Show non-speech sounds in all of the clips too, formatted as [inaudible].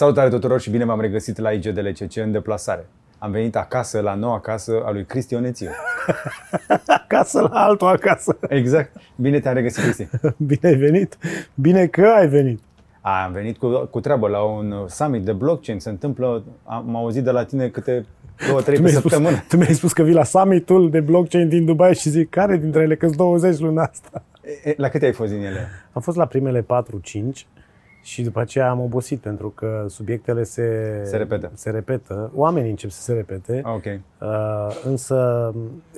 Salutare tuturor și bine v-am regăsit la IGDLCC în deplasare. Am venit acasă, la noua casă a lui Cristi Onețiu. [laughs] acasă la altul acasă. Exact. Bine te-am regăsit, Cristi. [laughs] Bine ai venit. Bine că ai venit. A, am venit cu, cu treabă la un summit de blockchain. Se întâmplă, am auzit de la tine câte două, trei pe săptămână. Spus, tu mi-ai spus că vii la summitul de blockchain din Dubai și zic, care dintre ele, că 20 luna asta? E, la câte ai fost din ele? Am fost la primele 4-5 și după aceea am obosit pentru că subiectele se, se, repetă. se repetă, oamenii încep să se repete, ah, okay. uh, însă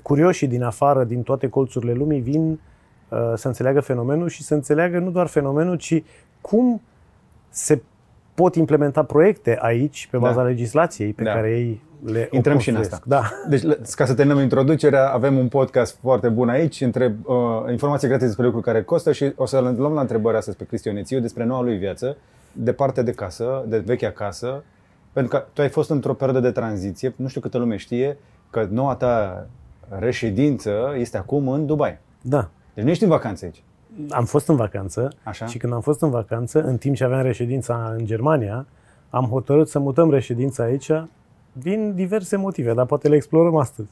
curioșii din afară, din toate colțurile lumii, vin uh, să înțeleagă fenomenul și să înțeleagă nu doar fenomenul, ci cum se pot implementa proiecte aici pe baza da. legislației pe da. care ei le Intrăm și în asta. Da. Deci, ca să terminăm introducerea, avem un podcast foarte bun aici, între uh, informații gratis despre lucruri care costă și o să luăm la întrebarea astăzi pe Cristian Ețiu despre noua lui viață, departe de casă, de vechea casă, pentru că tu ai fost într-o perioadă de tranziție, nu știu câtă lume știe, că noua ta reședință este acum în Dubai. Da. Deci nu ești în vacanță aici. Am fost în vacanță Așa? și când am fost în vacanță, în timp ce aveam reședința în Germania, am hotărât să mutăm reședința aici din diverse motive, dar poate le explorăm astăzi.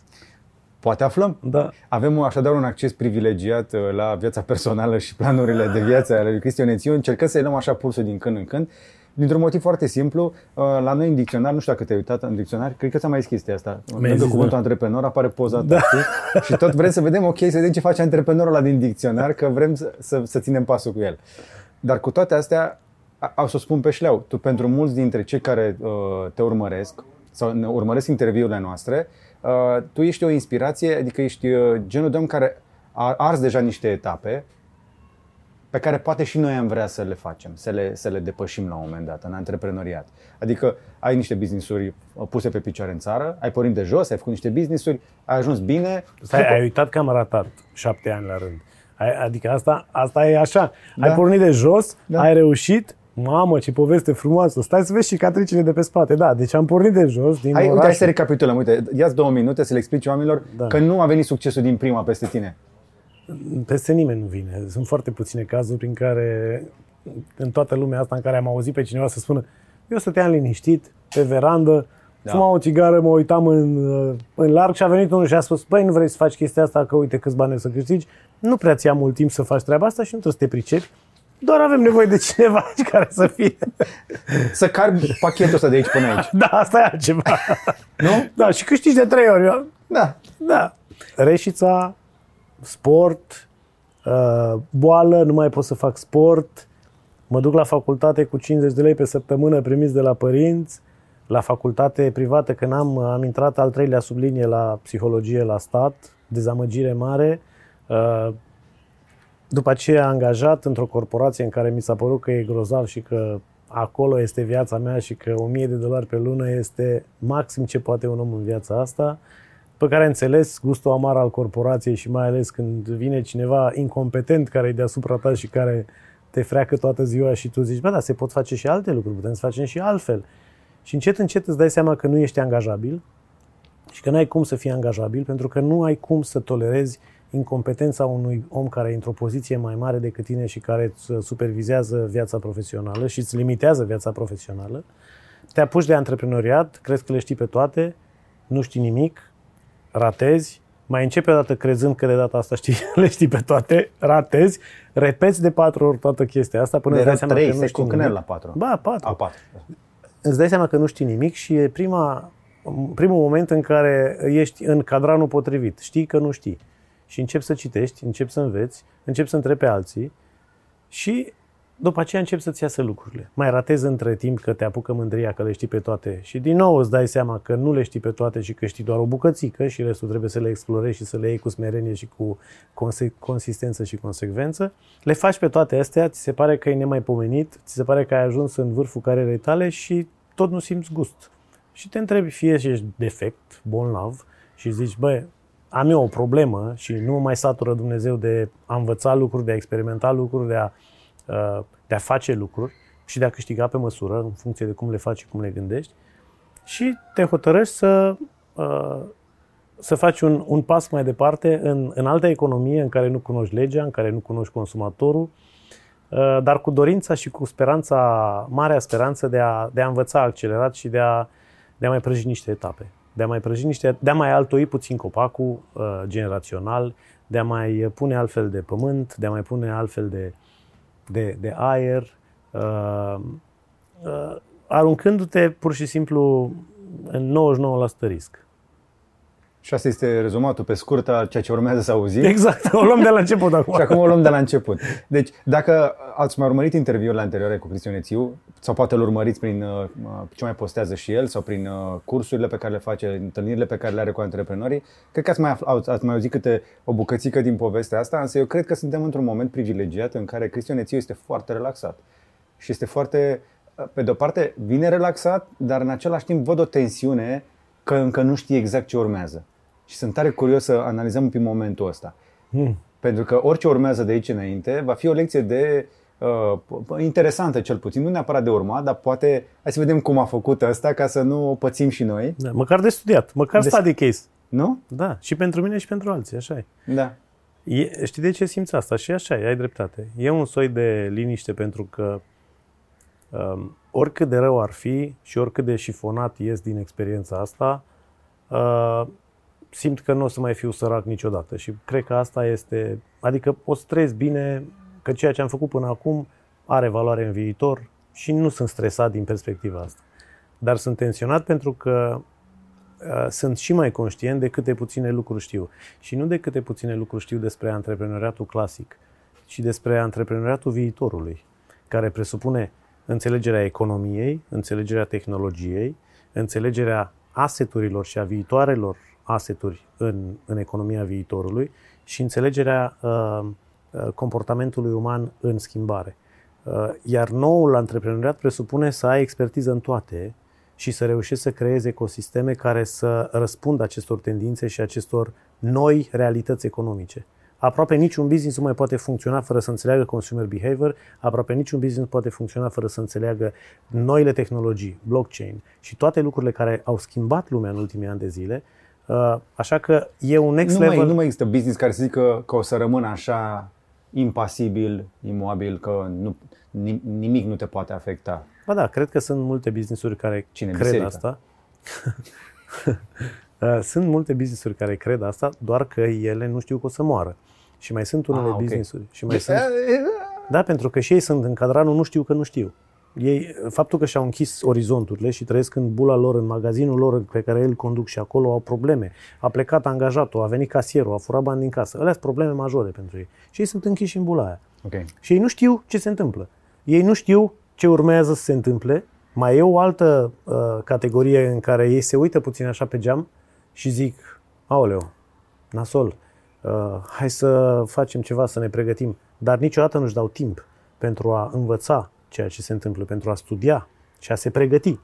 Poate aflăm. Da. Avem așadar un acces privilegiat uh, la viața personală și planurile de viață ale lui Cristian Ețiu. Încercăm să-i luăm așa pulsul din când în când. Dintr-un motiv foarte simplu, uh, la noi în dicționar, nu știu dacă te-ai uitat în dicționar, cred că ți-am mai zis chestia asta. Lângă cuvântul da. antreprenor apare poza da. ta, și tot vrem să vedem, ok, să vedem ce face antreprenorul ăla din dicționar, că vrem să, să, să ținem pasul cu el. Dar cu toate astea, au să spun pe șleau, tu pentru mulți dintre cei care uh, te urmăresc sau ne urmăresc interviurile noastre, uh, tu ești o inspirație, adică ești uh, genul de om care a ars deja niște etape pe care poate și noi am vrea să le facem, să le, să le depășim la un moment dat în antreprenoriat. Adică ai niște business-uri puse pe picioare în țară, ai pornit de jos, ai făcut niște business-uri, ai ajuns bine. Stai, ai uitat că am ratat șapte ani la rând. Adică asta, asta e așa. Da. Ai pornit de jos, da. ai reușit, Mamă, ce poveste frumoasă! Stai să vezi cicatricile de pe spate. Da, deci am pornit de jos, din hai, oraș. Uite, hai să recapitulăm. Uite, ia două minute să le explici oamenilor da. că nu a venit succesul din prima peste tine. Peste nimeni nu vine. Sunt foarte puține cazuri prin care, în toată lumea asta în care am auzit pe cineva să spună eu stăteam liniștit, pe verandă, da. fumam o țigară, mă uitam în, în larg și a venit unul și a spus, băi, nu vrei să faci chestia asta, că uite câți bani să câștigi, nu prea ți mult timp să faci treaba asta și nu trebuie să te pricepi doar avem nevoie de cineva care să fie. [laughs] Să car pachetul ăsta de aici până aici. Da, asta e altceva. Nu? Da, și câștigi de trei ori. Da. Da. Reșița, sport, uh, boală, nu mai pot să fac sport, mă duc la facultate cu 50 de lei pe săptămână primiți de la părinți, la facultate privată, când am, am intrat al treilea sublinie la psihologie la stat, dezamăgire mare, uh, după aceea angajat într-o corporație în care mi s-a părut că e grozav și că acolo este viața mea și că 1000 de dolari pe lună este maxim ce poate un om în viața asta, pe care înțeles gustul amar al corporației și mai ales când vine cineva incompetent care e deasupra ta și care te freacă toată ziua și tu zici, bă, da, se pot face și alte lucruri, putem să facem și altfel. Și încet, încet îți dai seama că nu ești angajabil și că nu ai cum să fii angajabil pentru că nu ai cum să tolerezi incompetența unui om care e într-o poziție mai mare decât tine și care îți supervizează viața profesională și îți limitează viața profesională, te apuci de antreprenoriat, crezi că le știi pe toate, nu știi nimic, ratezi, mai începi o dată crezând că de data asta știi, [laughs] le știi pe toate, ratezi, repeți de patru ori toată chestia asta până de îți dai seama 3, că nu știi când nimic. la patru? Ba, patru. A, patru. Îți dai seama că nu știi nimic și e prima, primul moment în care ești în cadranul potrivit. Știi că nu știi și începi să citești, începi să înveți, începi să întrebi pe alții și după aceea începi să-ți iasă lucrurile. Mai ratezi între timp că te apucă mândria că le știi pe toate și din nou îți dai seama că nu le știi pe toate și că știi doar o bucățică și restul trebuie să le explorezi și să le iei cu smerenie și cu consistență și consecvență. Le faci pe toate astea, ți se pare că e nemaipomenit, ți se pare că ai ajuns în vârful carierei tale și tot nu simți gust. Și te întrebi fie și ești defect, bolnav și zici, băi, am eu o problemă și nu mai satură Dumnezeu de a învăța lucruri, de a experimenta lucruri, de a, uh, de a face lucruri și de a câștiga pe măsură, în funcție de cum le faci și cum le gândești. Și te hotărăști să, uh, să faci un, un pas mai departe în, în altă economie în care nu cunoști legea, în care nu cunoști consumatorul, uh, dar cu dorința și cu speranța, marea speranță de a, de a învăța accelerat și de a, de a mai prăji niște etape. De a mai prăji niște, de a mai altoi puțin copacul uh, generațional, de a mai pune altfel de pământ, de a mai pune altfel de, de, de aer, uh, uh, aruncându-te pur și simplu în 99% risc. Și asta este rezumatul pe scurt a ceea ce urmează să auzim. Exact, o luăm de la început acum. [laughs] și acum o luăm de la început. Deci, dacă ați mai urmărit interviurile anterioare cu Cristian Ețiu, sau poate îl urmăriți prin uh, ce mai postează și el, sau prin uh, cursurile pe care le face, întâlnirile pe care le are cu antreprenorii, cred că ați mai, ați mai auzit câte o bucățică din povestea asta, însă eu cred că suntem într-un moment privilegiat în care Cristian Ețiu este foarte relaxat. Și este foarte, pe de o parte, vine relaxat, dar în același timp văd o tensiune că încă nu știe exact ce urmează. Și sunt tare curios să analizăm în momentul ăsta. Hmm. Pentru că orice urmează de aici înainte va fi o lecție de uh, interesantă cel puțin, nu neapărat de urmat, dar poate hai să vedem cum a făcut asta ca să nu o pățim și noi. Da, măcar de studiat, măcar de study case. Nu? Da, și pentru mine și pentru alții, așa e. Da. E, știi de ce simți asta? Și așa e, ai dreptate. E un soi de liniște pentru că um, oricât de rău ar fi și oricât de șifonat ies din experiența asta, uh, simt că nu o să mai fiu sărac niciodată și cred că asta este, adică o să trăiesc bine că ceea ce am făcut până acum are valoare în viitor și nu sunt stresat din perspectiva asta. Dar sunt tensionat pentru că uh, sunt și mai conștient de câte puține lucruri știu. Și nu de câte puține lucruri știu despre antreprenoriatul clasic, ci despre antreprenoriatul viitorului, care presupune înțelegerea economiei, înțelegerea tehnologiei, înțelegerea aseturilor și a viitoarelor aseturi în, în economia viitorului și înțelegerea uh, uh, comportamentului uman în schimbare. Uh, iar noul antreprenoriat presupune să ai expertiză în toate și să reușești să creezi ecosisteme care să răspundă acestor tendințe și acestor noi realități economice. Aproape niciun business nu mai poate funcționa fără să înțeleagă consumer behavior, aproape niciun business nu poate funcționa fără să înțeleagă noile tehnologii, blockchain și toate lucrurile care au schimbat lumea în ultimii ani de zile. Uh, așa că e un next nu level. Mai, nu mai există business care să zică că o să rămână așa impasibil, imobil, că nu, nimic nu te poate afecta. Ba da, cred că sunt multe businessuri care Cine, cred biserica? asta. [laughs] Uh, sunt multe businessuri care cred asta, doar că ele nu știu că o să moară. Și mai sunt unele ah, okay. businessuri. Și mai sunt... Da, pentru că și ei sunt în cadranul nu știu că nu știu. Ei, faptul că și-au închis orizonturile și trăiesc în bula lor, în magazinul lor pe care el conduc și acolo au probleme. A plecat angajatul, a venit casierul, a furat bani din casă. Alea sunt probleme majore pentru ei. Și ei sunt închiși în bula aia. Okay. Și ei nu știu ce se întâmplă. Ei nu știu ce urmează să se întâmple. Mai e o altă uh, categorie în care ei se uită puțin așa pe geam și zic, aoleu, nasol, uh, hai să facem ceva, să ne pregătim. Dar niciodată nu-și dau timp pentru a învăța ceea ce se întâmplă, pentru a studia și a se pregăti.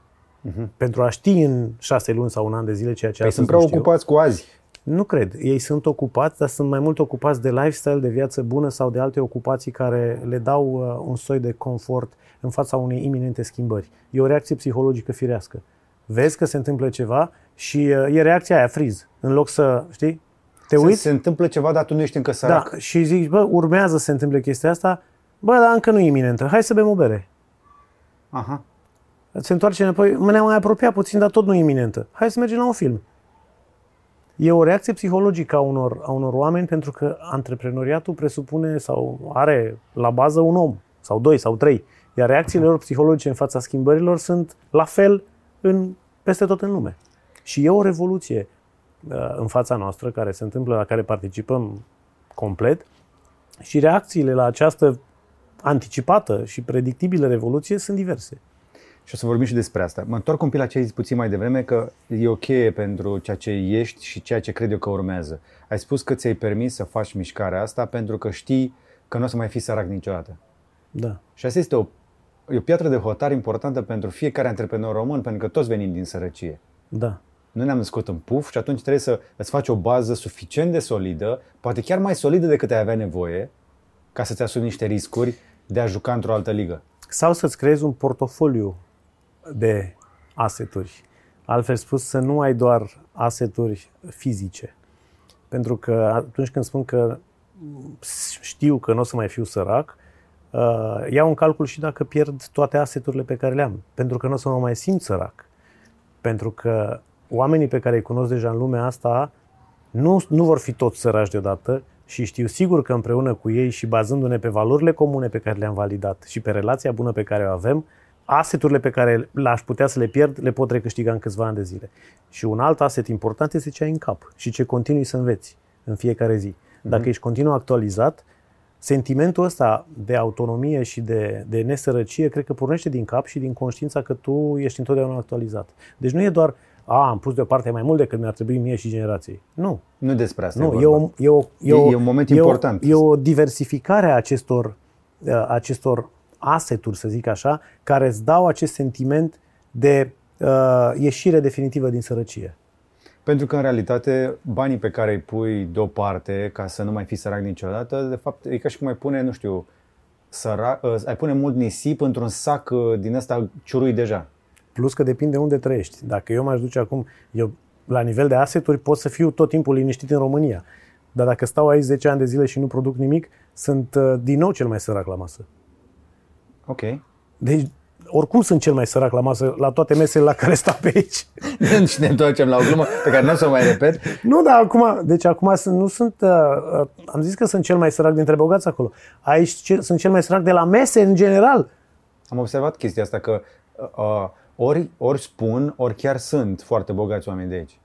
Uh-huh. Pentru a ști în șase luni sau un an de zile ceea ce păi sunt prea ocupați cu azi. Nu cred. Ei sunt ocupați, dar sunt mai mult ocupați de lifestyle, de viață bună sau de alte ocupații care le dau uh, un soi de confort în fața unei iminente schimbări. E o reacție psihologică firească. Vezi că se întâmplă ceva și uh, e reacția aia, friz. În loc să, știi, te se, uiți. Se întâmplă ceva, dar tu nu ești încă sărac. Da, și zici, bă, urmează să se întâmple chestia asta, bă, dar încă nu e iminentă, hai să bem o bere. Aha. Se întoarce înapoi, ne-am mai apropiat puțin, dar tot nu e iminentă. Hai să mergem la un film. E o reacție psihologică a unor, a unor oameni pentru că antreprenoriatul presupune sau are la bază un om, sau doi, sau trei. Iar reacțiile lor psihologice în fața schimbărilor sunt la fel în, peste tot în lume. Și e o revoluție uh, în fața noastră care se întâmplă, la care participăm complet și reacțiile la această anticipată și predictibilă revoluție sunt diverse. Și o să vorbim și despre asta. Mă întorc un pic la ce ai zis puțin mai devreme, că e ok pentru ceea ce ești și ceea ce cred eu că urmează. Ai spus că ți-ai permis să faci mișcarea asta pentru că știi că nu o să mai fii sărac niciodată. Da. Și asta este o, e o piatră de hotar importantă pentru fiecare antreprenor român, pentru că toți venim din sărăcie. Da. Nu ne-am născut în puf și atunci trebuie să îți faci o bază suficient de solidă, poate chiar mai solidă decât ai avea nevoie, ca să-ți asumi niște riscuri de a juca într-o altă ligă. Sau să-ți creezi un portofoliu de aseturi. Altfel spus, să nu ai doar aseturi fizice. Pentru că atunci când spun că știu că nu o să mai fiu sărac, uh, iau în calcul și dacă pierd toate aseturile pe care le am. Pentru că nu o să mă mai simt sărac. Pentru că oamenii pe care îi cunosc deja în lumea asta nu, nu vor fi toți săraci deodată și știu sigur că împreună cu ei și bazându-ne pe valorile comune pe care le-am validat și pe relația bună pe care o avem, aseturile pe care le-aș putea să le pierd, le pot recâștiga în câțiva ani de zile. Și un alt aset important este ce ai în cap și ce continui să înveți în fiecare zi. Dacă mm-hmm. ești continuu actualizat, sentimentul ăsta de autonomie și de, de nesărăcie cred că pornește din cap și din conștiința că tu ești întotdeauna actualizat. Deci nu e doar a, am pus deoparte mai mult decât mi-ar trebui mie și generației. Nu. Nu despre asta Nu, e, e, o, e, o, e, e un moment e important. O, e o diversificare a acestor, uh, acestor aseturi, să zic așa, care îți dau acest sentiment de uh, ieșire definitivă din sărăcie. Pentru că, în realitate, banii pe care îi pui deoparte ca să nu mai fii sărac niciodată, de fapt, e ca și cum ai pune, nu știu, sărac, uh, ai pune mult nisip într-un sac uh, din ăsta ciurui deja. Plus că depinde unde trăiești. Dacă eu m-aș duce acum, eu la nivel de aseturi pot să fiu tot timpul liniștit în România. Dar dacă stau aici 10 ani de zile și nu produc nimic, sunt uh, din nou cel mai sărac la masă. Ok. Deci, oricum sunt cel mai sărac la masă, la toate mesele la care stau pe aici. și [laughs] ne întoarcem la o glumă pe care nu o să o mai repet. Nu, dar acum, deci acum sunt, nu sunt, uh, uh, am zis că sunt cel mai sărac dintre bogați acolo. Aici ce, sunt cel mai sărac de la mese în general. Am observat chestia asta că uh, ori, ori spun, ori chiar sunt foarte bogați oameni de aici.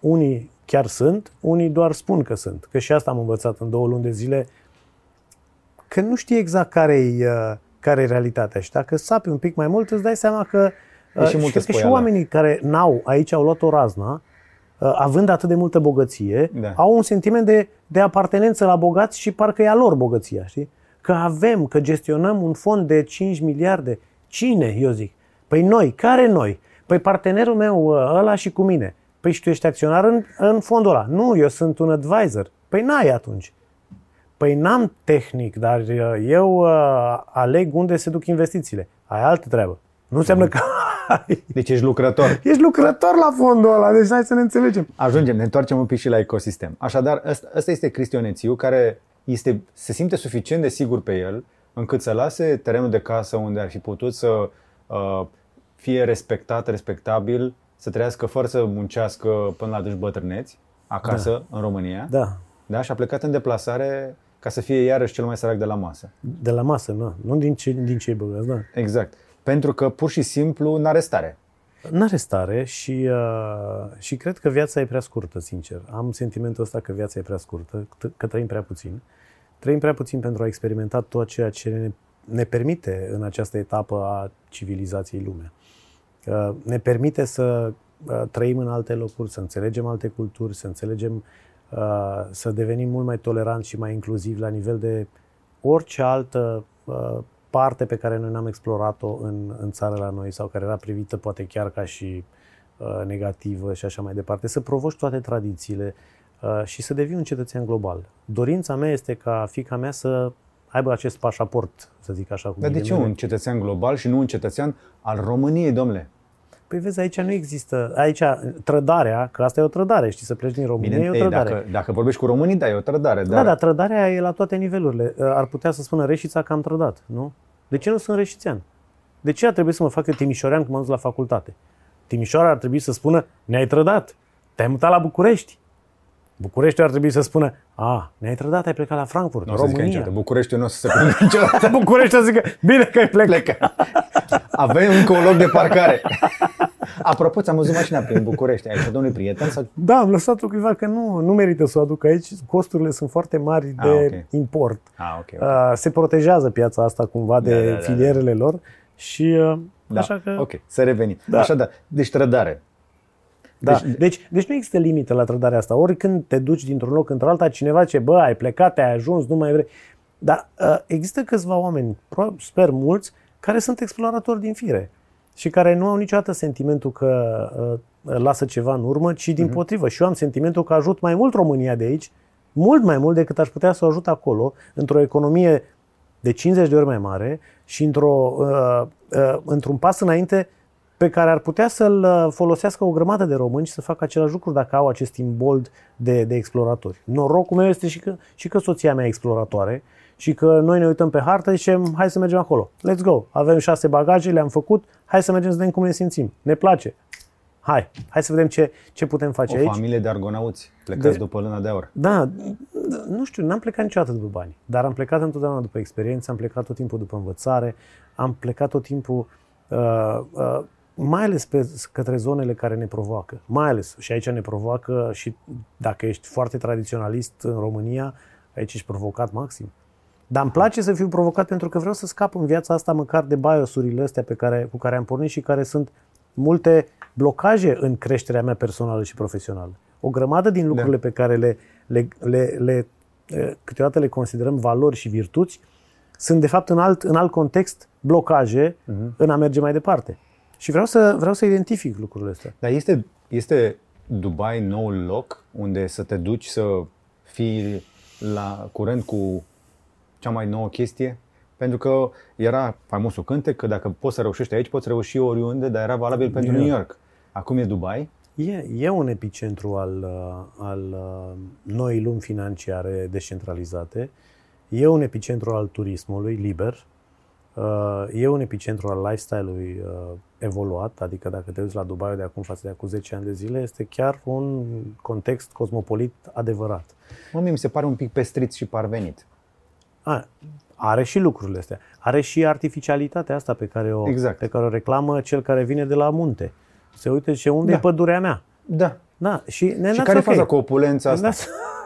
Unii chiar sunt, unii doar spun că sunt. Că și asta am învățat în două luni de zile, că nu știi exact care-i, uh, care e realitatea. Și dacă sapi un pic mai mult, îți dai seama că E și uh, multă cred că și spoială. oamenii care n-au, aici au luat o razna, uh, având atât de multă bogăție, Da. au un sentiment de, de apartenență la bogați și parcă e a lor bogăția, știi? Că avem, că gestionăm un fond de 5 miliarde. Cine, eu zic? Păi noi, care noi? Păi partenerul meu uh, ăla și cu mine. Păi și tu ești acționar în, în fondul ăla. Nu, eu sunt un advisor. Păi n-ai atunci. Păi n-am tehnic, dar uh, eu uh, aleg unde se duc investițiile. Ai altă treabă. Nu înseamnă că ai. Deci ești lucrător. Ești lucrător la fondul ăla, deci hai să ne înțelegem. Ajungem, ne întoarcem un pic și la ecosistem. Așadar, ăsta, ăsta este Cristionețiu care este, se simte suficient de sigur pe el încât să lase terenul de casă unde ar fi putut să uh, fie respectat, respectabil, să trăiască fără să muncească până la adânci bătrâneți, acasă, da. în România. Da, Da? Și a plecat în deplasare ca să fie iarăși cel mai sărac de la masă. de la masă, nu, nu din, ce, din cei băgați, da. Exact. Pentru că pur și simplu n-are stare. N-are stare și, uh, și cred că viața e prea scurtă, sincer. Am sentimentul ăsta că viața e prea scurtă, că- că trăim prea puțin. Trăim prea puțin pentru a experimenta tot ceea ce ne, ne permite în această etapă a civilizației lumea. Uh, Ne permite să uh, trăim în alte locuri, să înțelegem alte culturi, să înțelegem, uh, să devenim mult mai toleranți și mai inclusivi la nivel de orice altă uh, parte pe care noi n-am explorat-o în, în țară la noi sau care era privită poate chiar ca și uh, negativă și așa mai departe. Să provoci toate tradițiile uh, și să devii un cetățean global. Dorința mea este ca fica mea să aibă acest pașaport, să zic așa. Cu Dar de ce ghilimele. un cetățean global și nu un cetățean al României, domnule? Păi vezi, aici nu există, aici trădarea, că asta e o trădare, știi, să pleci din România Bine, e o ei, trădare. dacă, dacă vorbești cu românii, da, e o trădare. Da, Dar, dar trădarea e la toate nivelurile. Ar putea să spună Reșița că am trădat, nu? De ce nu sunt reșițean? De ce ar trebui să mă fac eu timișorean când m-am dus la facultate? Timișoara ar trebui să spună, ne-ai trădat, te-ai mutat la București. București ar trebui să spună, a, ne-ai trădat, ai plecat la Frankfurt, nu o să zică România. niciodată. Bucureștiul nu o să se plângă [laughs] niciodată. București să zică, bine că ai plecat. Plecă. Avem încă un loc de parcare. Apropo, ți-am văzut mașina prin București. Ai zis domnului prieten sau... Da, am lăsat-o cuiva că nu, nu merită să o aduc aici, costurile sunt foarte mari de Ah, ok. import. Ah, ok. ok. Uh, se protejează piața asta cumva de Da, da, da, da. filierele lor și uh, Da. așa că... Ok, să revenim. Da. Așadar, deci trădare. Da. Deci- Deci, deci, deci nu există limită la trădarea asta. Oricând te duci dintr-un loc într-alta, cineva ce, bă, ai plecat, ai ajuns, nu mai vrei. Dar uh, există câțiva oameni, pro- sper mulți, care sunt exploratori din fire și care nu au niciodată sentimentul că uh, lasă ceva în urmă, ci din potrivă. Și eu am sentimentul că ajut mai mult România de aici, mult mai mult decât aș putea să o ajut acolo, într-o economie de 50 de ori mai mare și într-o, uh, uh, într-un pas înainte pe care ar putea să-l uh, folosească o grămadă de români și să facă același lucru dacă au acest imbold de, de exploratori. Norocul meu este și că, și că soția mea e exploratoare și că noi ne uităm pe hartă și zicem, hai să mergem acolo. Let's go. Avem șase bagaje, le-am făcut, hai să mergem să vedem cum ne simțim. Ne place. Hai, hai să vedem ce, ce putem face O aici. familie de argonauți plecați De- după luna de aur. Da, nu știu, n-am plecat niciodată după bani, dar am plecat întotdeauna după experiență, am plecat tot timpul după învățare, am plecat tot timpul uh, uh, mai ales pe, către zonele care ne provoacă. Mai ales, și aici ne provoacă și dacă ești foarte tradiționalist în România, aici ești provocat maxim. Dar îmi place să fiu provocat pentru că vreau să scap în viața asta măcar de biosurile astea pe care, cu care am pornit și care sunt multe blocaje în creșterea mea personală și profesională. O grămadă din lucrurile pe care le, le, le, le eh, câteodată le considerăm valori și virtuți sunt de fapt în alt, în alt context blocaje uh-huh. în a merge mai departe. Și vreau să, vreau să identific lucrurile astea. Dar este, este Dubai noul loc unde să te duci să fii la curent cu cea mai nouă chestie? Pentru că era faimosul cântec că dacă poți să reușești aici, poți reuși oriunde, dar era valabil pentru New New York. York. Acum e Dubai. E, e un epicentru al, uh, al uh, noii lumi financiare descentralizate, e un epicentru al turismului liber, uh, e un epicentru al lifestyle-ului uh, evoluat, adică dacă te uiți la Dubai de acum față de acum 10 ani de zile, este chiar un context cosmopolit adevărat. Mă, mie mi se pare un pic pestrit și parvenit. A, are și lucrurile astea. Are și artificialitatea asta pe care o, Exact. pe care o reclamă cel care vine de la munte. Se uite și unde Da. e pădurea mea. Da. Da, și, ne Și care e faza cu opulența asta? Da.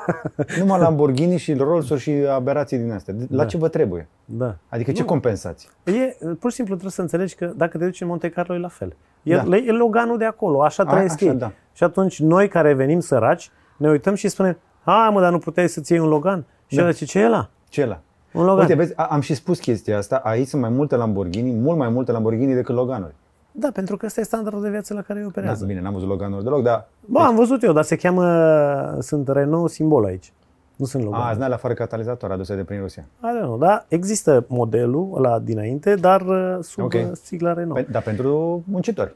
[laughs] Numai Lamborghini și Rolls-Uri și aberații din astea. La Da. ce vă trebuie? da. Adică ce Nu. compensați? E, pur și simplu trebuie să înțelegi că dacă te duci în Monte Carlo e la fel. E, Da. e Loganul de acolo, așa A, trăiesc așa, ei. da. Și atunci noi care venim săraci, ne uităm și spunem, hai mă, dar nu puteai să-ți iei un Logan? Și Da. da. zice, ce e ăla? Ce la? Un Logan. Uite, vezi, a- am și spus chestia asta. Aici sunt mai multe Lamborghini, mult mai multe Lamborghini decât Loganuri. Da, pentru că ăsta e standardul de viață la care îi Da, operează. bine, n-am văzut Loganuri deloc, dar... Bă, am văzut eu, dar se cheamă, sunt Renault simbol aici. Nu sunt A, Logan. azi n la fără catalizator aduse de prin Rusia. I don't know, da, există modelul ăla dinainte, dar uh, sub Ok. okay. sigla Renault. Pe, dar pentru muncitori.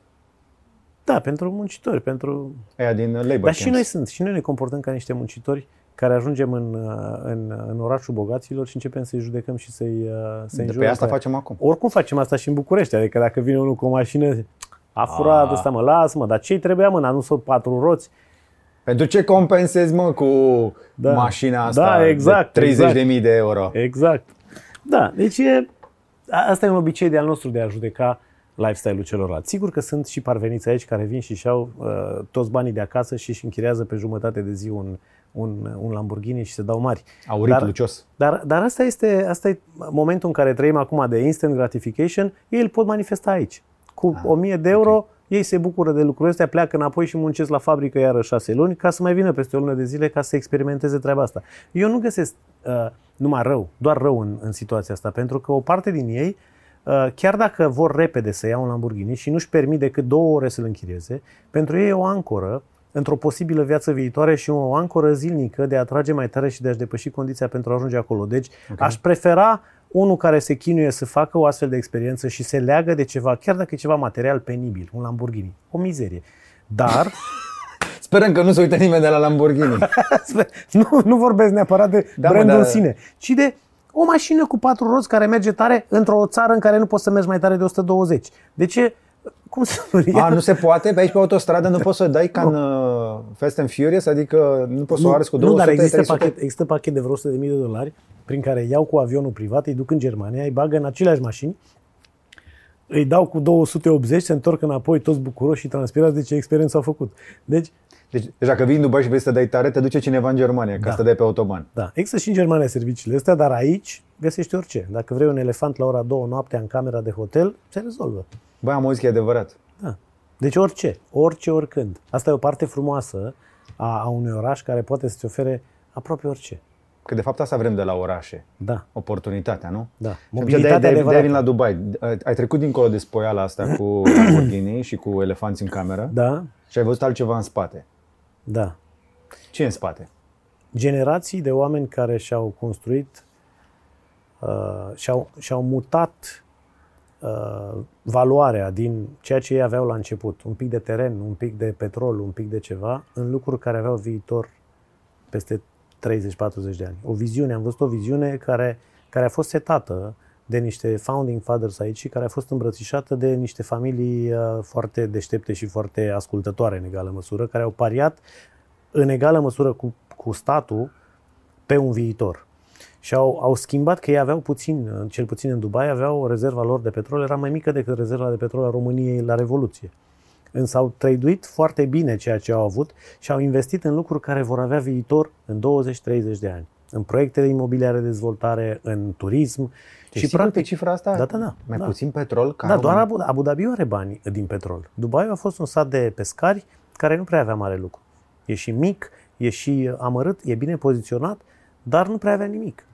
Da, pentru muncitori, pentru Aia din Labor Dar și Camps. noi sunt, și noi ne comportăm ca niște muncitori care ajungem în, uh, în, în orașul bogaților și începem să-i judecăm și să-i, uh, să-i De înjurăm pe asta pe aia. facem acum. Oricum facem asta și în București, adică dacă vine unul cu o mașină, a furat Ah. ăsta, mă, lasă-mă, dar ce-i trebuia, mă, n-a nu sunt patru roți? Pentru ce compensezi, mă, cu Da. mașina asta Da, exact, de 30.000 exact. de euro? Exact. Da, deci e, a- asta e un obicei de al nostru de a judeca lifestyle-ul celorlalți. Sigur că sunt și parveniți aici care vin și și-au uh, toți banii de acasă și își închiriază pe jumătate de zi un, un, un Lamborghini și se dau mari. Aurit Dar- lucios. Dar, dar asta, este, asta e momentul în care trăim acum de instant gratification, ei îl pot manifesta aici. Cu Ah, 1000 de euro, ei se bucură de lucrurile astea, pleacă înapoi și muncesc la fabrică iară șase luni ca să mai vină peste o lună de zile ca să experimenteze treaba asta. Eu nu găsesc uh, numai rău, doar rău în, în situația asta, pentru că o parte din ei, uh, chiar dacă vor repede să iau un Lamborghini și nu-și permit decât două ore să-l închirieze, pentru ei e o ancoră într-o posibilă viață viitoare și o ancoră zilnică de a trage mai tare și de a-și depăși condiția pentru a ajunge acolo. Deci okay. aș prefera unul care se chinuie să facă o astfel de experiență și se leagă de ceva, chiar dacă e ceva material penibil, un Lamborghini, o mizerie. Dar, [laughs] Sperăm că nu se uită nimeni de la Lamborghini. [laughs] nu, nu vorbesc neapărat de Da, da, mă, brandul dar- în sine, ci de o mașină cu patru roți care merge tare într-o țară în care nu poți să mergi mai tare de 120. De ce? Cum să A, nu se poate? Pe aici pe autostradă nu poți să dai ca în uh, Fast and Furious? Adică nu poți să o arzi cu 200, nu, dar există 300? pachet, există pachet de vreo 100.000 de dolari prin care iau cu avionul privat, îi duc în Germania, îi bagă în aceleași mașini, îi dau cu 280, se întorc înapoi toți bucuroși și transpirați de ce experiență au făcut. Deci, Deci, deci dacă vii în Dubai și vrei să dai tare, te duce cineva în Germania ca Da. să dai pe autoban. da, există și în Germania serviciile astea, dar aici găsești orice. Dacă vrei un elefant la ora 2 noaptea în camera de hotel, se rezolvă. Băi, am auzit că e adevărat. Da. Deci orice, orice, oricând. Asta e o parte frumoasă a, a unui oraș care poate să-ți ofere aproape orice. Că de fapt asta vrem de la orașe. Da, Oportunitatea, nu? da. Și Mobilitatea de, de, de, adevărată. vin la Dubai. Ai trecut dincolo de spoiala asta cu [coughs] Lamborghini și cu elefanți în cameră Da, și ai văzut altceva în spate. da. Ce e în spate? generații de oameni care și-au construit, uh, și-au, și-au mutat uh, valoarea din ceea ce ei aveau la început, un pic de teren, un pic de petrol, un pic de ceva, în lucruri care aveau viitor peste 30-40 de ani. O viziune, am văzut o viziune care, care a fost setată de niște founding fathers aici și care a fost îmbrățișată de niște familii uh, foarte deștepte și foarte ascultătoare în egală măsură, care au pariat în egală măsură cu, cu statul pe un viitor. Și au, au schimbat că ei aveau puțin, cel puțin în Dubai, aveau o rezerva lor de petrol, era mai mică decât rezerva de petrol a României la Revoluție. Însă au traduit foarte bine ceea ce au avut și au investit în lucruri care vor avea viitor în 20-30 de ani. În proiecte de imobiliare de dezvoltare, în turism. Deci și practic, pe cifra asta? Da, da, da. Mai da. puțin petrol? Ca da, doar Abu, Abu Dhabi are bani din petrol. Dubai a fost un sat de pescari care nu prea avea mare lucru. E și mic, e și amărât, e bine poziționat, dar nu prea avea nimic.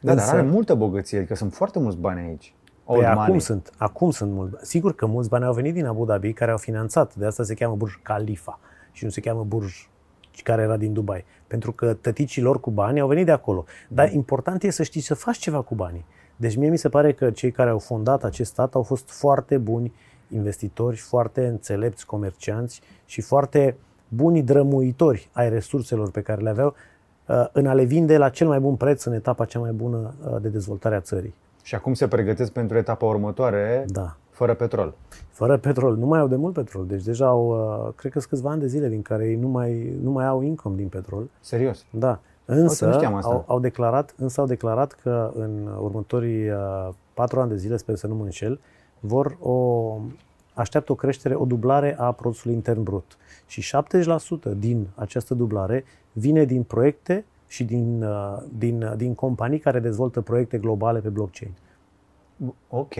Da, Însă, dar are multă bogăție, adică sunt foarte mulți bani aici. Păi acum sunt, acum sunt mulți bani. Sigur că mulți bani au venit din Abu Dhabi care au finanțat, de asta se cheamă Burj Khalifa și nu se cheamă Burj care era din Dubai. Pentru că tăticii lor cu bani au venit de acolo. Dar important e să știi să faci ceva cu banii. Deci mie mi se pare că cei care au fondat acest stat au fost foarte buni investitori, foarte înțelepți comercianți și foarte buni drămuitori ai resurselor pe care le aveau uh, în a le vinde la cel mai bun preț în etapa cea mai bună uh, de dezvoltare a țării. Și acum se pregătesc pentru etapa următoare, da. fără petrol. Fără petrol. Nu mai au de mult petrol. Deci deja au, uh, cred că sunt câțiva ani de zile din care ei nu mai, nu mai au income din petrol. Serios? Da. Însă au, au, declarat, însă au declarat că în următorii uh, patru ani de zile, sper să nu mă înșel, vor o, așteaptă o creștere, o dublare a produsului intern brut. Și 70% din această dublare vine din proiecte și din, uh, din, din companii care dezvoltă proiecte globale pe blockchain. Ok.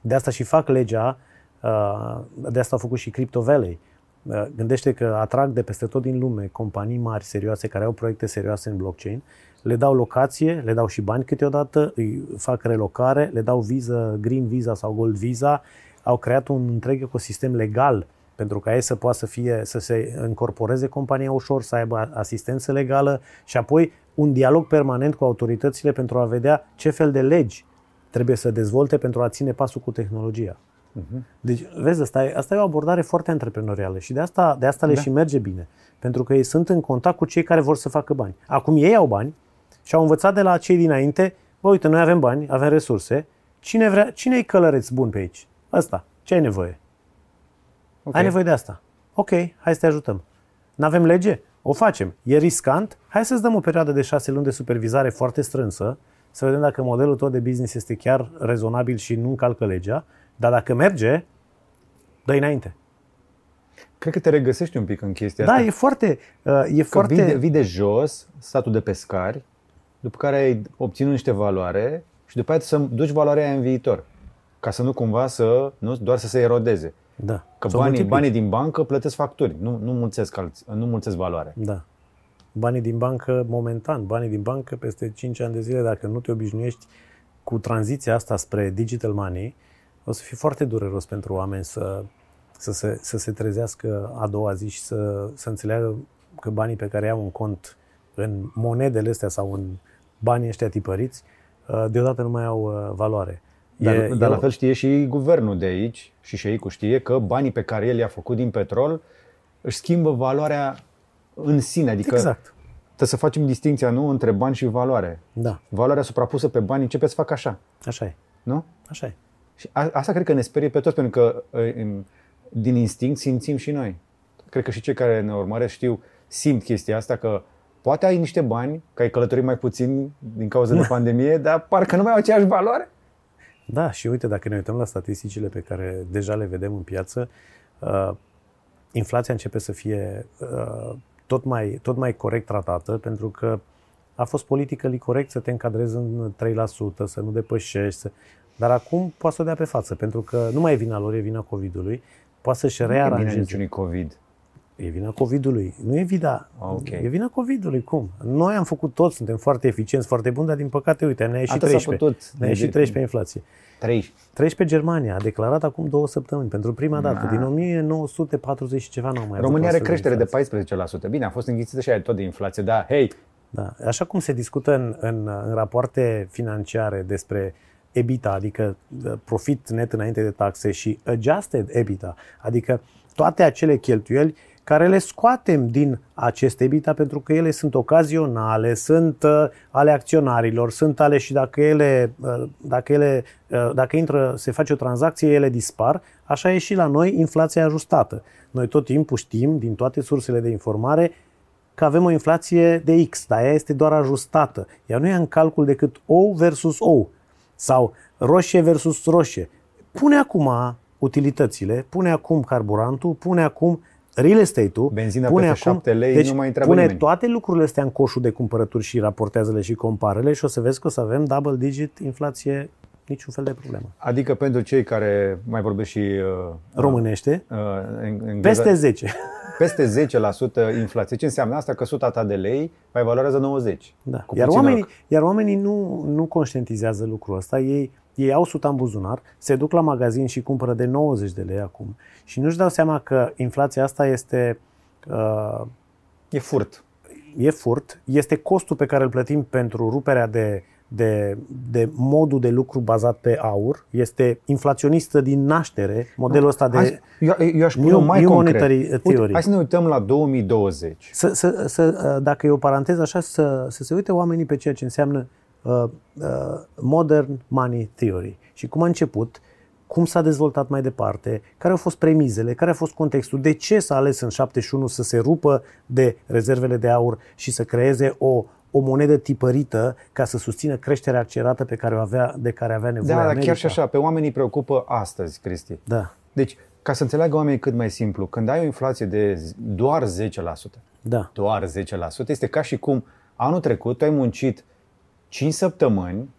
De asta și fac legea, uh, de asta au făcut și Crypto Valley. Uh, gândește că atrag de peste tot din lume companii mari, serioase, care au proiecte serioase în blockchain, le dau locație, le dau și bani câteodată, îi fac relocare, le dau viză, green visa sau gold visa, au creat un întreg ecosistem legal pentru ca ei să poată să, fie, să se încorporeze compania ușor, să aibă asistență legală și apoi un dialog permanent cu autoritățile pentru a vedea ce fel de legi trebuie să dezvolte pentru a ține pasul cu tehnologia. Uh-huh. Deci, vezi, asta e, asta e o abordare foarte antreprenorială și de asta, de asta le da. și merge bine. Pentru că ei sunt în contact cu cei care vor să facă bani. Acum ei au bani și au învățat de la cei dinainte, bă, uite, noi avem bani, avem resurse, cine, vrea, cine e călăreț bun pe aici? Ăsta. Ce ai nevoie? Okay. Ai nevoie de asta. Ok, hai să te ajutăm. Nu avem lege? O facem. E riscant? Hai să-ți dăm o perioadă de șase luni de supervizare foarte strânsă, să vedem dacă modelul tău de business este chiar rezonabil și nu încalcă legea, dar dacă merge, dă înainte. Cred că te regăsești un pic în chestia da, asta. Da, e foarte... Uh, e că foarte... Vii, de, vii de jos, statul de pescari, după care ai obținut niște valoare și după aceea să duci valoarea aia în viitor. Ca să nu cumva să, nu, doar să se erodeze. Da. Că banii, banii din bancă plătesc facturi, nu, nu, mulțesc alți, nu mulțesc valoare. Da. Banii din bancă momentan, banii din bancă peste 5 ani de zile, dacă nu te obișnuiești cu tranziția asta spre digital money, o să fie foarte dureros pentru oameni să, să, se, să se trezească a doua zi și să, să înțeleagă că banii pe care au un cont în monedele astea sau în banii ăștia tipăriți, uh, deodată nu mai au uh, valoare. Dar, e, dar la fel știe și guvernul de aici și șeicul știe că banii pe care el i-a făcut din petrol își schimbă valoarea în sine. Adică exact. trebuie să facem distinția, nu, între bani și valoare. Da. Valoarea suprapusă pe bani începe să facă așa. Așa e. Nu? Așa e. Și a, asta cred că ne sperie pe toți, pentru că ă, din instinct simțim și noi. Cred că și cei care ne urmăresc știu, simt chestia asta că poate ai niște bani, că ai călătorit mai puțin din cauza de [laughs] pandemie, dar parcă nu mai au aceeași valoare. Da, și uite, dacă ne uităm la statisticile pe care deja le vedem în piață, uh, inflația începe să fie uh, tot, mai, tot mai corect tratată, pentru că a fost politically corect să te încadrezi în 3%, să nu depășești, să... dar acum poate să o dea pe față, pentru că nu mai e vina lor, e vina COVID-ului, poate să-și rearanjeze. Nu e vina niciunui COVID. E vina COVID-ului. Nu e vina. Okay. E vina COVID-ului. Cum? Noi am făcut tot, suntem foarte eficienți, foarte buni, dar din păcate, uite, ne-a ieșit 13. Ne-a ieșit 13 inflație. 13. 13 Germania a declarat acum două săptămâni, pentru prima dată. Din 1940 și ceva nu mai România are creștere de, de 14%. Bine, a fost înghițită și aia tot de inflație, dar hei! Da. Așa cum se discută în, în, în rapoarte financiare despre EBITDA, adică uh, profit net înainte de taxe și adjusted EBITDA, adică toate acele cheltuieli care le scoatem din aceste EBITDA pentru că ele sunt ocazionale, sunt uh, ale acționarilor, sunt ale și dacă ele, uh, dacă ele uh, dacă intră, se face o tranzacție, ele dispar. Așa e și la noi inflația ajustată. Noi tot timpul știm din toate sursele de informare că avem o inflație de X, dar ea este doar ajustată. Ea nu ia în calcul decât O versus O sau roșie versus roșie. Pune acum utilitățile, pune acum carburantul, pune acum real estate-ul, Benzina pune peste acum, 7 lei, deci nu mai întreabă pune nimeni. toate lucrurile astea în coșul de cumpărături și raportează-le și comparele și o să vezi că o să avem double digit inflație, niciun fel de problemă. Adică pentru cei care mai vorbesc și uh, Românește, uh, în, în peste 10. peste 10% inflație. Ce înseamnă asta? Că 100 ta de lei mai valorează 90. Da. Cu Iar, puțin oamenii, noroc. iar oamenii nu, nu conștientizează lucrul ăsta. Ei, ei au suta în buzunar, se duc la magazin și cumpără de 90 de lei acum și nu-și dau seama că inflația asta este, uh, E furt. e furt, este costul pe care îl plătim pentru ruperea de, de, de modul de lucru bazat pe aur, este inflaționistă din naștere, modelul ăsta de... Hai, eu, eu aș pune New- mai new concret. monetary Uite, theory. hai să ne uităm la 2020. Să, să, să, dacă e o paranteză așa, să, să se uite oamenii pe ceea ce înseamnă uh, uh, modern money theory și cum a început, cum s-a dezvoltat mai departe, care au fost premizele, care a fost contextul, de ce s-a ales în 71 să se rupă de rezervele de aur și să creeze o, o monedă tipărită ca să susțină creșterea accelerată pe care o avea, de care avea nevoie Da, dar America. chiar și așa, pe oamenii preocupă astăzi, Cristi. Da, Deci, ca să înțeleagă oamenii cât mai simplu, când ai o inflație de z- doar 10%, da, doar 10%, este ca și cum anul trecut tu ai muncit 5 săptămâni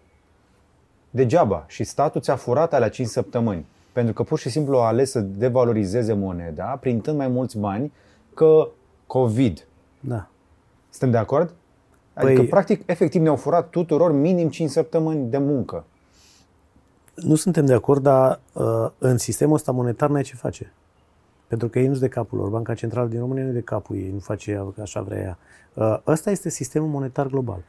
degeaba și statul ți-a furat alea 5 săptămâni. Pentru că pur și simplu a ales să devalorizeze moneda, printând mai mulți bani că COVID. da. Suntem de acord? Adică, Păi- practic, efectiv ne-au furat tuturor minim 5 săptămâni de muncă. Nu suntem de acord, dar uh, în sistemul ăsta monetar n-ai ce face. Pentru că ei nu de capul lor. Banca Centrală din România nu e de capul ei, nu face ea că așa vrea ea. Uh, ăsta este sistemul monetar global.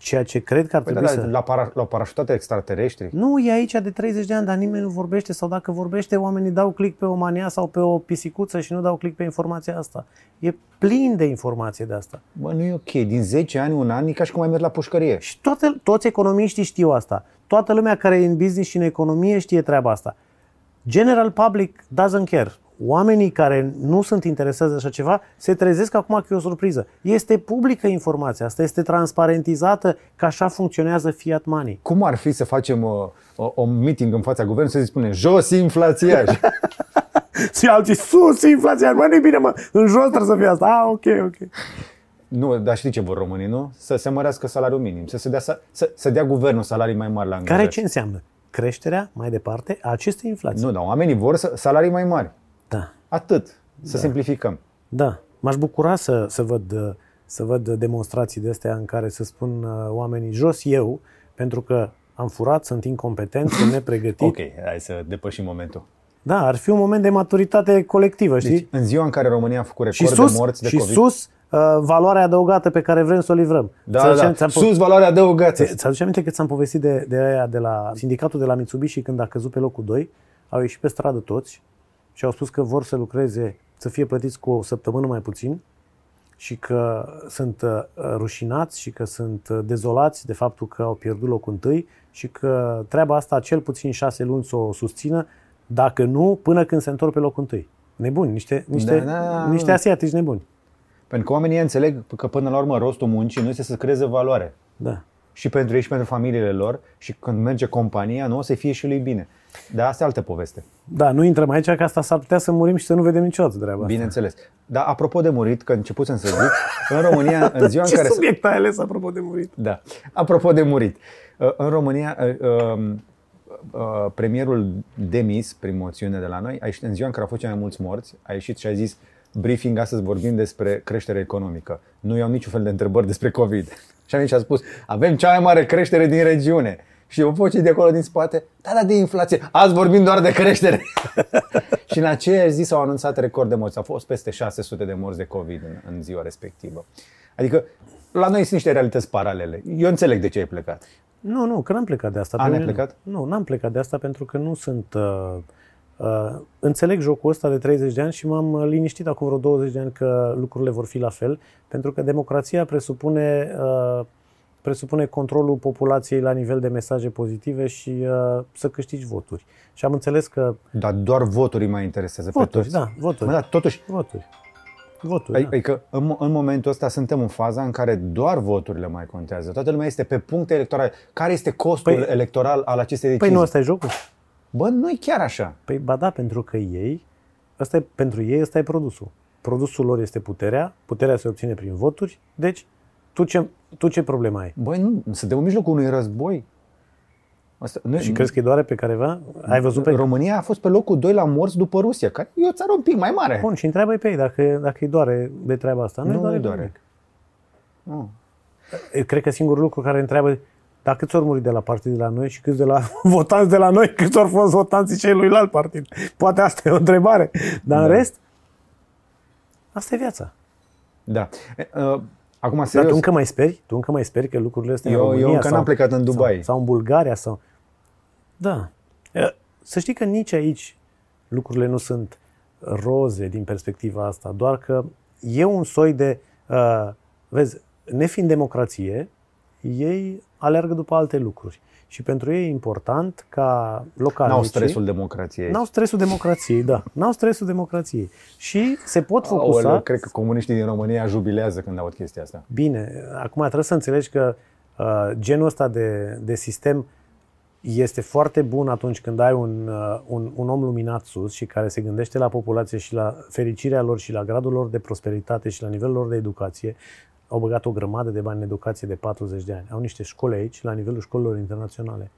Ceea ce cred că ar Păi da, trebui da, să... la, para, la parașutat extraterestri. Nu, e aici de 30 de ani, dar nimeni nu vorbește sau dacă vorbește, oamenii dau click pe o mania sau pe o pisicuță și nu dau click pe informația asta. E plin de informație de asta. Bă, nu e ok. Din 10 ani, un an, e ca și cum ai mers la pușcărie. Și toate, toți economiștii știu asta. Toată lumea care e în business și în economie știe treaba asta. General public doesn't care. Oamenii care nu sunt interesați de așa ceva se trezesc acum că e o surpriză. Este publică informația asta, este transparentizată că așa funcționează fiat money. Cum ar fi să facem o, o, o meeting în fața guvernului să se spune jos inflația? [laughs] Și alții sus inflația, mă, nu bine mă, în jos trebuie să fie asta. Ah, ok, ok. nu, dar știi ce vor românii, nu? Să se mărească salariul minim, să, se dea, să, să, să dea guvernul salarii mai mari la angajați. Care ce înseamnă? Creșterea mai departe a acestei inflații. Nu, dar oamenii vor să, salarii mai mari. Da. Atât. Să simplificăm. Da, m-aș bucura să, să, văd, uh, să văd demonstrații de astea în care să spun uh, oamenii jos eu, pentru că am furat, sunt incompetent, sunt nepregătit. [laughs] Ok, hai să depășim momentul. Da, ar fi un moment de maturitate colectivă, știi? Deci, în ziua în care România a făcut și record sus, de morți de și COVID, sus uh, valoarea adăugată pe care vrem să o livrăm. da, Ți-aduce- da, ți-am po- sus valoarea adăugată. Ți- Ți-aduce aminte că ți-am povestit de, de aia de la sindicatul de la Mitsubishi când a căzut pe locul 2? Au ieșit pe stradă toți și au spus că vor să lucreze, să fie plătiți cu o săptămână mai puțin și că sunt uh, rușinați și că sunt uh, dezolați de faptul că au pierdut locul întâi și că treaba asta cel puțin șase luni să o susțină, dacă nu, până când se întorc pe locul întâi. Nebuni, niște, niște, Da, da, niște da. asiatici nebuni. Pentru că oamenii înțeleg că până la urmă rostul muncii nu este să creeze valoare. Da. Și pentru ei și pentru familiile lor și când merge compania, nu o să fie și lui bine. Dar asta e altă poveste. Da, nu intrăm aici, că asta s-ar putea să murim și să nu vedem niciodată treaba asta. Bineînțeles. Dar apropo de murit, că începusem să zic, în România, în [laughs] ziua în Ce care... subiect ai ales apropo de murit? Da. Apropo de murit. uh, În România, uh, um, uh, premierul demis prin moțiune de la noi, a ieșit în ziua în care au fost cei mai mulți morți, a ieșit și a zis briefing, astăzi vorbim despre creștere economică. Nu iau niciun fel de întrebări despre COVID. [laughs] Și a venit și a spus, avem cea mai mare creștere din regiune. Și o voce de acolo din spate, da, da, de inflație, azi vorbim doar de creștere. [laughs] și în aceeași zi s-au anunțat record de morți. Au fost peste 600 de morți de COVID în, în ziua respectivă. Adică, la noi sunt niște realități paralele. Eu înțeleg de ce ai plecat. Nu, nu, că n-am plecat de asta. A, Pe n-ai mine- plecat? Nu, n-am plecat de asta pentru că nu sunt uh, Uh, înțeleg jocul ăsta de 30 de ani și m-am uh, liniștit acum vreo 20 de ani că lucrurile vor fi la fel, pentru că democrația presupune, uh, presupune controlul populației la nivel de mesaje pozitive și uh, să câștigi voturi. Și am înțeles că... Dar doar voturii mai interesează Voturi, pe toți. da, voturi. Mă, da, totuși, Voturi. Voturi, da. Adică în, în momentul ăsta suntem în faza în care doar voturile mai contează. Toată lumea este pe puncte electorale. Care este costul Păi- electoral al acestei decizii? Păi nu, ăsta e jocul. Bă, nu e chiar așa. Păi ba da, pentru că ei, ăsta e, pentru ei ăsta e produsul. Produsul lor este puterea, puterea se obține prin voturi, deci tu ce, tu ce problemă ai? Băi, nu, suntem în mijlocul unui război. Asta, nu, Și crezi că îi doare pe careva? Ai văzut pe... România a fost pe locul 2 la morți după Rusia, care e o țară un pic mai mare. Bun, și întreabă pe ei dacă, dacă îi doare de treaba asta. Nu Nu, îi îi doare. doare. Nu. Eu Cred că singurul lucru care întreabă dar câți ori murit de la partid de la noi și câți de la [laughs] votanți de la noi, câți ori fost votanții celuilalt partid. Poate asta e o întrebare. Dar în Da. rest, asta e viața. Da. E, uh, Acum, Dar serios, tu încă mai speri? Tu încă mai speri că lucrurile astea Eu- în eu România încă sau, n-am plecat în Dubai. Sau, sau în Bulgaria sau... Da. E, Să știi că nici aici lucrurile nu sunt roze din perspectiva asta, doar că e un soi de... Uh, vezi, nefiind democrație, ei alergă după alte lucruri. Și pentru ei e important ca localnicii... n-au stresul democrației. N-au stresul democrației, da. N-au stresul democrației. Și se pot focusa... Aoleu, cred că comuniștii din România jubilează când aud chestia asta. Bine, acum trebuie să înțelegi că uh, genul ăsta de, de sistem este foarte bun atunci când ai un, uh, un, un om luminat sus și care se gândește la populație și la fericirea lor și la gradul lor de prosperitate și la nivelul lor de educație. Au băgat o grămadă de bani în educație de 40 de ani. Au niște școli aici, la nivelul școlilor internaționale.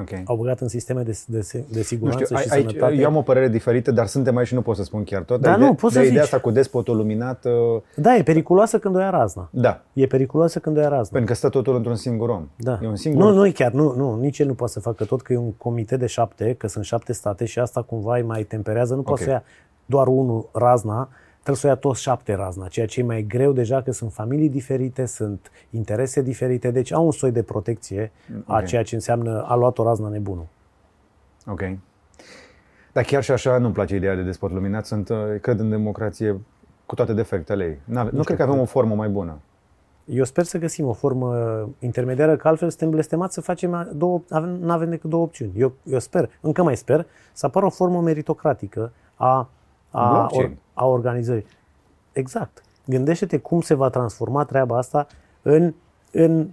Ok. Au băgat în sisteme de, de, de Nu siguranță știu, și aici, sănătate. eu am o părere diferită, dar suntem aici și nu pot să spun chiar tot. Da, Dar nu, ide- poți să dar ideea zici. asta cu despotul luminat, uh, Da, e periculoasă când o ia razna. da, E periculoasă când o ia razna. pentru că stă totul într-un singur om. Da. E un singur Nu, nu e chiar, nu, nu, nici el nu poate să facă tot, că e un comitet de șapte, că sunt șapte state și asta cumva îi mai temperează. Nu poate Ok. să ia doar unul razna, trebuie să o ia toți șapte razna, ceea ce e mai greu deja că sunt familii diferite, sunt interese diferite, deci au un soi de protecție a Ok. ceea ce înseamnă a luat o razna nebunul. Ok. Dar chiar și așa nu-mi place ideea de despot luminat. Sunt, uh, cred în democrație cu toate defectele ei. N-ave- Nu, cred că avem o formă mai bună. Eu sper să găsim o formă intermediară, că altfel suntem blestemați să facem două, avem, nu avem decât două opțiuni. Eu, eu sper, încă mai sper, să apară o formă meritocratică a, a, Blockchain. a organizării. Exact. Gândește-te cum se va transforma treaba asta în, în,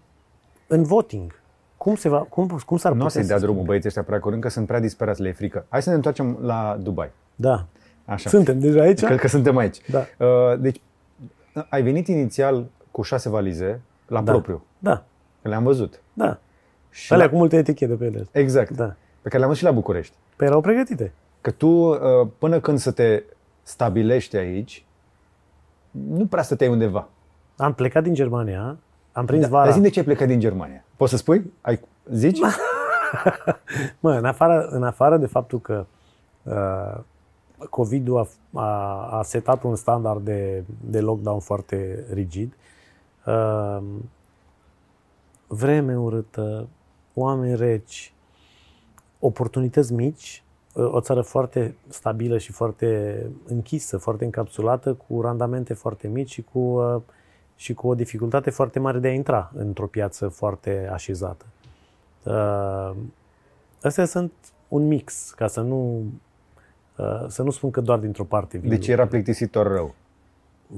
în voting. Cum, se va, cum, cum s-ar Nu o putea să-i dea să drumul băieții ăștia prea curând, că sunt prea disperați, le e frică. Hai să ne întoarcem la Dubai. Da. Așa. Suntem deja aici? Cred că suntem aici. Da. Uh, Deci, ai venit inițial cu șase valize la Da. propriu. Da. Că le-am văzut. Da. Și Alea la... cu multe etichete pe ele. Exact. Da. Pe care le-am văzut și la București. Păi erau pregătite. Că tu, uh, până când să te stabilești aici, nu prea stăteai undeva. Am plecat din Germania, am prins Da, vara. dar zi de ce ai plecat din Germania? Poți să spui? Ai, zici? [laughs] Mă, în afară, în afară de faptul că uh, COVID-ul a, a, a setat un standard de, de lockdown foarte rigid, uh, vreme urâtă, oameni reci, oportunități mici, uh, o țară foarte stabilă și foarte închisă, foarte încapsulată, cu randamente foarte mici și cu, uh, și cu o dificultate foarte mare de a intra într-o piață foarte așezată. Uh, astea sunt un mix, ca să nu, uh, să nu spun că doar dintr-o parte vin. Deci era plictisitor rău.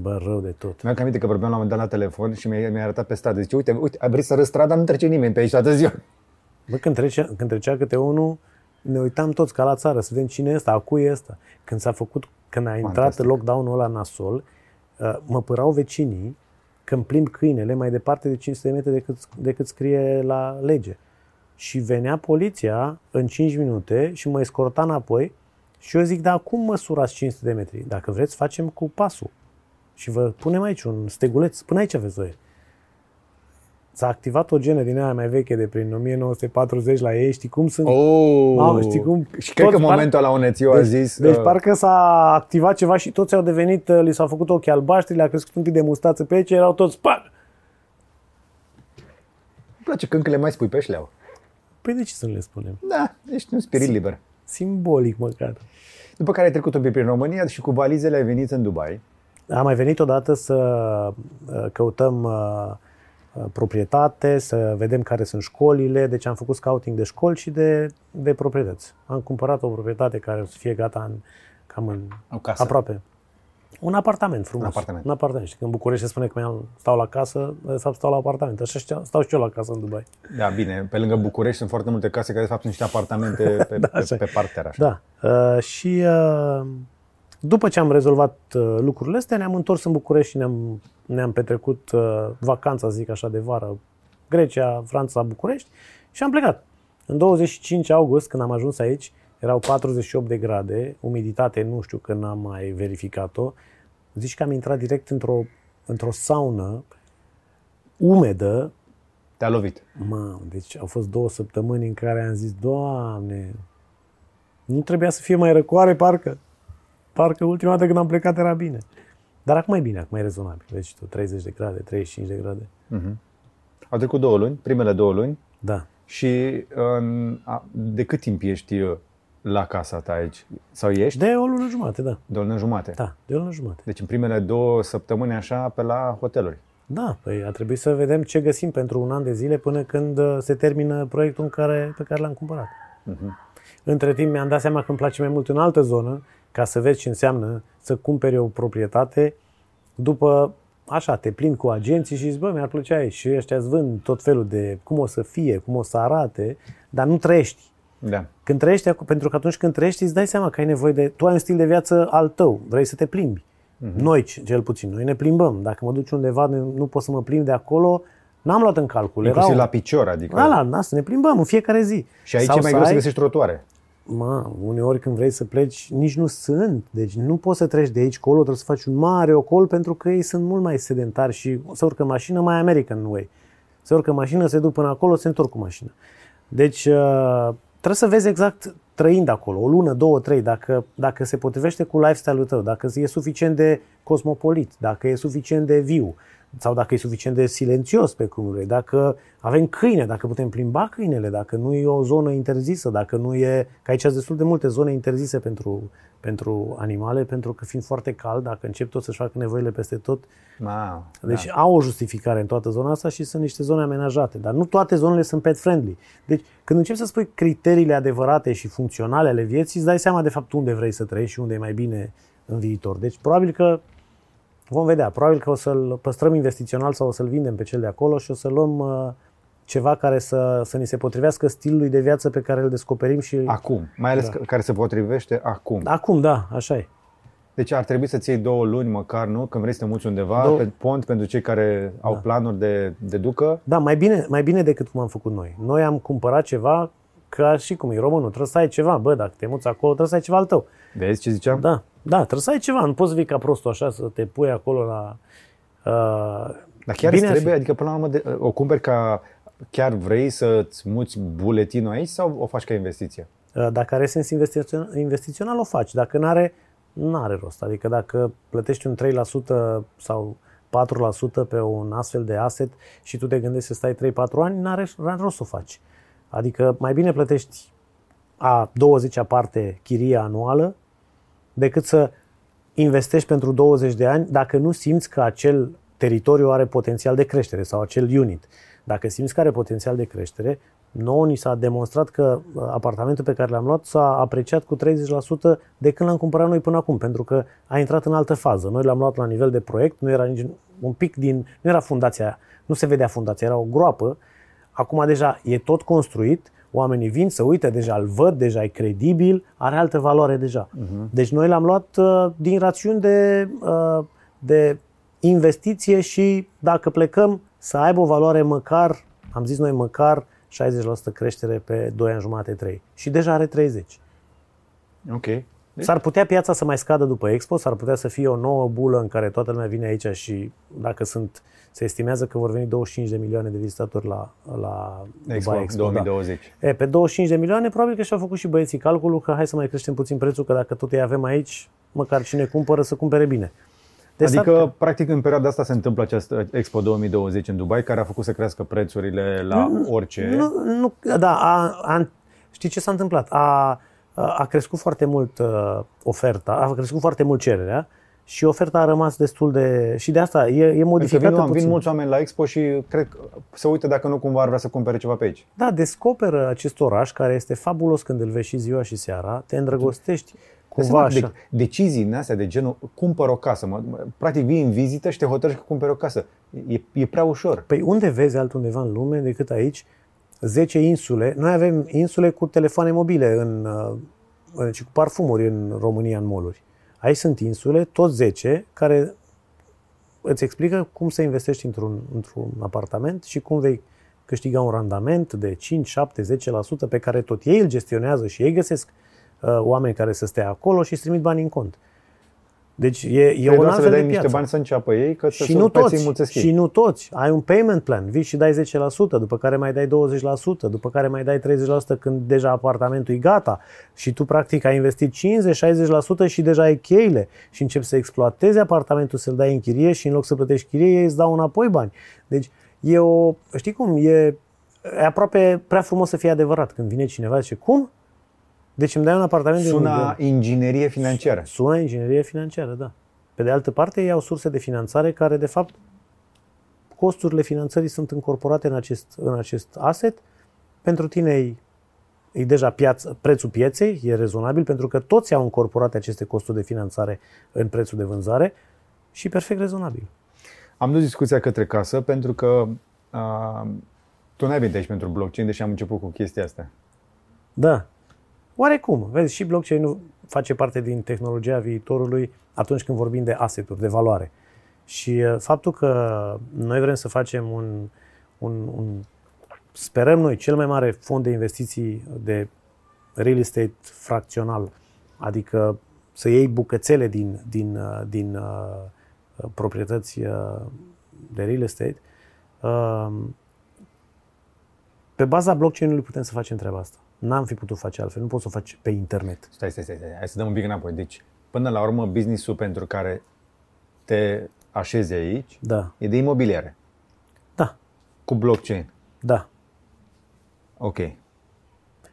Bă, rău de tot. Mi-am aminte că vorbeam la un moment dat la telefon și mi-a, mi-a arătat pe stradă. Zice, uite, uite, ai vrut să râs strada, nu trece nimeni pe aici toată ziua. Bă, când trecea, când trecea câte unul, ne uitam toți ca la țară să vedem cine e ăsta, a cui e ăsta. Când s-a făcut, când a intrat Fantastic. lockdown-ul ăla nasol, uh, mă părau vecinii când plimb câinele mai departe de 500 de metri decât, decât scrie la lege. Și venea poliția în 5 minute și mă escorta înapoi și eu zic, dar cum măsurați 500 de metri? Dacă vreți, facem cu pasul. Și vă punem aici un steguleț, până aici aveți voie. S-a activat o genă din aia mai veche de prin 1940 la ei, știi cum sunt? Oh. Mamă, știi cum? Și cred că Toți par- momentul ăla Onețiu a Deci, zis... deci uh, parcă s-a activat ceva și toți au devenit, uh, li s-au făcut ochii albaștri, le-a crescut un pic de mustață pe aici, erau toți, pac! Îmi place când le mai spui pe șleau. Păi de ce să nu le spunem? Da, ești un spirit liber. simbolic măcar. După care ai trecut un pic prin România și cu valizele ai venit în Dubai. Am mai venit odată să uh, căutăm uh, uh, proprietate, să vedem care sunt școlile, deci am făcut scouting de școli și de, de proprietăți. Am cumpărat o proprietate care o să fie gata în, cam în O casă. aproape. Un apartament frumos. Un apartament. Un apartament. Și când în București se spune că mi stau la casă, de fapt stau la apartament. Așa știa- stau și eu la casă în Dubai. Da, bine, pe lângă București sunt foarte multe case care de fapt sunt niște apartamente [laughs] pe, Da, pe, așa pe parter așa. Da. Uh, și uh, după ce am rezolvat uh, lucrurile astea, ne-am întors în București și ne-am, ne-am petrecut uh, vacanța, să zic așa, de vară. Grecia, Franța, București și am plecat. În 25 august, când am ajuns aici, erau 48 de grade, umiditate, nu știu că n-am mai verificat-o. Zici că am intrat direct într-o, într-o saună umedă, Te-a lovit. Mamă, deci au fost două săptămâni în care am zis, Doamne, nu trebuia să fie mai răcoare, parcă. Parcă ultima dată când am plecat era bine. Dar acum e bine, acum e rezonabil. Vezi tu, 30 de grade, 35 de grade. Au trecut două luni, primele două luni Da. și în, a, de cât timp ești uh, la casa ta aici? Sau ești? De o lună jumate, da. De o lună jumate. Da, de o lună jumate. Deci în primele două săptămâni așa pe la hoteluri. Da, păi a trebuit să vedem ce găsim pentru un an de zile până când uh, se termină proiectul în care, pe care l-am cumpărat. Între timp mi-am dat seama că îmi place mai mult în altă zonă, ca să vezi ce înseamnă să cumperi o proprietate după așa, te plimbi cu agenții și zici, bă, mi-ar plăcea aici și ăștia îți vând tot felul de cum o să fie, cum o să arate, dar nu trăiești. Da. Când trăiești, acolo- pentru că atunci când trăiești îți dai seama că ai nevoie de... Tu ai un stil de viață al tău, vrei să te plimbi. Noi, cel puțin, noi ne plimbăm. Dacă mă duci undeva, nu nu pot să mă plimb de acolo, n-am luat în calcul. Inclusiv Erau- la picior, adică. Da, la, da, să ne plimbăm în fiecare zi. Și aici Sau e mai să greu să ai- găsești trotuare. Mă, uneori când vrei să pleci, nici nu sunt. Deci nu poți să treci de aici colo, trebuie să faci un mare ocol pentru că ei sunt mult mai sedentari și se urcă în mașină mai American way. Se urcă în mașină, se duc până acolo, se întorc cu mașină. Deci uh, trebuie să vezi exact trăind acolo, o lună, două, trei, dacă, dacă se potrivește cu lifestyle-ul tău, dacă e suficient de cosmopolit, dacă e suficient de viu, sau dacă e suficient de silențios pe cum vrei, dacă avem câine, dacă putem plimba câinele, dacă nu e o zonă interzisă, dacă nu e, că aici sunt destul de multe zone interzise pentru, pentru animale, pentru că fiind foarte cald, dacă încep tot să-și facă nevoile peste tot, Ma, deci da. au o justificare în toată zona asta și sunt niște zone amenajate, dar nu toate zonele sunt pet friendly. Deci când începi să spui criteriile adevărate și funcționale ale vieții, îți dai seama de fapt unde vrei să trăiești și unde e mai bine în viitor. Deci probabil că vom vedea, probabil că o să-l păstrăm investițional sau o să-l vindem pe cel de acolo și o să luăm uh, ceva care să, să ni se potrivească stilului de viață pe care îl descoperim și Acum, mai ales da. care se potrivește acum. acum, da, așa e. Deci ar trebui să-ți iei două luni măcar, nu? Când vrei să te muți undeva, Două- pe pont pentru cei care au planuri de, de ducă. Da, mai bine, mai bine decât cum am făcut noi. Noi am cumpărat ceva ca și cum e românul, trebuie să ai ceva, bă, dacă te muți acolo, trebuie să ai ceva al tău. Vezi ce ziceam? Da, da, trebuie să ai ceva, nu poți să vii ca prostul așa, să te pui acolo la... Uh, Dar chiar bine îți ar fi. trebuie, adică până la urmă de, o cumperi ca chiar vrei să-ți muți buletinul aici sau o faci ca investiție? Uh, Dacă are sens investițional, investițional, o faci. Dacă nu are, nu are rost. Adică dacă plătești un 3% sau 4% pe un astfel de asset și tu te gândești să stai 3-4 ani, nu are rost să o faci. Adică mai bine plătești a 20 parte chiria anuală decât să investești pentru 20 de ani dacă nu simți că acel teritoriu are potențial de creștere sau acel unit. Dacă simți că are potențial de creștere, nouă ni s-a demonstrat că uh, apartamentul pe care l-am luat s-a apreciat cu 30% de când l-am cumpărat noi până acum, pentru că a intrat în altă fază. Noi l-am luat la nivel de proiect, nu era nici un pic din, nu era fundația, nu se vedea fundația, era o groapă. Acum deja e tot construit, oamenii vin să uite, deja îl văd, deja e credibil, are altă valoare deja. Uh-huh. Deci noi l-am luat uh, din rațiuni de, uh, de investiție și dacă plecăm să aibă o valoare măcar, am zis noi măcar 60% creștere pe 2 ani jumate, 3. Și deja are 30. Ok. S-ar putea piața să mai scadă după Expo, s-ar putea să fie o nouă bulă în care toată lumea vine aici și dacă sunt, se estimează că vor veni 25 de milioane de vizitatori la, la Expo, Dubai Expo. 2020. Da. E, pe 25 de milioane probabil că și-au făcut și băieții calculul că hai să mai creștem puțin prețul, că dacă tot îi avem aici, măcar cine cumpără să cumpere bine. Deci s-ar putea- Adică, practic, în perioada asta se întâmplă această Expo 2020 în Dubai, care a făcut să crească prețurile la orice. Nu, nu, da, a, a, știi ce s-a întâmplat? A, a crescut foarte mult uh, oferta, a crescut foarte mult cererea și oferta a rămas destul de... Și de asta e, e modificată vin, puțin. vin mulți oameni la Expo și cred că se uită dacă nu cumva ar vrea să cumpere ceva pe aici. Da, descoperă acest oraș care este fabulos când îl vezi și ziua și seara, te îndrăgostești cumva Dai așa. seama, De, decizii din astea de genul, cumpăr o casă. Mă, mă- practic vii în vizită și te hotărăști că cumperi o casă. E, e prea ușor. Păi unde vezi altundeva în lume decât aici 10 insule? Noi avem insule cu telefoane mobile în, uh, și cu parfumuri în România, în moluri. Aici sunt insule, tot 10, care îți explică cum să investești într-un, într-un apartament și cum vei câștiga un randament de 5, 7, 10% pe care tot ei îl gestionează și ei găsesc uh, oameni care să stea acolo și îți trimit bani în cont. Deci e, e E un doar să alt le fel dai de niște piață. bani să înceapă ei, că să Și nu toți, mulțesc și nu toți. Ai un payment plan, vii și dai 10%, după care mai dai 20%, după care mai dai 30% când deja apartamentul e gata și tu practic ai investit 50-60% și deja ai cheile și începi să exploatezi apartamentul, să-l dai în chirie și în loc să plătești chirie, ei îți dau înapoi bani. Deci e o, știi cum, e, e aproape prea frumos să fie adevărat când vine cineva și zice, cum? Deci îmi dai un apartament de un milion. Sună inginerie financiară. Sună inginerie financiară, da. Pe de altă parte, ei au surse de finanțare care, de fapt, costurile finanțării sunt încorporate în acest, în acest asset. Pentru tine e, e deja piață, prețul pieței, e rezonabil, pentru că toți au încorporat aceste costuri de finanțare în prețul de vânzare și perfect rezonabil. Am dus discuția către casă pentru că uh, tu n-ai venit aici pentru blockchain, deși am început cu chestia asta. Da. Oarecum. Vezi, și blockchain face parte din tehnologia viitorului atunci când vorbim de asset-uri, de valoare. Și uh, faptul că noi vrem să facem un, un, un sperăm noi, cel mai mare fond de investiții de real estate fracțional, adică să iei bucățele din, din, uh, din uh, proprietăți uh, de real estate, uh, pe baza blockchain-ului putem să facem treaba asta. N-am fi putut face altfel, nu poți să o faci pe internet. Stai, stai, stai, stai. hai să dăm un pic înapoi. Deci, până la urmă, business-ul pentru care te așezi aici Da, e de imobiliare, da, cu blockchain. da. Ok.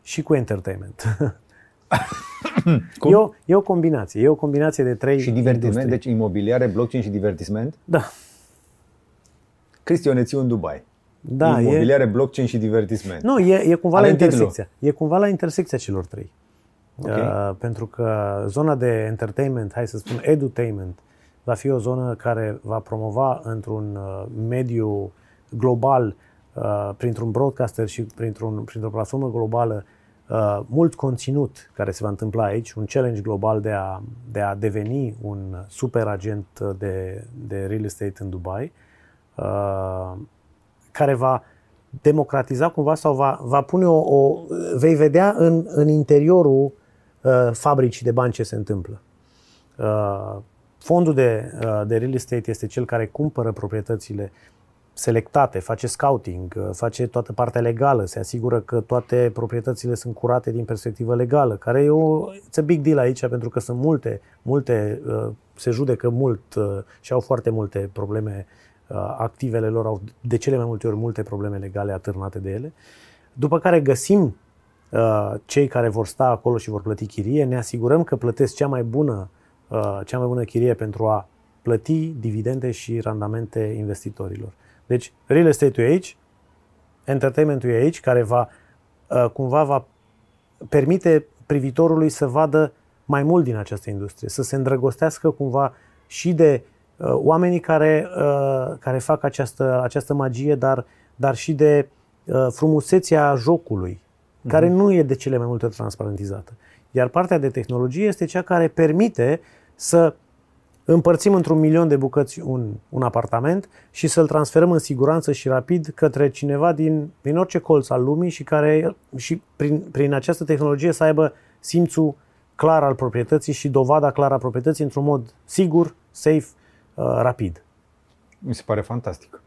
Și cu entertainment. [coughs] Cum? E o, e o combinație, e o combinație de trei Și divertisment, industrii. deci imobiliare, blockchain și divertisment. Da, Cristi, o nețiu în Dubai. Da, e, Imobiliare, blockchain și divertisment. nu, e, e cumva la Avem titlul. intersecția. E cumva la intersecția celor trei. Ok. Uh, pentru că zona de entertainment, hai să spun edutainment, va fi o zonă care va promova într-un uh, mediu global, uh, printr-un broadcaster și printr-un, printr-o platformă globală, uh, mult conținut care se va întâmpla aici, un challenge global de a, de a deveni un super agent de, de real estate în Dubai, uh, care va democratiza cumva sau va, va pune o, o vei vedea în, în interiorul uh, fabricii de bani ce se întâmplă. Uh, fondul de, uh, de real estate este cel care cumpără proprietățile selectate, face scouting, uh, face toată partea legală, se asigură că toate proprietățile sunt curate din perspectivă legală, care e o it's a big deal aici pentru că sunt multe, multe uh, se judecă mult uh, și au foarte multe probleme uh, activele lor au de cele mai multe ori multe probleme legale atârnate de ele. După care găsim uh, cei care vor sta acolo și vor plăti chirie, ne asigurăm că plătesc cea mai bună, uh, cea mai bună chirie pentru a plăti dividende și randamente investitorilor. Deci, real estate-ul e aici, entertainment-ul e aici, care va, uh, cumva va permite privitorului să vadă mai mult din această industrie, să se îndrăgostească cumva și de uh, oamenii care, uh, care fac această, această magie, dar, dar și de uh, frumusețea jocului, care nu e de cele mai multe ori transparentizată. Iar partea de tehnologie este cea care permite să împărțim într-un milion de bucăți un, un apartament și să-l transferăm în siguranță și rapid către cineva din, din orice colț al lumii și care și prin, prin această tehnologie să aibă simțul clar al proprietății și dovada clară a proprietății într-un mod sigur, safe, uh, rapid. Mi se pare fantastic.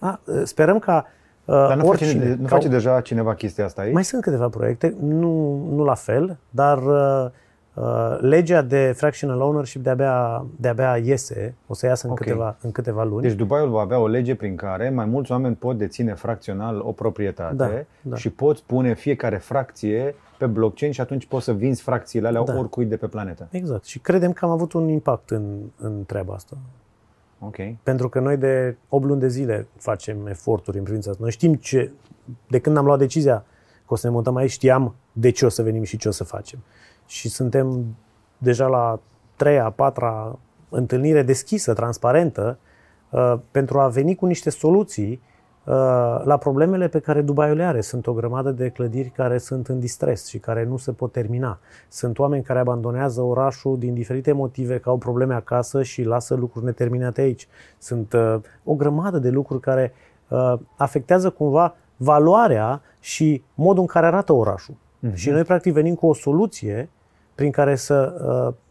Da? Sperăm ca uh, Dar nu, oricine, face, nu ca- face deja cineva chestia asta aici? Mai sunt câteva proiecte, nu, nu la fel, dar uh, uh, legea de fractional ownership de-abia, de-abia iese, o să iasă în, Ok. câteva, în câteva luni. Deci Dubaiul va avea o lege prin care mai mulți oameni pot deține fracțional o proprietate Da, da. și pot pune fiecare fracție pe blockchain și atunci poți să vinzi fracțiile alea Da. oricui de pe planetă. Exact. Și credem că am avut un impact în, în treaba asta. Ok. Pentru că noi de 8 luni de zile facem eforturi în privința asta. Noi știm ce, de când am luat decizia că o să ne mutăm aici, știam de ce o să venim și ce o să facem. Și suntem deja la treia, patra întâlnire deschisă, transparentă, uh, pentru a veni cu niște soluții uh, la problemele pe care Dubai le are. Sunt o grămadă de clădiri care sunt în distres și care nu se pot termina. Sunt oameni care abandonează orașul din diferite motive, că au probleme acasă și lasă lucruri neterminate aici. Sunt uh, o grămadă de lucruri care uh, afectează cumva valoarea și modul în care arată orașul. Mhm. Și noi practic venim cu o soluție prin care să,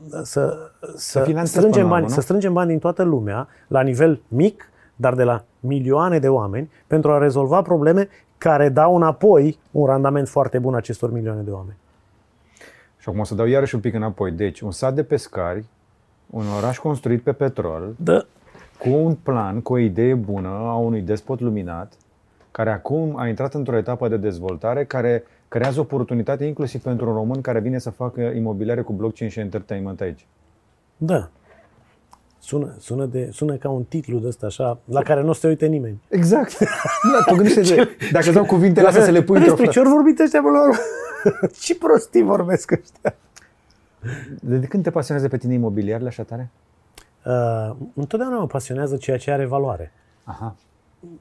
uh, să, să, finanțezi strângem până la bani, urmă, nu? să strângem bani din toată lumea la nivel mic, dar de la milioane de oameni, pentru a rezolva probleme care dau înapoi un randament foarte bun acestor milioane de oameni. Și acum o să dau iarăși un pic înapoi. Deci, un sat de pescari, un oraș construit pe petrol, Da. cu un plan, cu o idee bună a unui despot luminat, care acum a intrat într-o etapă de dezvoltare care creează oportunitate inclusiv pentru un român care vine să facă imobiliare cu blockchain și entertainment aici. Da. Sună, sună, de, sună ca un titlu de ăsta așa, la care nu o să se uite nimeni. Exact. [laughs] da, tu gândește dacă îți dau cuvintele astea să le pui într-o Despre ce frate. ori vorbit ăștia până la urmă? [laughs] Ce prostii vorbesc ăștia? De când te pasionează pe tine imobiliarele așa tare? Uh, întotdeauna mă pasionează ceea ce are valoare. Aha.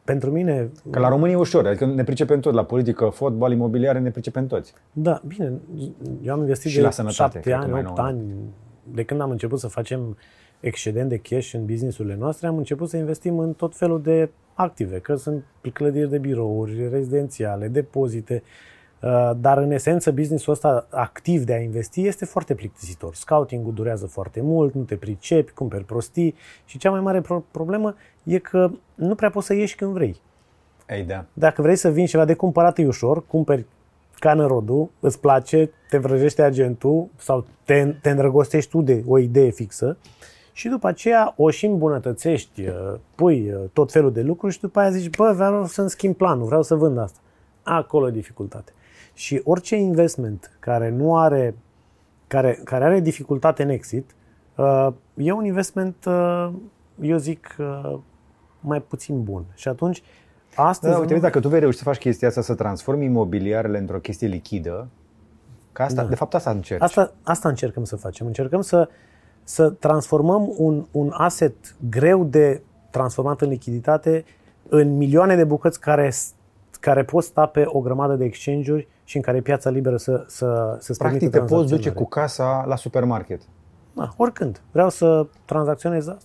Pentru mine, Că la românii e ușor, adică ne pricepem tot, la politică, fotbal, imobiliare, ne pricepem toți. Da, bine, eu am investit Și de la sănătate, șapte cred că ani, mai opt nou. ani. De când am început să facem excedent de cash în businessurile noastre, am început să investim în tot felul de active, că sunt clădiri de birouri, rezidențiale, depozite, uh, dar în esență businessul ăsta activ de a investi este foarte plictisitor. Scouting-ul durează foarte mult, nu te pricepi, cumperi prostii și cea mai mare pro- problemă e că nu prea poți să ieși când vrei. Ei, da. Dacă vrei să vinzi ceva de cumpărat, e ușor, cumperi cană rodul, îți place, te vrăjește agentul sau te, te îndrăgostești tu de o idee fixă și după aceea o și îmbunătățești, uh, pui uh, tot felul de lucruri și după aia zici, bă, vreau să-mi schimb planul, vreau să vând asta. Acolo e dificultate. Și orice investment care nu are, care, care are dificultate în exit, uh, e un investment, uh, eu zic, uh, mai puțin bun. Și atunci, astăzi... Da, uite, vezi, dacă tu vei reuși să faci chestia asta, să transformi imobiliarele într-o chestie lichidă, că asta, Da. de fapt asta încerci. Asta, asta încercăm să facem. Încercăm să, să transformăm un, un asset greu de transformat în lichiditate în milioane de bucăți care, s- care pot sta pe o grămadă de exchange-uri și în care piața liberă să, să, să Practic te poți duce cu casa la supermarket. Da, oricând. Vreau să tranzacționez asta.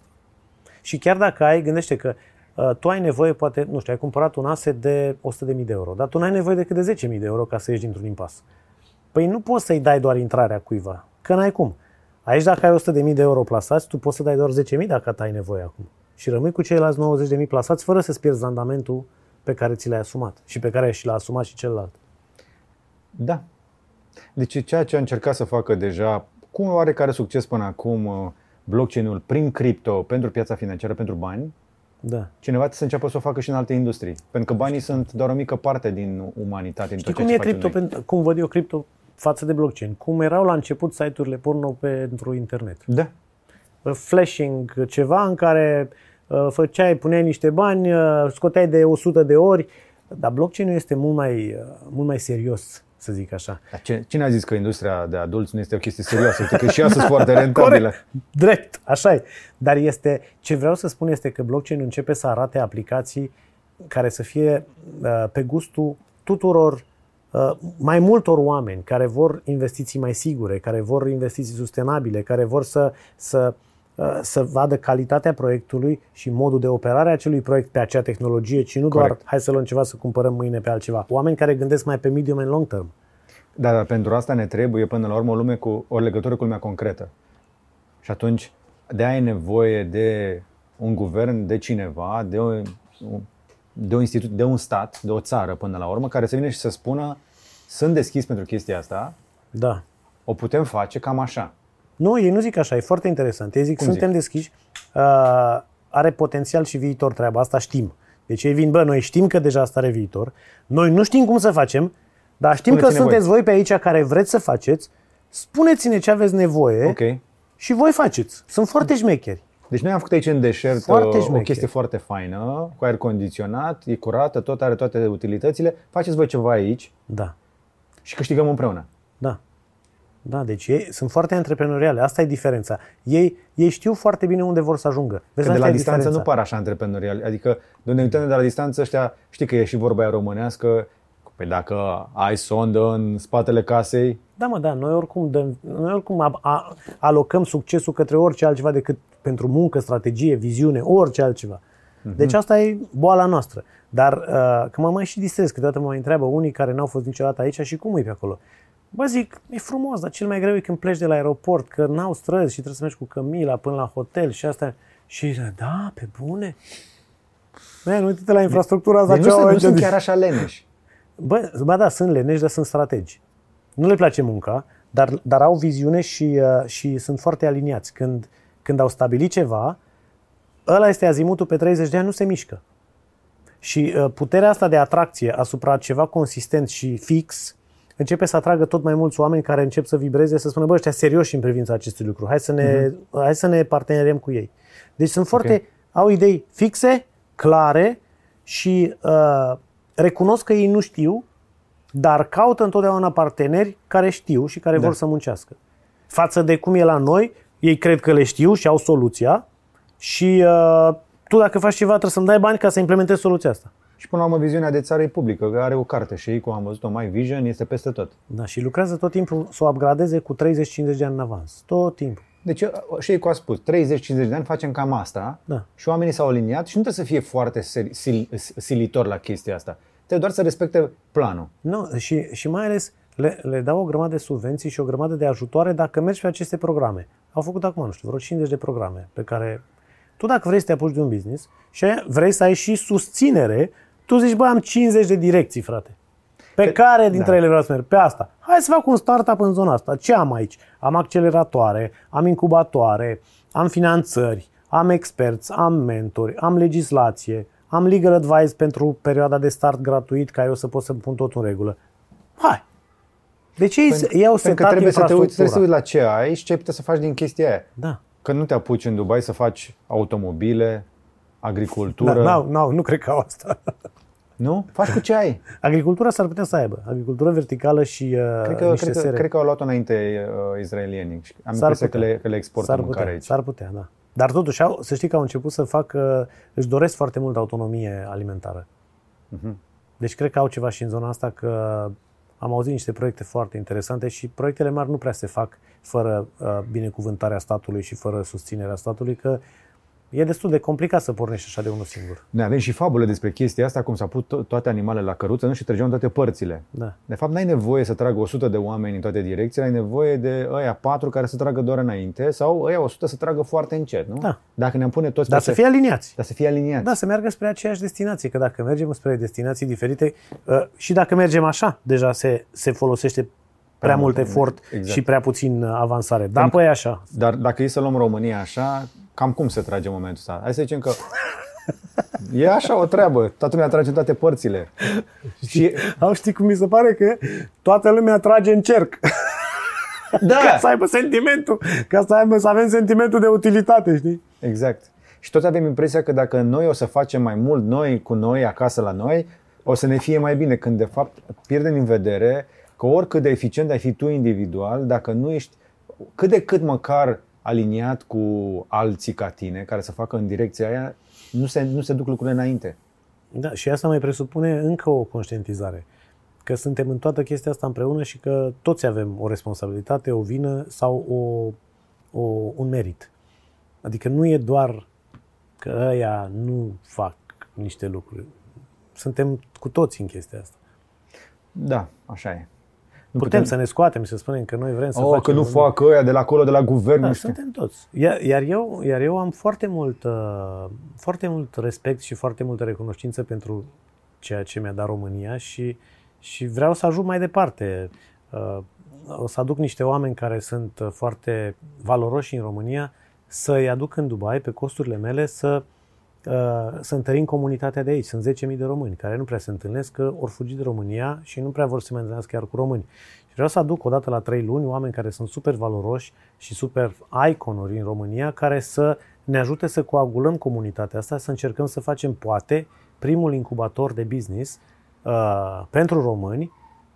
Și chiar dacă ai, gândește că uh, tu ai nevoie, poate, nu știu, ai cumpărat un asset de 100.000 de euro, dar tu nu ai nevoie decât de 10.000 de euro ca să ieși dintr-un impas. Păi nu poți să-i dai doar intrarea cuiva, că n-ai cum. Aici dacă ai 100.000 de euro plasați, tu poți să dai doar 10.000 dacă ai nevoie acum. Și rămâi cu ceilalți 90.000 plasați fără să-ți pierzi randamentul pe care ți l-ai asumat și pe care și l-a asumat și celălalt. Da. Deci ceea ce a încercat să facă deja cu oarecare succes până acum uh, blockchain-ul prin cripto pentru piața financiară, pentru bani, Da. cineva trebuie să înceapă să o facă și în alte industrii. Pentru că banii sunt doar o mică parte din umanitate, din Știi tot cum ceea e ce facem cripto, noi. pentru, cum văd eu cripto față de blockchain? Cum erau la început site-urile porno pentru internet? Da. flashing, ceva în care uh, făceai, puneai niște bani, uh, scoteai de 100 de ori, dar blockchain-ul este mult mai, uh, mult mai serios, să zic așa. Dar ce, cine a zis că industria de adulți nu este o chestie serioasă? Uite că și ea sunt foarte [laughs] rentabilă. Corect, drept, așa e. Dar este, ce vreau să spun este că blockchain începe să arate aplicații care să fie uh, pe gustul tuturor uh, mai multor oameni care vor investiții mai sigure, care vor investiții sustenabile, care vor să, să, uh, să vadă calitatea proiectului și modul de operare a acelui proiect pe acea tehnologie, ci nu doar Corect. hai să luăm ceva să cumpărăm mâine pe altceva. Oameni care gândesc mai pe medium and long term. Da, dar pentru asta ne trebuie până la urmă o lume cu o legătură cu lumea concretă. Și atunci de ai nevoie de un guvern, de cineva, de o, de o instituție, de un stat, de o țară până la urmă, care să vină și să spună sunt deschis pentru chestia asta, Da. o putem face cam așa. Nu, ei nu zic așa, e foarte interesant. Ei zic, Cum suntem zic? deschiși, uh, are potențial și viitor treaba asta, știm. Deci ei vin, bă, noi știm că deja asta are viitor, noi nu știm cum să facem, Dar știm că Spuneți-ne sunteți voi pe aici care vreți să faceți, spuneți-ne ce aveți nevoie Ok. și voi faceți. Sunt foarte șmecheri. Deci noi am făcut aici în deșert Foarte uh, o șmecher. chestie foarte faină, cu aer condiționat, e curată, tot are toate utilitățile. Faceți voi ceva aici Da, și câștigăm împreună. da. Da, deci ei sunt foarte antreprenoriale. Asta e diferența. Ei, ei știu foarte bine unde vor să ajungă. Vezi, Că de asta la e distanță diferența. nu par așa antreprenorial. Adică de ne uităm de la distanță ăștia, știi că e și vorba aia românească, Păi dacă ai sondă în spatele casei, Da, mă, da, noi oricum, dăm, noi oricum a, a, alocăm succesul către orice altceva decât pentru muncă, strategie, viziune, orice altceva. Deci asta e boala noastră. Dar uh, că mă mai și distrez, câteodată mă mai întreabă unii care n-au fost niciodată aici și cum e pe acolo. Bă, zic, e frumos, dar cel mai greu e când pleci de la aeroport, că n-au străzi și trebuie să mergi cu cămila până la hotel și asta. Și da, pe bune. Man, uite-te la infrastructura asta deci ce nu, au sunt, nu aici. sunt Deci- chiar așa leneși. Bă, ba da, sunt leneși, dar sunt strategi. Nu le place munca, dar, dar au viziune și, uh, și sunt foarte aliniați. Când, când au stabilit ceva, ăla este azimutul pe 30 de ani, nu se mișcă. Și uh, puterea asta de atracție asupra ceva consistent și fix începe să atragă tot mai mulți oameni care încep să vibreze, să spună, bă, ăștia serioși în privința acestui lucru, hai să ne, uh-huh. hai să ne parteneriem cu ei. Deci sunt foarte, Ok. au idei fixe, clare și uh, recunosc că ei nu știu, dar caută întotdeauna parteneri care știu și care da. vor să muncească. Față de cum e la noi, ei cred că le știu și au soluția și uh, tu dacă faci ceva trebuie să-mi dai bani ca să implementezi soluția asta. Și până la urmă viziunea de țară e publică, că are o carte și ei, cum am văzut-o, My Vision, este peste tot. Da, și lucrează tot timpul să o upgradeze cu 30-50 de ani în avans. Tot timpul. Deci și ei cu a spus, 30-50 de ani facem cam asta Da. și oamenii s-au aliniat și nu trebuie să fie foarte seri- sil, silitor la chestia asta. Trebuie doar să respecte planul. Nu, și, și mai ales le, le dau o grămadă de subvenții și o grămadă de ajutoare dacă mergi pe aceste programe. Au făcut acum, nu știu, vreo 50 de programe pe care tu dacă vrei să te apuci de un business și vrei să ai și susținere, tu zici, bă, am 50 de direcții, frate. Pe Pe- care dintre da. ele vreau să merg? Pe asta. Hai să fac un startup în zona asta. Ce am aici? Am acceleratoare, am incubatoare, am finanțări, am experți, am mentori, am legislație, am legal advice pentru perioada de start gratuit ca eu să pot să pun tot în regulă. Hai! Deci ei, ei au Pentru setat că trebuie să te uiți, trebuie să infrastructura. uiți la ce ai și ce ai putea să faci din chestia aia. Da. Că nu te apuci în Dubai să faci automobile, agricultură. Da, n-au, n-au, nu cred că au asta. [laughs] Nu? Faci cu ce ai. Agricultura s-ar putea să aibă. Agricultură verticală și uh, Cred că, niște cred, că, sere. cred că au luat-o înainte uh, izraelienii. Și Am S-ar impresia că putea. le, că le exportă S-ar mâncare putea, aici. s-ar putea, da. Dar totuși, au, să știi că au început să facă, își doresc foarte mult autonomie alimentară. Mhm. Deci cred că au ceva și în zona asta că am auzit niște proiecte foarte interesante și proiectele mari nu prea se fac fără uh, binecuvântarea statului și fără susținerea statului, că e destul de complicat să pornești așa de unul singur. Noi avem și fabule despre chestia asta, cum s-a pus to- toate animalele la căruță nu? și trăgeau în toate părțile. Da. De fapt, n-ai nevoie să tragă 100 de oameni în toate direcțiile, ai nevoie de ăia patru care să tragă doar înainte sau ăia 100 să tragă foarte încet, nu? Da. Dacă ne-am pune toți Dar pe să fie aliniați. dar să fie aliniați. Da, să meargă spre aceeași destinație, că dacă mergem spre destinații diferite uh, și dacă mergem așa, deja se, se folosește prea mult mult, efort exact. și prea puțin uh, avansare. Da, păi așa. Dar dacă e să luăm România așa, cam cum se trage în momentul ăsta? Hai să zicem că e așa o treabă, toată lumea trage în toate părțile. Și Au știi cum mi se pare că toată lumea trage în cerc. da, [laughs] Ca să aibă sentimentul, ca să, aibă, să avem sentimentul de utilitate, știi? Exact. Și toți avem impresia că dacă noi o să facem mai mult noi cu noi, acasă la noi, o să ne fie mai bine, când de fapt pierdem din vedere că oricât de eficient ai fi tu individual, dacă nu ești cât de cât măcar aliniat cu alții ca tine, care să facă în direcția aia, nu se, nu se duc lucrurile înainte. Da, și asta mai presupune încă o conștientizare. Că suntem în toată chestia asta împreună și că toți avem o responsabilitate, o vină sau o, o, un merit. Adică nu e doar că ăia nu fac niște lucruri. Suntem cu toți în chestia asta. Da, așa e. Nu Putem, să ne scoatem și să spunem că noi vrem să Oh, facem... că nu fac ăia de la acolo, de la guvern, Da, nu știu. suntem toți. Iar, iar, eu, iar eu am foarte mult, uh, foarte mult respect și foarte multă recunoștință pentru ceea ce mi-a dat România și, și vreau să ajut mai departe. Uh, o să aduc niște oameni care sunt uh, foarte valoroși în România să-i aduc în Dubai pe costurile mele să uh, să întărim comunitatea de aici. Sunt 10.000 de români care nu prea se întâlnesc, că ori fugi de România și nu prea vor să se mai întâlnească chiar cu români. Și vreau să aduc odată la trei luni oameni care sunt super valoroși și super iconuri în România, care să ne ajute să coagulăm comunitatea asta, să încercăm să facem, poate, primul incubator de business uh, pentru români,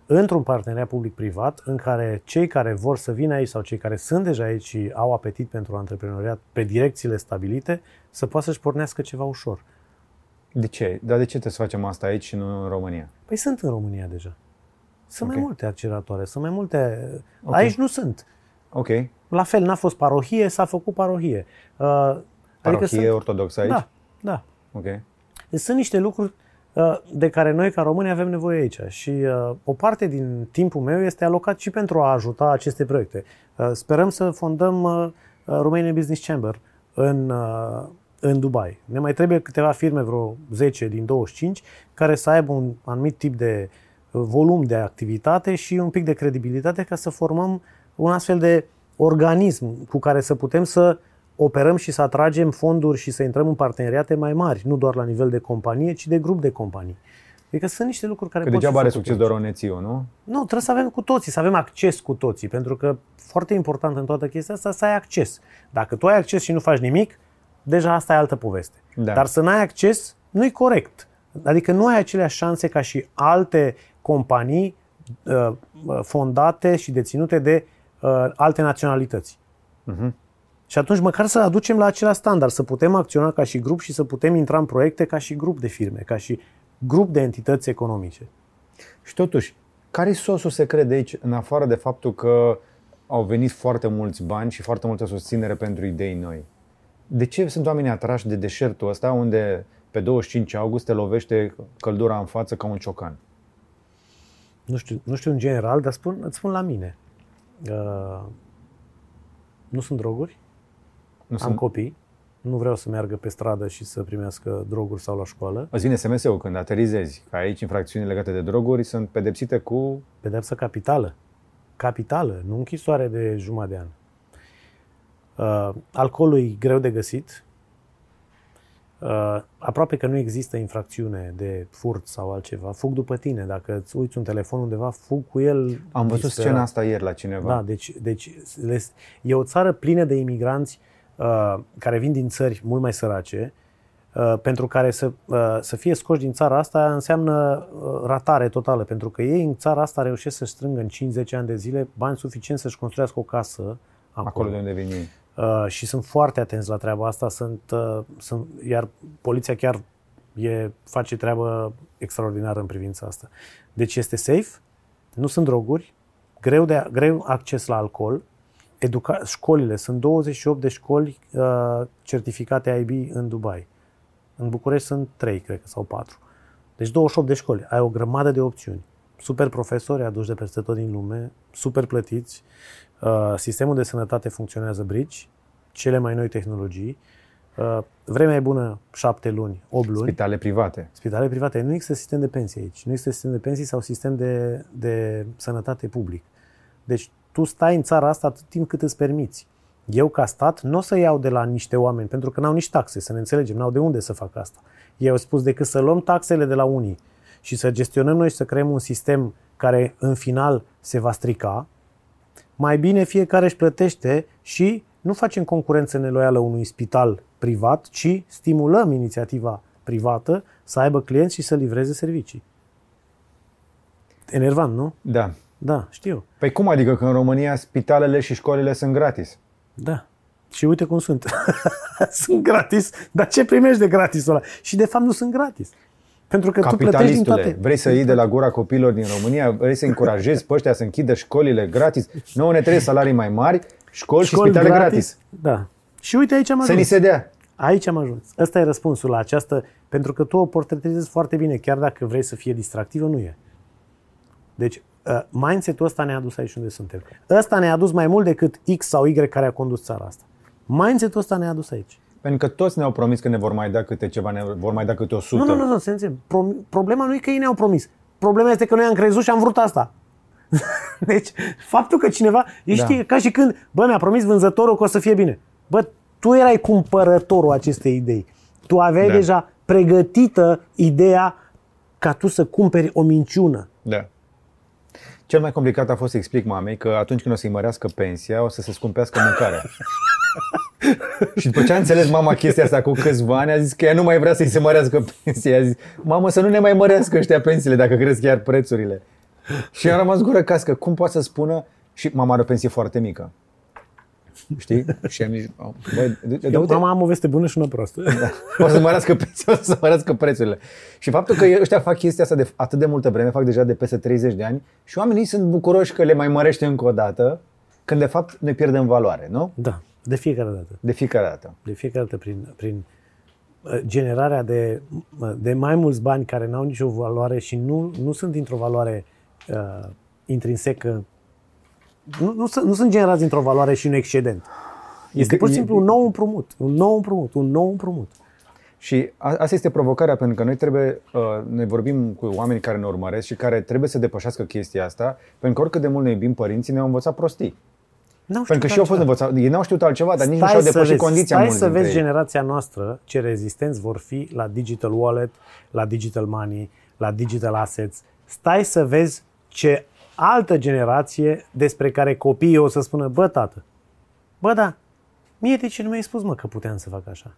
într-un parteneriat public-privat, în care cei care vor să vină aici sau cei care sunt deja aici și au apetit pentru antreprenoriat pe direcțiile stabilite, să poată să-și pornească ceva ușor. De ce? Dar de ce trebuie să facem asta aici și nu în România? Păi sunt în România deja. Sunt okay. mai multe acceleratoare, sunt mai multe... Okay. Aici nu sunt. Ok. La fel, n-a fost parohie, s-a făcut parohie. Uh, parohie adică sunt... ortodoxă aici? Da, da. Ok. Deci sunt niște lucruri uh, de care noi ca români avem nevoie aici și uh, o parte din timpul meu este alocat și pentru a ajuta aceste proiecte. Uh, sperăm să fondăm uh, Romanian Business Chamber în, uh, în Dubai. Ne mai trebuie câteva firme, vreo 10 din 25, care să aibă un anumit tip de volum de activitate și un pic de credibilitate ca să formăm un astfel de organism cu care să putem să operăm și să atragem fonduri și să intrăm în parteneriate mai mari, nu doar la nivel de companie, ci de grup de companii. Adică sunt niște lucruri care că pot degeaba are succes doar Onețiu, nu? Nu, trebuie să avem cu toții, să avem acces cu toții, pentru că foarte important în toată chestia asta să ai acces. Dacă tu ai acces și nu faci nimic, deja asta e altă poveste. Da. Dar să n-ai acces nu e corect. Adică nu ai aceleași șanse ca și alte companii uh, uh fondate și deținute de uh, alte naționalități. Uh-huh. Și atunci măcar să aducem la același standard, să putem acționa ca și grup și să putem intra în proiecte ca și grup de firme, ca și grup de entități economice. Și totuși, care e sosul secret de aici, în afară de faptul că au venit foarte mulți bani și foarte multă susținere pentru idei noi? De ce sunt oamenii atrași de deșertul ăsta unde pe 25 august te lovește căldura în față ca un ciocan? Nu știu, nu știu în general, dar spun, îți spun la mine. Uh, nu sunt droguri, nu am sunt... copii, nu vreau să meargă pe stradă și să primească droguri sau la școală. Îți vine SMS-ul când aterizezi, că aici infracțiuni legate de droguri sunt pedepsite cu... Pedepsă capitală. Capitală, nu închisoare de jumătate de an. Uh, alcoolul e greu de găsit. Uh, aproape că nu există infracțiune de furt sau altceva. Fug după tine. Dacă îți uiți un telefon undeva, fug cu el. Am văzut disperat. scena asta ieri la cineva. Da, deci, deci e o țară plină de imigranți uh, care vin din țări mult mai sărace, uh, pentru care să, uh, să fie scoși din țara asta înseamnă uh, ratare totală, pentru că ei în țara asta reușesc să strângă în 5-10 ani de zile bani suficient să-și construiască o casă acolo, acolo de unde vin ei. Uh, și sunt foarte atenți la treaba asta, sunt, uh, sunt, iar poliția chiar e, face treabă extraordinară în privința asta. Deci este safe, nu sunt droguri, greu, de, greu acces la alcool, educa- școlile, sunt 28 de școli uh, certificate IB în Dubai. În București sunt 3, cred că, sau 4. Deci 28 de școli. Ai o grămadă de opțiuni. Super profesori aduși de peste tot din lume, super plătiți. Uh, sistemul de sănătate funcționează bridge, cele mai noi tehnologii. Uh, vremea e bună 7 luni, 8 luni. Spitale private. Spitale private. Nu există sistem de pensii aici. Nu există sistem de pensii sau sistem de, de sănătate public. Deci tu stai în țara asta atât timp cât îți permiți. Eu, ca stat, nu o să iau de la niște oameni, pentru că n-au nici taxe, să ne înțelegem, n-au de unde să fac asta. Ei au spus decât să luăm taxele de la unii și să gestionăm noi și să creăm un sistem care în final se va strica, mai bine fiecare își plătește și nu facem concurență neloială unui spital privat, ci stimulăm inițiativa privată să aibă clienți și să livreze servicii. Enervant, nu? Da. Da, știu. Păi cum adică că în România spitalele și școlile sunt gratis? Da. Și uite cum sunt. [laughs] sunt gratis, dar ce primești de gratisul ăla? Și de fapt nu sunt gratis. Pentru că tu plătești din toate. vrei să iei de la gura copilor din România, vrei să [laughs] încurajezi pe ăștia să închidă școlile gratis. Nu ne trebuie salarii mai mari, școli, școli și spitale gratis. gratis. Da. Și uite aici am ajuns. Să ni se dea. Aici am ajuns. Ăsta e răspunsul la această, pentru că tu o portretizezi foarte bine, chiar dacă vrei să fie distractivă, nu e. Deci, uh, mindset-ul ăsta ne-a adus aici unde suntem. Ăsta ne-a adus mai mult decât X sau Y care a condus țara asta. Mindset-ul ăsta ne-a adus aici. Pentru că toți ne-au promis că ne vor mai da câte ceva, ne vor mai da câte o sută. Nu, nu, nu, nu se Pro- problema nu e că ei ne-au promis. Problema este că noi am crezut și am vrut asta. [laughs] deci, faptul că cineva, e da. ca și când, bă, mi-a promis vânzătorul că o să fie bine. Bă, tu erai cumpărătorul acestei idei. Tu aveai Da. deja pregătită ideea ca tu să cumperi o minciună. Da. Cel mai complicat a fost să explic mamei că atunci când o să-i mărească pensia, o să se scumpească mâncarea. [laughs] și după ce a înțeles mama chestia asta cu câțiva ani, a zis că ea nu mai vrea să-i se mărească pensia. A zis, mamă, să nu ne mai mărească ăștia pensiile dacă cresc chiar prețurile. Și am rămas gură cască. Cum poate să spună? Și mama are o pensie foarte mică. [laughs] Știi? Și am zis, "Oh, băi, de, de, de, Eu, uite, mama am o veste bună și una proastă. o să mărească [laughs] pensia, o să mărească prețurile. Și faptul că ăștia fac chestia asta de atât de multă vreme, fac deja de peste 30 de ani și oamenii sunt bucuroși că le mai mărește încă o dată, când de fapt ne pierdem valoare, nu? Da, de fiecare dată. De fiecare dată. De fiecare dată prin, prin uh, generarea de, uh, de mai mulți bani care n-au nicio valoare și nu, nu sunt dintr-o valoare uh, intrinsecă, nu, nu, sunt, nu sunt generați dintr-o valoare și un excedent. Este E- pur și e- simplu un nou împrumut, un nou împrumut, un nou împrumut. Și a, asta este provocarea, pentru că noi trebuie, uh, noi vorbim cu oameni care ne urmăresc și care trebuie să depășească chestia asta, pentru că oricât de mult ne iubim părinții, ne-au învățat prostii. N-au Pentru că știut și eu au fost altceva. învățat, ei n-au știut altceva, dar nici nu Stai și-au să depășit vezi, condiția Stai mulți să dintre vezi ei. generația noastră ce rezistenți vor fi la digital wallet, la digital money, la digital assets. Stai să vezi ce altă generație despre care copiii o să spună, bă, tată, bă, da, mie de ce nu mi-ai spus, mă, că puteam să fac așa?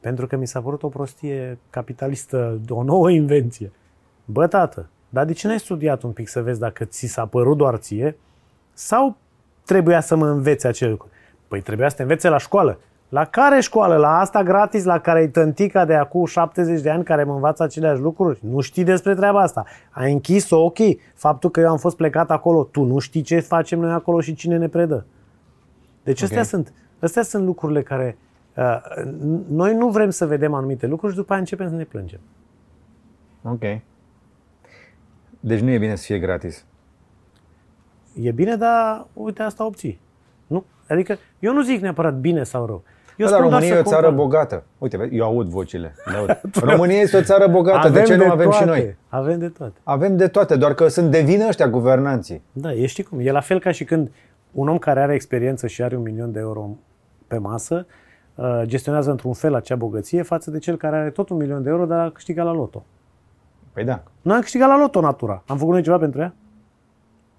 Pentru că mi s-a părut o prostie capitalistă, o nouă invenție. Bă, tată, dar de ce n-ai studiat un pic să vezi dacă ți s-a părut doar ție sau trebuia să mă învețe acel lucru? Păi trebuia să te învețe la școală. La care școală? La asta gratis, la care e tântica de acum 70 de ani care mă învață aceleași lucruri? Nu știi despre treaba asta. Ai închis-o, ok. Faptul că eu am fost plecat acolo, tu nu știi ce facem noi acolo și cine ne predă. Deci astea, Ok. sunt, astea sunt lucrurile care... Uh, noi nu vrem să vedem anumite lucruri și după aia începem să ne plângem. Ok. Deci nu e bine să fie gratis. E bine, dar uite, asta obții. Nu? Adică eu nu zic neapărat bine sau rău. Eu Eu dar spun doar România e o să țară comparăm. bogată. Uite, vezi, eu aud vocile. le aud. [laughs] România este o țară bogată. de ce nu avem toate. și noi? Avem de toate. Avem de toate, doar că sunt de vină ăștia guvernanții. Da, e știi cum. E la fel ca și când un om care are experiență și are un milion de euro pe masă uh, gestionează într-un fel acea bogăție față de cel care are tot un milion de euro, dar a câștigat la loto. Păi da. Noi am câștigat la loto natura. Am făcut noi ceva pentru ea?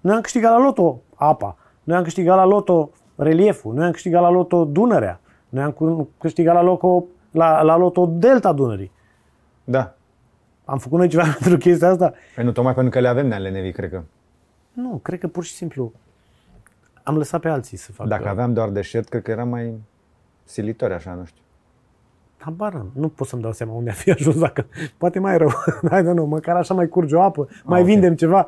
Noi am câștigat la loto apa. Noi am câștigat la loto relieful. Noi am câștigat la loto Dunărea. Noi am cu- câștigat la loto, la, la loto Delta Dunării. Da. Am făcut noi ceva [laughs] pentru chestia asta? Păi nu, tocmai pentru că le avem ne lenevi, cred că. Nu, cred că pur și simplu am lăsat pe alții să facă. Dacă aveam doar deșert, cred că era mai silitori, așa, nu știu. Habar n-am. Nu pot să-mi dau seama unde a fi ajuns dacă... Poate mai rău. [laughs] Hai, nu, măcar așa mai curge o apă, mai ok. vindem ceva.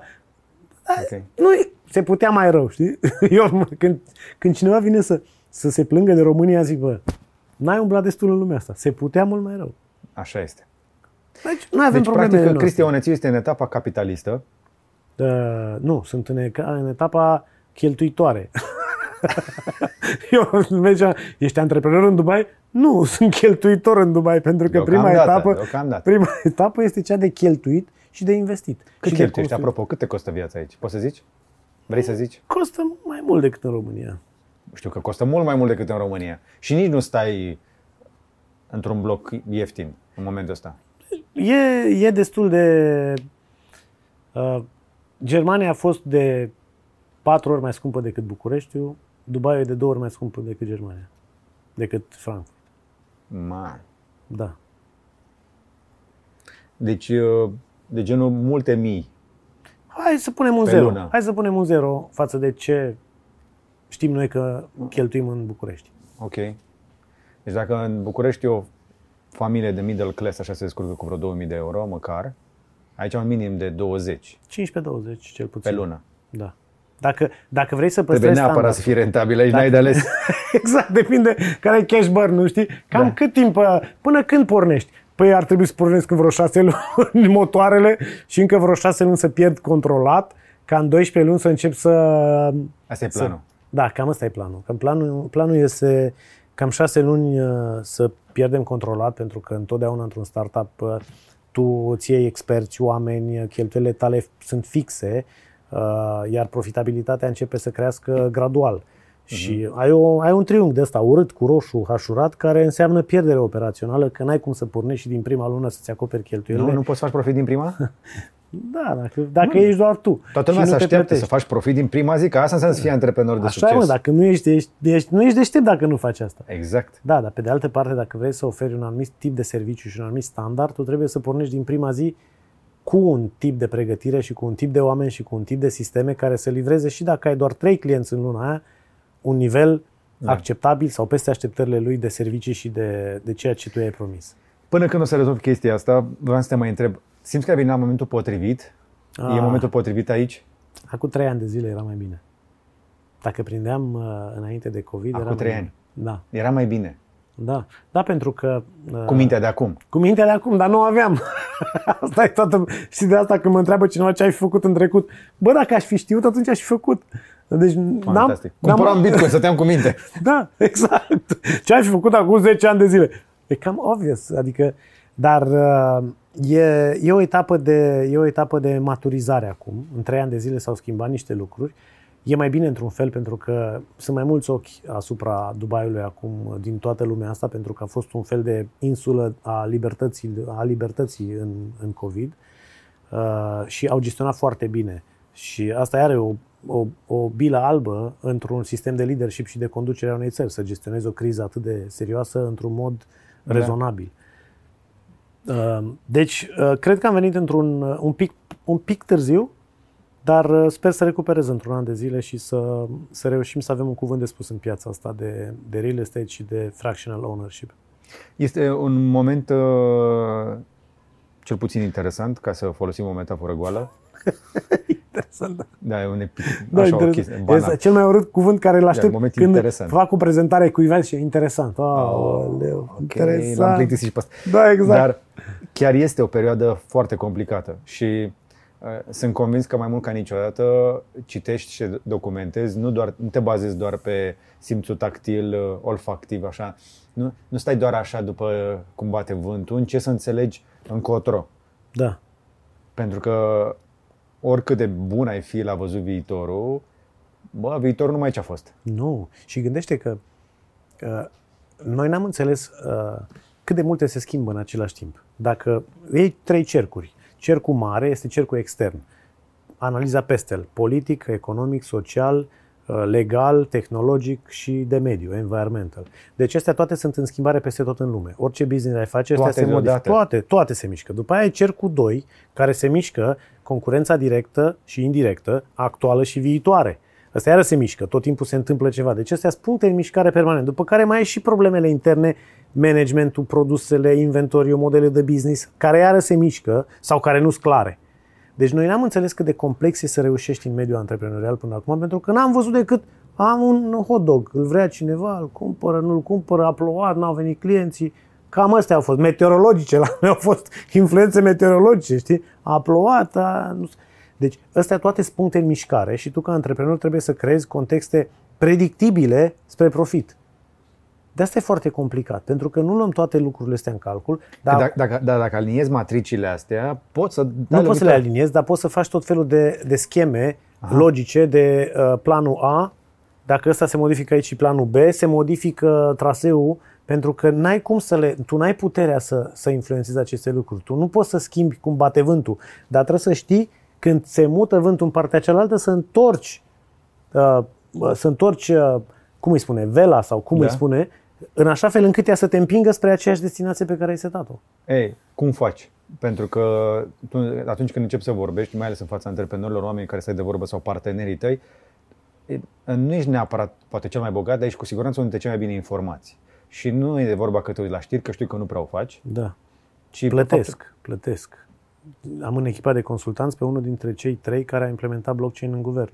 Ok. Nu, e- se putea mai rău, știi? [laughs] Eu, mă, când, când cineva vine să, să se plângă de România, zic, bă, n-ai umblat destul în lumea asta. Se putea mult mai rău. Așa este. Deci, noi avem Deci, problemele practic, noastre. Cristi Onețiu este în etapa capitalistă. Uh, nu, sunt în, eca- în etapa cheltuitoare. [laughs] Eu mergeam, ești antreprenor în Dubai? Nu, sunt cheltuitor în Dubai, pentru că prima Deocamdată, etapă, deocamdată. prima [laughs] etapă este cea de cheltuit și de investit. Cât și de cheltuiești? construit. Apropo, cât te costă viața aici? Poți să zici? Vrei să zici? Costă mai mult decât în România. Știu că costă mult mai mult decât în România. Și nici nu stai într-un bloc ieftin în momentul ăsta. E, e destul de... Uh, Germania a fost de patru ori mai scumpă decât Bucureștiul, Dubai e de două ori mai scumpă decât Germania, decât Frankfurt. Man. Da. Deci, uh, de genul multe mii. Hai să punem un Pe zero. lună. Hai să punem un zero față de ce știm noi că cheltuim în București. Ok. Deci dacă în București e o familie de middle class, așa se descurcă cu vreo 2000 de euro, măcar, aici un minim de 20 15-20 cel puțin. pe lună. Da. Dacă, dacă vrei să Trebuie păstrezi neapărat să standard- fii rentabil, aici Dacă- n-ai de ales. [laughs] exact, depinde care e cash burn, nu știi? Cam Da. cât timp, uh, până când pornești? Păi ar trebui să pornesc în vreo șase [laughs] luni motoarele și încă vreo șase luni să pierd controlat, ca în 12 luni să încep să... Asta e să- planul. Da, cam asta e planul. Cam planul, planul este cam șase luni uh, să pierdem controlat, pentru că întotdeauna într-un startup uh, tu îți iei experți, oameni, uh, cheltuielile tale sunt fixe, uh, iar profitabilitatea începe să crească gradual. Și ai, o, ai un triunghi de ăsta urât cu roșu hașurat care înseamnă pierdere operațională, că n-ai cum să pornești și din prima lună să-ți acoperi cheltuielile. Nu, nu poți să faci profit din prima? [laughs] Da, dacă, dacă ești doar tu. Toată și lumea nu se te așteaptă plătești. să faci profit din prima zi, că asta înseamnă să fii antreprenor de Așa succes. e, mă, dacă nu ești, ești, ești, nu ești deștept dacă nu faci asta. Exact. Da, dar pe de altă parte, dacă vrei să oferi un anumit tip de serviciu și un anumit standard, tu trebuie să pornești din prima zi cu un tip de pregătire și cu un tip de oameni și cu un tip de sisteme care să livreze și dacă ai doar trei clienți în luna aia, un nivel da. acceptabil sau peste așteptările lui de servicii și de, de ceea ce tu ai promis. Până când o să rezolv chestia asta, vreau să te mai întreb. Simți că ai venit la momentul potrivit? Ah. E momentul potrivit aici? Acum trei ani de zile era mai bine. Dacă prindeam uh, înainte de COVID, Acum era trei mai ani. bine. Da, Era mai bine. da. Da, pentru că... uh, Cu mintea de acum. Cu mintea de acum, dar nu aveam. [laughs] asta e toată... Și de asta când mă întreabă cineva ce ai fi făcut în trecut, bă, dacă aș fi știut, atunci aș fi făcut. Deci n-am... Fantastic. Cumpăram bitcoin, stăteam cu minte. [laughs] Da, exact. Ce ai fi făcut acum 10 ani de zile? E cam obvious, adică... Dar uh, e, e, o etapă de, e o etapă de maturizare acum. În trei ani de zile s-au schimbat niște lucruri. E mai bine într-un fel pentru că sunt mai mulți ochi asupra Dubaiului acum din toată lumea asta pentru că a fost un fel de insulă a libertății, a libertății în, în COVID uh, și au gestionat foarte bine. Și asta are o, o, o bilă albă într-un sistem de leadership și de conducere a unei țări, să gestionezi o criză atât de serioasă într-un mod Da. rezonabil. Uh, Deci, uh, cred că am venit într-un uh, un pic, un pic târziu, dar uh, sper să recuperez într-un an de zile și să, să reușim să avem un cuvânt de spus în piața asta de, de real estate și de fractional ownership. Este un moment uh, cel puțin interesant, ca să folosim o metaforă goală. [laughs] Interesant, da. Da, e un epic, Da, așa o interesant. chestie, Este banal. cel mai urât cuvânt care îl aștept moment când interesant. fac o prezentare cuiva și interesant. Oh, Oh, leu, ok, L-am plictisit și pe asta. Da, exact. Dar chiar este o perioadă foarte complicată și uh, sunt convins că mai mult ca niciodată citești și documentezi, nu, doar, nu te bazezi doar pe simțul tactil, uh, olfactiv, așa. Nu, nu stai doar așa după cum bate vântul, încerci să înțelegi încotro. Da. Pentru că oricât de bun ai fi la văzut viitorul, bă, viitorul nu mai e ce a fost. Nu. Și gândește că uh, noi n-am înțeles uh, cât de multe se schimbă în același timp. Dacă iei trei cercuri, cercul mare este cercul extern. Analiza peste el, politic, economic, social, uh, legal, tehnologic și de mediu, environmental. Deci astea toate sunt în schimbare peste tot în lume. Orice business ai face, astea Toate se modifică. deodată. Toate, toate se mișcă. După aia ai cercul 2, care se mișcă concurența directă și indirectă, actuală și viitoare. Asta iară se mișcă, tot timpul se întâmplă ceva. Deci astea sunt puncte în mișcare permanent. După care mai ai și problemele interne, managementul, produsele, inventoriu, modele de business, care iară se mișcă sau care nu sunt clare. Deci noi n-am înțeles cât de complex e să reușești în mediul antreprenorial până acum, pentru că n-am văzut decât am un hot dog, îl vrea cineva, îl cumpără, nu-l cumpără, a plouat, n-au venit clienții. Cam astea au fost meteorologice, la noi au fost influențe meteorologice, știi? A plouat, a... Nu... Deci, astea toate sunt puncte în mișcare și tu ca antreprenor trebuie să creezi contexte predictibile spre profit. De asta e foarte complicat, pentru că nu luăm toate lucrurile astea în calcul, Dar dar dacă, dacă, dar dacă aliniezi matricile astea, poți să dai nu poți să le lovitura. aliniezi, dar poți să faci tot felul de, de scheme Aha. logice de uh, planul A. Dacă ăsta se modifică aici și planul B, se modifică traseul pentru că n-ai cum să le, tu n-ai puterea să, să influențezi aceste lucruri. Tu nu poți să schimbi cum bate vântul, dar trebuie să știi când se mută vântul în partea cealaltă să întorci, uh, să întorci, uh, cum îi spune, vela sau cum Da. îi spune, în așa fel încât ea să te împingă spre aceeași destinație pe care ai setat-o. Ei, cum faci? Pentru că tu, atunci când începi să vorbești, mai ales în fața antreprenorilor, oameni care stai de vorbă sau partenerii tăi, e, nu ești neapărat poate cel mai bogat, dar ești cu siguranță unul dintre cei mai bine informați. Și nu e de vorba că te uiți la știri, că știu că nu prea o faci, Da. ci Plătesc, plătesc. Am în echipa de consultanți pe unul dintre cei trei care a implementat blockchain în guvern.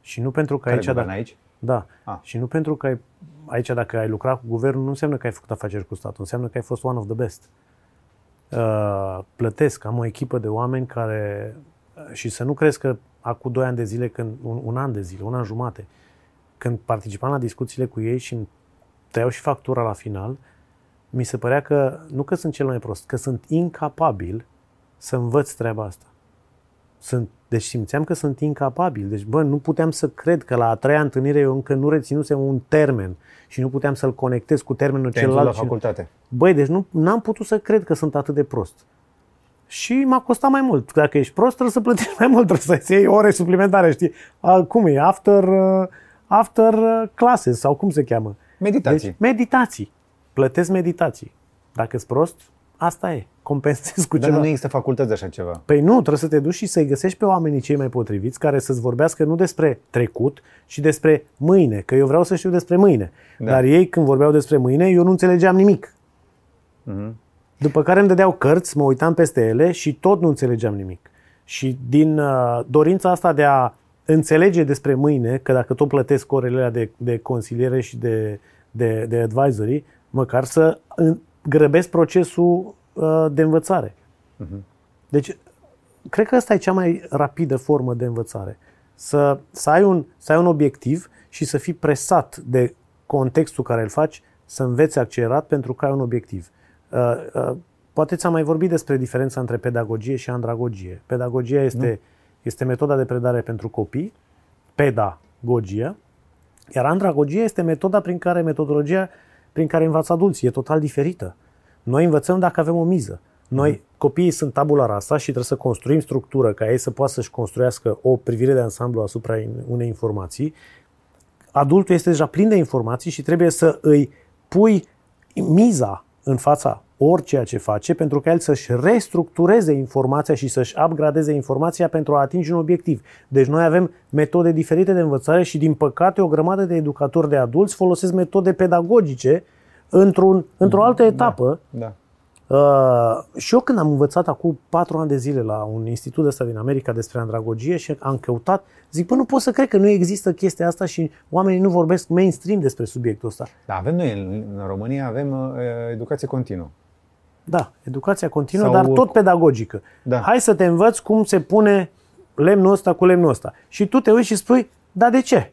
Și nu pentru că Care aici, guvern dacă, aici? da, Ah. și nu pentru că ai, aici dacă ai lucrat cu guvernul, nu înseamnă că ai făcut afaceri cu statul, înseamnă că ai fost one of the best. Uh, plătesc, am o echipă de oameni care, uh, și să nu crezi că acum doi ani de zile, când, un, un an de zile, un an jumate, când participam la discuțiile cu ei și îmi tăiau și factura la final, mi se părea că, nu că sunt cel mai prost, că sunt incapabil să învăț treaba asta. Sunt Deci simțeam că sunt incapabil. Deci, bă, nu puteam să cred că la a treia întâlnire eu încă nu reținusem un termen și nu puteam să-l conectez cu termenul Te-ai celălalt. la și- facultate. Băi, deci nu am putut să cred că sunt atât de prost. Și m-a costat mai mult. Dacă ești prost, trebuie să plătești mai mult, trebuie să-ți iei ore suplimentare, știi? A, cum e? After, uh, after uh, classes sau cum se cheamă? Meditații. Deci, meditații. Plătesc meditații. Dacă ești prost, asta e. Compensezi cu Dar ceva. nu există facultăți de așa ceva. Păi nu, trebuie să te duci și să-i găsești pe oamenii cei mai potriviți care să-ți vorbească nu despre trecut, ci despre mâine. Că eu vreau să știu despre mâine. Da. Da. Dar ei, când vorbeau despre mâine, eu nu înțelegeam nimic. Mhm. După care îmi dădeau cărți, mă uitam peste ele și tot nu înțelegeam nimic. Și din uh, dorința asta de a înțelege despre mâine, că dacă tot plătesc orele alea de, de consiliere și de, de, de advisory, măcar să în- grăbesc procesul uh, de învățare. Deci, cred că asta e cea mai rapidă formă de învățare. Să, să, ai un, să ai un obiectiv și să fii presat de contextul care îl faci, să înveți accelerat pentru că ai un obiectiv. Uh, uh, poate ți-am mai vorbit despre diferența între pedagogie și andragogie. Pedagogia este, este metoda de predare pentru copii, pedagogia, iar andragogia este metoda prin care, metodologia prin care învață adulții. E total diferită. Noi învățăm dacă avem o miză. Noi, copiii sunt tabula rasa și trebuie să construim structură ca ei să poată să-și construiască o privire de ansamblu asupra unei informații. Adultul este deja plin de informații și trebuie să îi pui miza în fața orice ce face pentru ca el să-și restructureze informația și să-și upgradeze informația pentru a atinge un obiectiv. Deci noi avem metode diferite de învățare și din păcate o grămadă de educatori de adulți folosesc metode pedagogice într-un, într-o altă etapă Da. Uh, și eu când am învățat acum patru ani de zile la un institut ăsta din America despre andragogie și am căutat, zic, bă, nu pot să cred că nu există chestia asta și oamenii nu vorbesc mainstream despre subiectul ăsta. Da, avem noi în, în România avem uh, educație continuă. Da, educația continuă, Sau- dar tot pedagogică. Da. Hai să te învăț cum se pune lemnul ăsta cu lemnul ăsta. Și tu te uiți și spui, da, de ce?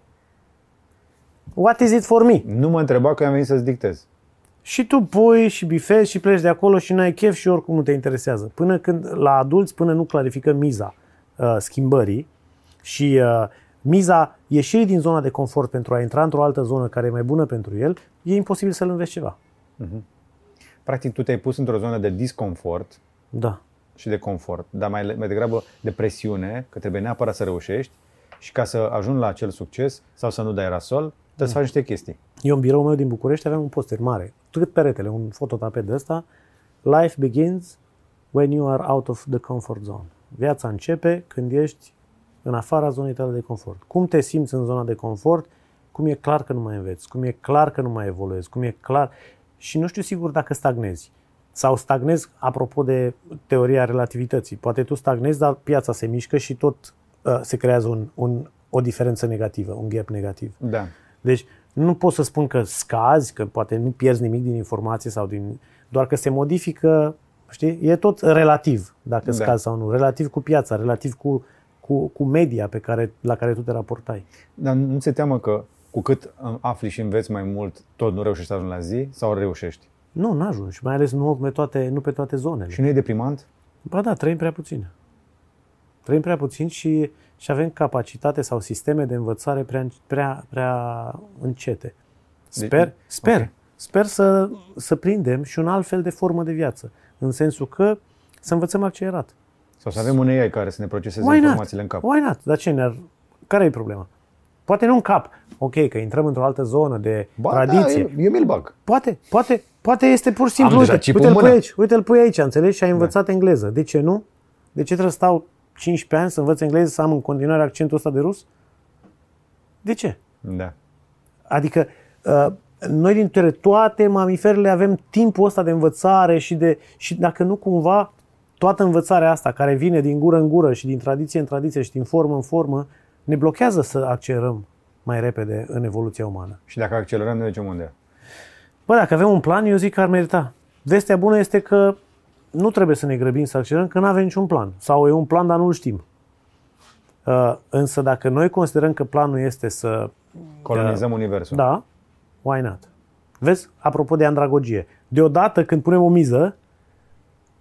What is it for me? Nu mă întreba că am venit să-ți dictez. Și tu pui și bifezi și pleci de acolo și n-ai chef și oricum nu te interesează. Până când, la adulți, până nu clarificăm miza uh, schimbării și uh, miza ieșirii din zona de confort pentru a intra într-o altă zonă care e mai bună pentru el, e imposibil să-l înveți ceva. Practic, tu te-ai pus într-o zonă de disconfort Da. și de confort, dar mai, mai degrabă de presiune, că trebuie neapărat să reușești și ca să ajungi la acel succes sau să nu dai rasol, trebuie să faci niște chestii. Eu în biroul meu din București aveam un poster mare, cât peretele, un fototapet de ăsta. Life begins when you are out of the comfort zone. Viața începe când ești în afara zonei tale de confort. Cum te simți în zona de confort? Cum e clar că nu mai înveți? Cum e clar că nu mai evoluezi? Cum e clar... Și nu știu sigur dacă stagnezi. Sau stagnezi, apropo de teoria relativității. Poate tu stagnezi, dar piața se mișcă și tot uh, se creează un, un, o diferență negativă, un gap negativ. Da. Deci nu pot să spun că scazi, că poate nu pierzi nimic din informație sau din... Doar că se modifică, știi? E tot relativ, dacă Da. scazi sau nu. Relativ cu piața, relativ cu, cu, cu media pe care, la care tu te raportai. Dar nu ți teamă că cu cât um, afli și înveți mai mult, tot nu reușești să ajungi la zi sau reușești? Nu, n-ajungi. Mai ales nu pe toate, nu pe toate zonele. Și nu e deprimant? Ba da, trăim prea puțin. Trăim prea puțin și, și avem capacitate sau sisteme de învățare prea, prea, prea încete. Sper, Deci- sper, ok. sper să, să prindem și un alt fel de formă de viață. În sensul că să învățăm accelerat. Sau să avem un AI care să ne proceseze Why not? informațiile în cap? Why not? Dar ce ne Care e problema? Poate nu în cap. Ok, că intrăm într-o altă zonă de Ba, tradiție. Da, eu, eu mi-l bag. Poate, poate, poate este pur și simplu, Am deja uite, chipul uite-l în pui mână. aici, uite-l pui aici, înțelegi? Și ai învățat engleză. De ce nu? De ce trebuie să stau 15 ani să învăț engleză, să am în continuare accentul ăsta de rus? De ce? Da. Adică uh, noi dintre toate mamiferele avem timpul ăsta de învățare și, de, și dacă nu cumva toată învățarea asta care vine din gură în gură și din tradiție în tradiție și din formă în formă ne blochează să accelerăm mai repede în evoluția umană. Și dacă accelerăm, ne ducem unde? Bă, dacă avem un plan, eu zic că ar merita. Vestea bună este că nu trebuie să ne grăbim să accelerăm, că nu avem niciun plan. Sau e un plan, dar nu-l știm. Uh, însă dacă noi considerăm că planul este să... Colonizăm universul. Da, why not? Vezi, apropo de andragogie, deodată când punem o miză,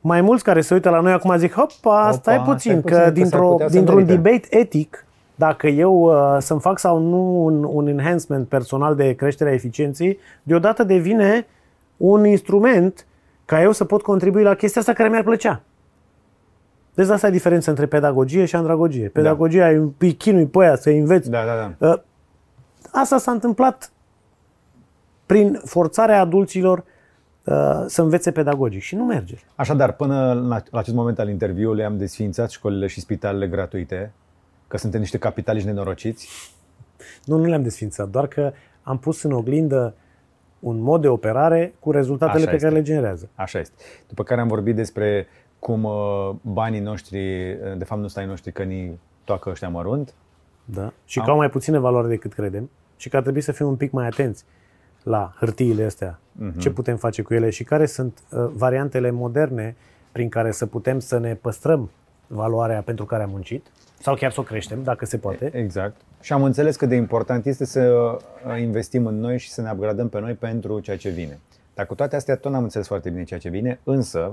mai mulți care se uită la noi acum zic, hopa, stai Opa, puțin, stai puțin, că că dintr-o, s-ar putea să dintr-un merite." debate etic, dacă eu uh, să-mi fac sau nu un, un enhancement personal de creștere a eficienței, deodată devine un instrument ca eu să pot contribui la chestia asta care mi-ar plăcea. Deci asta e diferența între pedagogie și andragogie. Pedagogia e îi chinui pe aia să înveți. Da, da, da. Uh, Asta s-a întâmplat prin forțarea adulților uh, să învețe pedagogic și nu merge. Așadar, până la, la acest moment al interviului am desființat școlile și spitalele gratuite, că suntem niște capitaliști nenorociți. Nu, nu le-am desfințat, doar că am pus în oglindă un mod de operare cu rezultatele Așa pe care este. le generează. Așa este. După care am vorbit despre cum uh, banii noștri, uh, de fapt nu stai noștri, că ni toacă ăștia mărunt. Da? Și Am- că au mai puține valoare decât credem și că ar trebui să fim un pic mai atenți la hârtiile astea, Mhm. ce putem face cu ele și care sunt uh, variantele moderne prin care să putem să ne păstrăm valoarea pentru care am muncit sau chiar să o creștem, dacă se poate. Exact. Și am înțeles cât de important este să uh, investim în noi și să ne upgradăm pe noi pentru ceea ce vine. Dar cu toate astea tot n-am înțeles foarte bine ceea ce vine, însă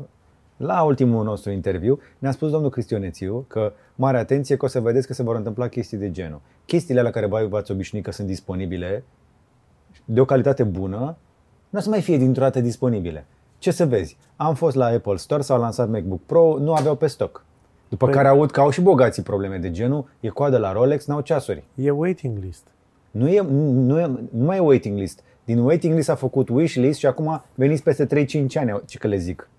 la ultimul nostru interviu ne-a spus domnul Cristionețiu că mare atenție că o să vedeți că se vor întâmpla chestii de genul. Chestiile la care voi v-ați obișnuit că sunt disponibile de o calitate bună, nu o să mai fie dintr-o dată disponibile. Ce să vezi? Am fost la Apple Store, s-au lansat MacBook Pro, nu aveau pe stoc. După Păi- care aud că au și bogații probleme de genul, e coadă la Rolex, n-au ceasuri. E waiting list. Nu, e, nu, e, nu mai e waiting list. Din waiting list a făcut wish list și acum veniți peste 3-5 ani, ce că le zic.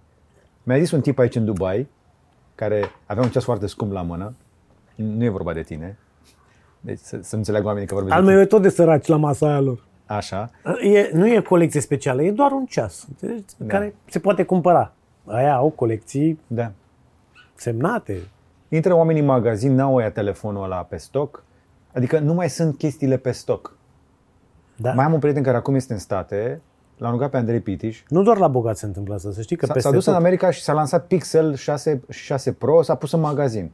Mi-a zis un tip aici în Dubai, care avea un ceas foarte scump la mână, nu e vorba de tine, deci să, să înțeleagă oamenii că vorbesc Al de meu e tot de săraci la masa aia lor. tine. Așa, E, nu e colecție specială, e doar un ceas înțelegi? care se poate cumpăra. Aia au colecții da. Semnate. Intră oamenii în magazin, n-au ăia telefonul ăla pe stoc, adică nu mai sunt chestiile pe stoc. Da. Mai am un prieten care acum este în state, l-am rugat pe Andrei Pitiș, Nu doar la bogați se întâmplă asta, să știi că S-a, peste s-a dus tot. în America și s-a lansat Pixel 6, 6 Pro, s-a pus în magazin.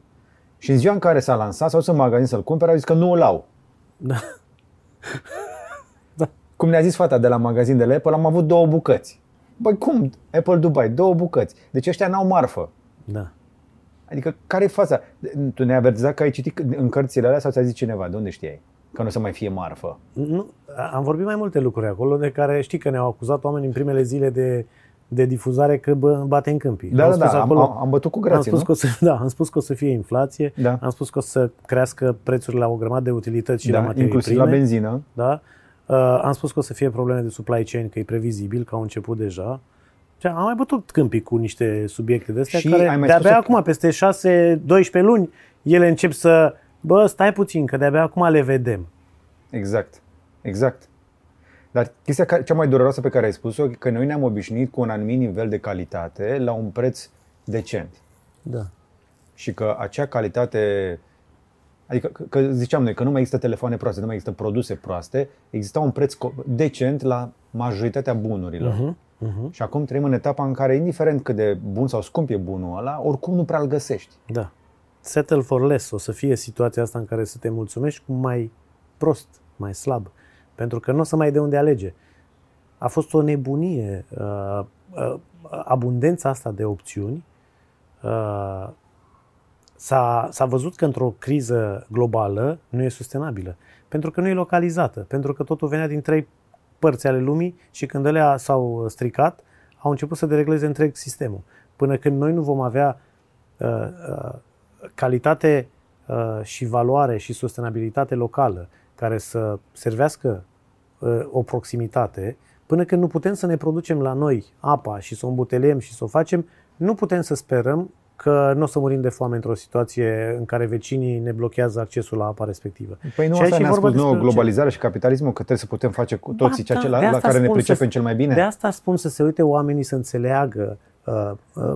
Și în ziua în care s-a lansat, s-a dus în magazin să-l cumpere, au zis că nu îl au. Da. [laughs] Cum ne-a zis fata de la magazin de la Apple, am avut două bucăți. Băi, cum? Apple Dubai, două bucăți. Deci ăștia n-au marfă. Da. Adică care e fața? Tu ne-ai avertizat că ai citit în cărțile alea sau ți-a zis cineva? De unde știai? Că nu o să mai fie marfă. Nu, am vorbit mai multe lucruri acolo de care știi că ne-au acuzat oamenii în primele zile de, de difuzare că bă, bate în câmpii. Da, am da, spus da, am, acolo, am, am bătut cu am grație, spus nu? că o să, [laughs] da, am spus că o să fie inflație, Da. am spus că o să crească prețurile la o grămadă de utilități și la da, materii inclusiv prime. la benzină. Da? Uh, am spus că o să fie probleme de supply chain, că e previzibil, că au început deja. Și am mai bătut câmpii cu niște subiecte de astea Și care ai mai de-abia spus-o- acum, peste 6-12 luni, ele încep să, bă, stai puțin, că de-abia acum le vedem. Exact. Exact. Dar chestia ca- cea mai dureroasă pe care ai spus-o, că noi ne-am obișnuit cu un anumit nivel de calitate la un preț decent. Da. Și că acea calitate, adică că, că ziceam noi că nu mai există telefoane proaste, nu mai există produse proaste, exista un preț co- decent la majoritatea bunurilor. Mhm, mhm. Și acum trăim în etapa în care, indiferent cât de bun sau scump e bunul ăla, oricum nu prea îl găsești. Da. Settle for less. O să fie situația asta în care să te mulțumești cu mai prost, mai slab. Pentru că nu o să mai ai de unde alege. A fost o nebunie. Uh, uh, abundența asta de opțiuni uh, s-a, s-a văzut că într-o criză globală nu e sustenabilă. Pentru că nu e localizată. Pentru că totul venea din trei părți ale lumii și când ele s-au stricat, au început să deregleze întreg sistemul. Până când noi nu vom avea uh, uh, calitate uh, și valoare și sustenabilitate locală care să servească uh, o proximitate, până când nu putem să ne producem la noi apa și să o îmbuteliem și să o facem, nu putem să sperăm că nu o să murim de foame într-o situație în care vecinii ne blochează accesul la apa respectivă. Păi nu Și asta aici e ne-a vorba spus nouă despre ce- globalizarea și capitalismul, că trebuie să putem face cu toții ceea ce la, de la asta care ne spun pricepem să- cel mai bine. De asta spun să se uite oamenii să înțeleagă uh, uh,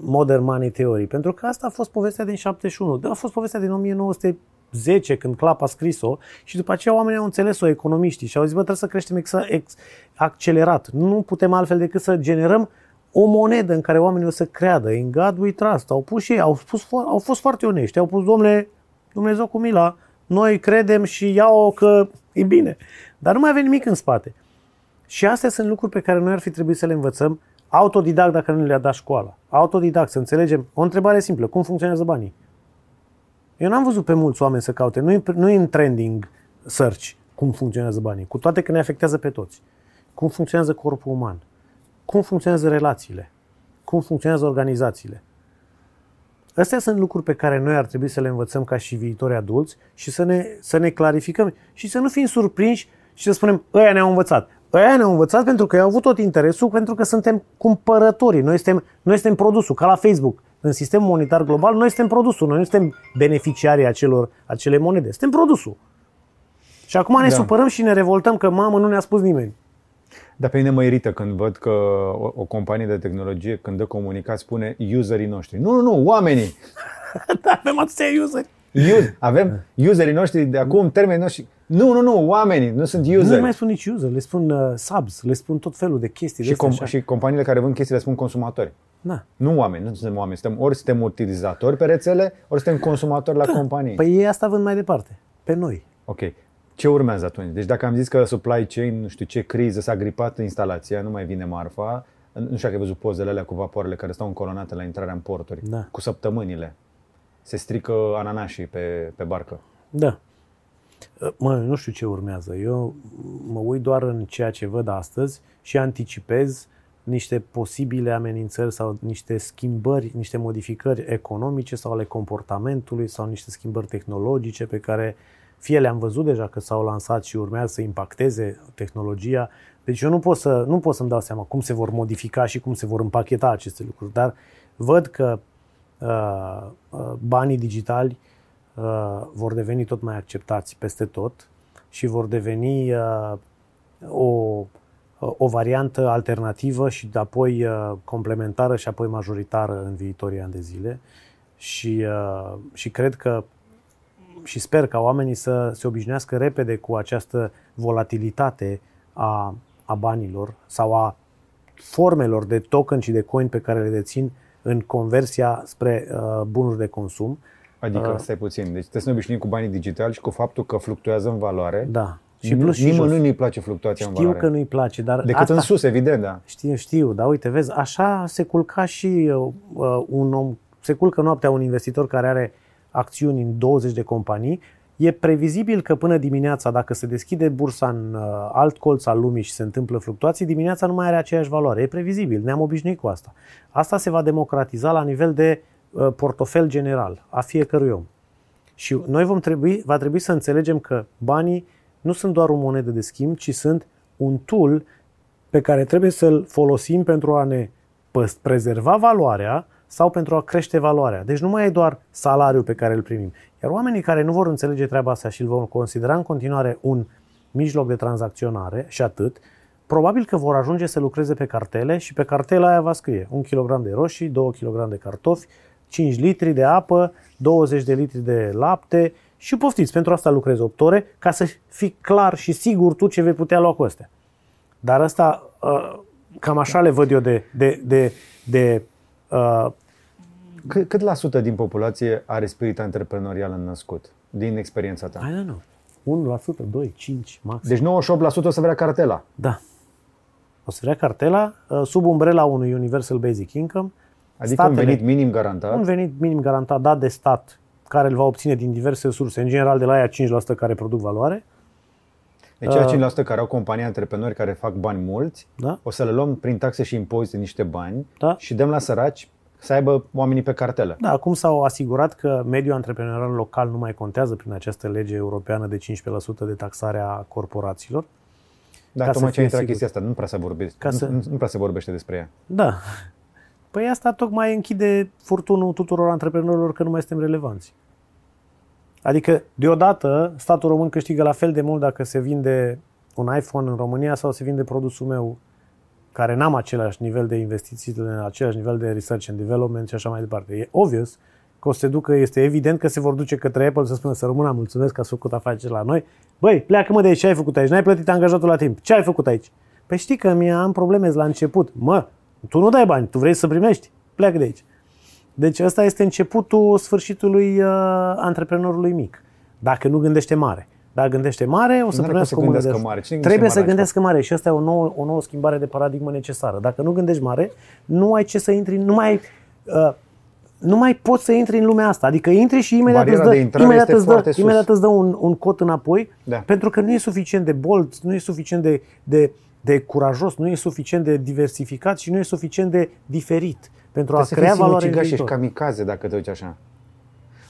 modern money theory, pentru că asta a fost povestea din 71, de a fost povestea din 1910 când Clap a scris-o și după aceea oamenii au înțeles-o, economiștii, și au zis, bă, trebuie să creștem ex- ex- accelerat. Nu putem altfel decât să generăm o monedă în care oamenii o să creadă. In God we trust. Au pus și ei, au, spus, fo- au fost foarte onești. Au pus, domnule, Dumnezeu cu mila, noi credem și iau că e bine. Dar nu mai avem nimic în spate. Și astea sunt lucruri pe care noi ar fi trebuit să le învățăm Autodidact dacă nu le-a dat școala. Autodidact, să înțelegem. O întrebare simplă. Cum funcționează banii? Eu n-am văzut pe mulți oameni să caute. Nu e, nu e în trending search cum funcționează banii. Cu toate că ne afectează pe toți. Cum funcționează corpul uman. Cum funcționează relațiile. Cum funcționează organizațiile. Astea sunt lucruri pe care noi ar trebui să le învățăm ca și viitori adulți și să ne, să ne clarificăm și să nu fim surprinși și să spunem, ăia ne-au învățat. Ăia ne-au învățat pentru că au avut tot interesul, pentru că suntem cumpărătorii. Noi suntem, noi suntem produsul, ca la Facebook. În sistemul monetar global, noi suntem produsul, noi nu suntem beneficiarii acelor, acele monede. Suntem produsul. Și acum ne da. supărăm și ne revoltăm că, mamă, nu ne-a spus nimeni. Dar pe mine mă irită când văd că o, o companie de tehnologie, când dă comunicat, spune userii noștri. Nu, nu, nu, oamenii! [laughs] da, avem atâția useri. Use, avem userii noștri de acum, termenii noștri. Nu, nu, nu, oamenii, nu sunt useri. Nu mai spun nici user, le spun uh, subs, le spun tot felul de chestii. Și, de com- și companiile care vând chestii le spun consumatori. Da. Nu oameni, nu suntem oameni. Suntem, ori suntem utilizatori pe rețele, ori suntem consumatori la da. companii. Păi ei asta vând mai departe, pe noi. Ok. Ce urmează atunci? Deci dacă am zis că supply chain, nu știu ce criză, s-a gripat instalația, nu mai vine marfa, nu știu dacă ai văzut pozele alea cu vapoarele care stau încolonate la intrarea în porturi, Da. cu săptămânile. Se strică ananașii pe, pe barcă. Da. Mă, nu știu ce urmează. Eu mă uit doar în ceea ce văd astăzi și anticipez niște posibile amenințări sau niște schimbări, niște modificări economice sau ale comportamentului sau niște schimbări tehnologice pe care fie le-am văzut deja că s-au lansat și urmează să impacteze tehnologia. Deci eu nu pot, să, nu pot să-mi dau seama cum se vor modifica și cum se vor împacheta aceste lucruri, dar văd că uh, uh, banii digitali uh, vor deveni tot mai acceptați peste tot și vor deveni uh, o, o variantă alternativă și apoi uh, complementară și apoi majoritară în viitorii ani de zile. Și, uh, și cred că și sper ca oamenii să se obișnuiască repede cu această volatilitate a, a banilor sau a formelor de token și de coin pe care le dețin în conversia spre uh, bunuri de consum. Adică, uh, stai puțin, deci trebuie să ne obișnuim cu banii digitali și cu faptul că fluctuează în valoare. Da. Și plus și Nimănui nu-i place fluctuația știu în valoare. că nu-i place, dar Decât asta, în sus, evident, da. Știu, știu, dar uite, vezi, așa se culca și uh, un om, se culcă noaptea un investitor care are acțiuni în 20 de companii, e previzibil că până dimineața, dacă se deschide bursa în uh, alt colț al lumii și se întâmplă fluctuații, dimineața nu mai are aceeași valoare. E previzibil, ne-am obișnuit cu asta. Asta se va democratiza la nivel de uh, portofel general a fiecărui om. Și noi vom trebui, va trebui să înțelegem că banii nu sunt doar o monedă de schimb, ci sunt un tool pe care trebuie să-l folosim pentru a ne prezerva valoarea sau pentru a crește valoarea. Deci nu mai e doar salariul pe care îl primim. Iar oamenii care nu vor înțelege treaba asta și îl vor considera în continuare un mijloc de tranzacționare și atât, probabil că vor ajunge să lucreze pe cartele și pe cartela aia va scrie 1 kg de roșii, 2 kg de cartofi, 5 litri de apă, 20 de litri de lapte și poftiți, pentru asta lucrezi 8 ore, ca să fii clar și sigur tu ce vei putea lua cu astea. Dar asta, cam așa le văd eu de, de, de, de uh, cât, cât la sută din populație are spirit antreprenorial înnăscut, din experiența ta? I don't know. 1%, 2, 5, maxim. Deci 98% o să vrea cartela. Da. O să vrea cartela uh, sub umbrela unui Universal Basic Income. Adică Statele, un venit minim garantat. Un venit minim garantat dat de stat care îl va obține din diverse surse, în general de la aia 5% care produc valoare. Deci aia 5% care au companii antreprenori care fac bani mulți, Da. o să le luăm prin taxe și impozite niște bani Da. și dăm la săraci să aibă oamenii pe cartelă. Da, acum s-au asigurat că mediul antreprenorial local nu mai contează prin această lege europeană de 15% de taxare a corporațiilor. Dar Ca să tocmai ce fie a intrat sigur. chestia asta, nu prea, se vorbește, Ca nu, să- nu, nu prea se vorbește despre ea. Da. Păi asta tocmai închide furtunul tuturor antreprenorilor că nu mai suntem relevanți. Adică, deodată, statul român câștigă la fel de mult dacă se vinde un iPhone în România sau se vinde produsul meu care n-am același nivel de investiții, același nivel de research and development și așa mai departe. E obvious că o să se ducă, este evident că se vor duce către Apple să spună să rămână, mulțumesc că ați făcut afaceri la noi. Băi, pleacă mă de aici, ce ai făcut aici? N-ai plătit angajatul la timp. Ce ai făcut aici? Păi știi că mi am probleme la început. Mă, tu nu dai bani, tu vrei să primești. Pleacă de aici. Deci ăsta este începutul sfârșitului uh, antreprenorului mic. Dacă nu gândește mare. Dacă gândește mare, o să N-are cum primească să o mână de gândească ajutor. mare. Cine Trebuie gândește să mare gândească mare și asta e o nouă, o nouă schimbare de paradigmă necesară. Dacă nu gândești mare, nu ai ce să intri, nu mai, uh, nu mai poți să intri în lumea asta. Adică intri și imediat Bariera îți dă, de intrare imediat este îți dă, foarte sus. imediat îți dă un, un cot înapoi, Da. pentru că nu e suficient de bold, nu e suficient de, de, de curajos, nu e suficient de diversificat și nu e suficient de diferit pentru a Trebuie să crea fii valoare în sinucigaș și viitor. kamikaze dacă te uiți așa.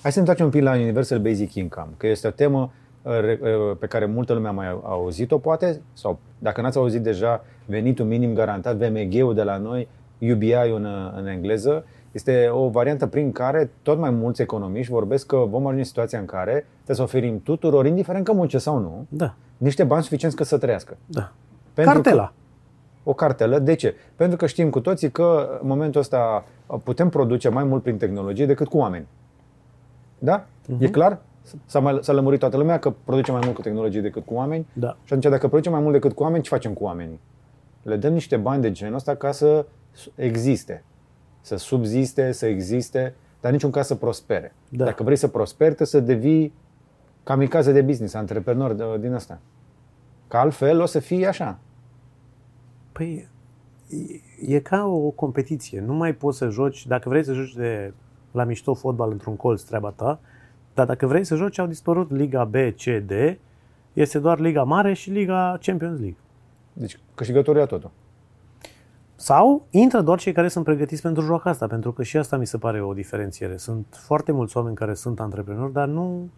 Hai să ne întoarcem un pic la Universal Basic Income, că este o temă uh, re- uh, pe care multă lume a mai auzit-o, poate, sau dacă n-ați auzit deja, venitul minim garantat, VMG-ul de la noi, UBI în, uh, în engleză, este o variantă prin care tot mai mulți economiști vorbesc că vom ajunge în situația în care trebuie să oferim tuturor, indiferent că munce sau nu, Da, niște bani suficienți ca să trăiască. da. Pentru Cartela. Că, o cartelă. De ce? Pentru că știm cu toții că în momentul ăsta putem produce mai mult prin tehnologie decât cu oameni. Da? Mhm. E clar? S-a, mai, s-a lămurit toată lumea că producem mai mult cu tehnologie decât cu oameni. Da. Și atunci, dacă producem mai mult decât cu oameni, ce facem cu oamenii? Le dăm niște bani de genul ăsta ca să existe. Să subziste, să existe, dar în niciun caz să prospere. Da. Dacă vrei să prosperi, trebuie să devii kamikaze de business, antreprenor de, din ăsta. Că altfel o să fie așa. Păi, e, e ca o competiție. Nu mai poți să joci, dacă vrei să joci de la mișto fotbal într-un colț, treaba ta, dar dacă vrei să joci, au dispărut Liga B, C, D, este doar Liga Mare și Liga Champions League. Deci câștigătorul ia totul. Sau intră doar cei care sunt pregătiți pentru joaca asta, pentru că și asta mi se pare o diferențiere. Sunt foarte mulți oameni care sunt antreprenori, dar nu,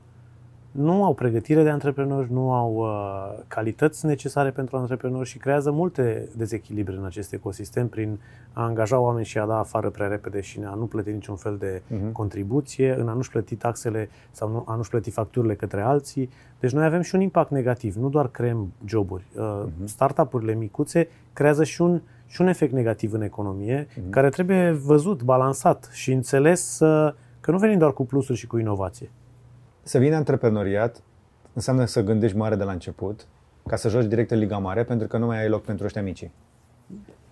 nu au pregătire de antreprenori, nu au uh, calități necesare pentru antreprenori și creează multe dezechilibre în acest ecosistem prin a angaja oameni și a da afară prea repede și a nu plăti niciun fel de Mhm. contribuție, în a nu-și plăti taxele sau nu, a nu-și plăti facturile către alții. Deci noi avem și un impact negativ, nu doar creăm joburi. Uh, Startup-urile micuțe creează și un, și un efect negativ în economie, care trebuie văzut, balansat și înțeles uh, că nu venim doar cu plusuri și cu inovație. Să vină antreprenoriat înseamnă să gândești mare de la început, ca să joci direct în Liga Mare, pentru că nu mai ai loc pentru ăștia mici.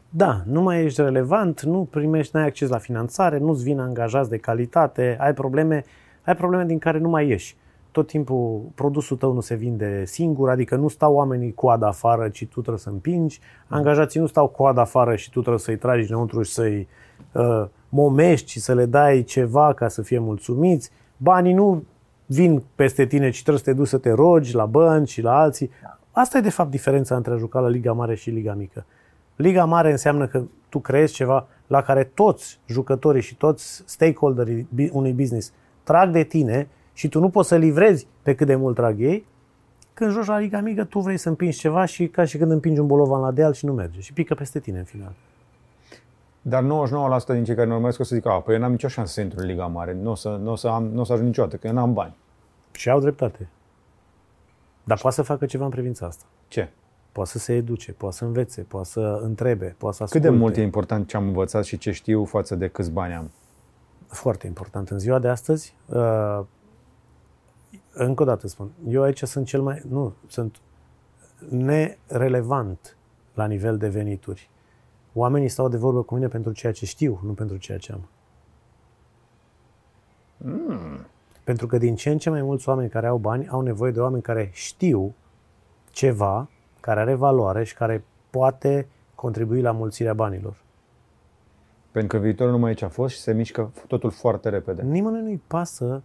Da, nu mai ești relevant, nu primești, n-ai acces la finanțare, nu-ți vin angajați de calitate, ai probleme, ai probleme din care nu mai ieși. Tot timpul produsul tău nu se vinde singur, adică nu stau oamenii coada afară, ci tu trebuie să împingi. Angajații nu stau coada afară și tu trebuie să-i tragi înăuntru și să-i uh, momești și să le dai ceva ca să fie mulțumiți. Banii nu vin peste tine, ci trebuie să te duci să te rogi la bănci și la alții. Asta e de fapt diferența între a juca la Liga Mare și Liga Mică. Liga Mare înseamnă că tu creezi ceva la care toți jucătorii și toți stakeholderii bi- unui business trag de tine și tu nu poți să livrezi pe cât de mult trag ei. Când joci la Liga Mică, tu vrei să împingi ceva și ca și când împingi un bolovan la deal și nu merge și pică peste tine în final. Dar 99% din cei care ne urmăresc o să zică, a, păi eu n-am nicio șansă să intru în Liga Mare, nu o să, nu o să, am, nu o să ajung niciodată, că eu n-am bani. Și au dreptate. Dar poate să facă ceva în privința asta. Ce? Poate să se educe, poate să învețe, poate să întrebe, poate să Cât asculte. de mult e important ce am învățat și ce știu față de câți bani am? foarte important. În ziua de astăzi, uh, încă o dată spun, eu aici sunt cel mai, nu, sunt nerelevant la nivel de venituri. Oamenii stau de vorbă cu mine pentru ceea ce știu, nu pentru ceea ce am. Mm. Pentru că din ce în ce mai mulți oameni care au bani au nevoie de oameni care știu ceva, care are valoare și care poate contribui la mulțirea banilor. Pentru că viitorul nu mai e ce a fost și se mișcă totul foarte repede. Nimănui nu-i pasă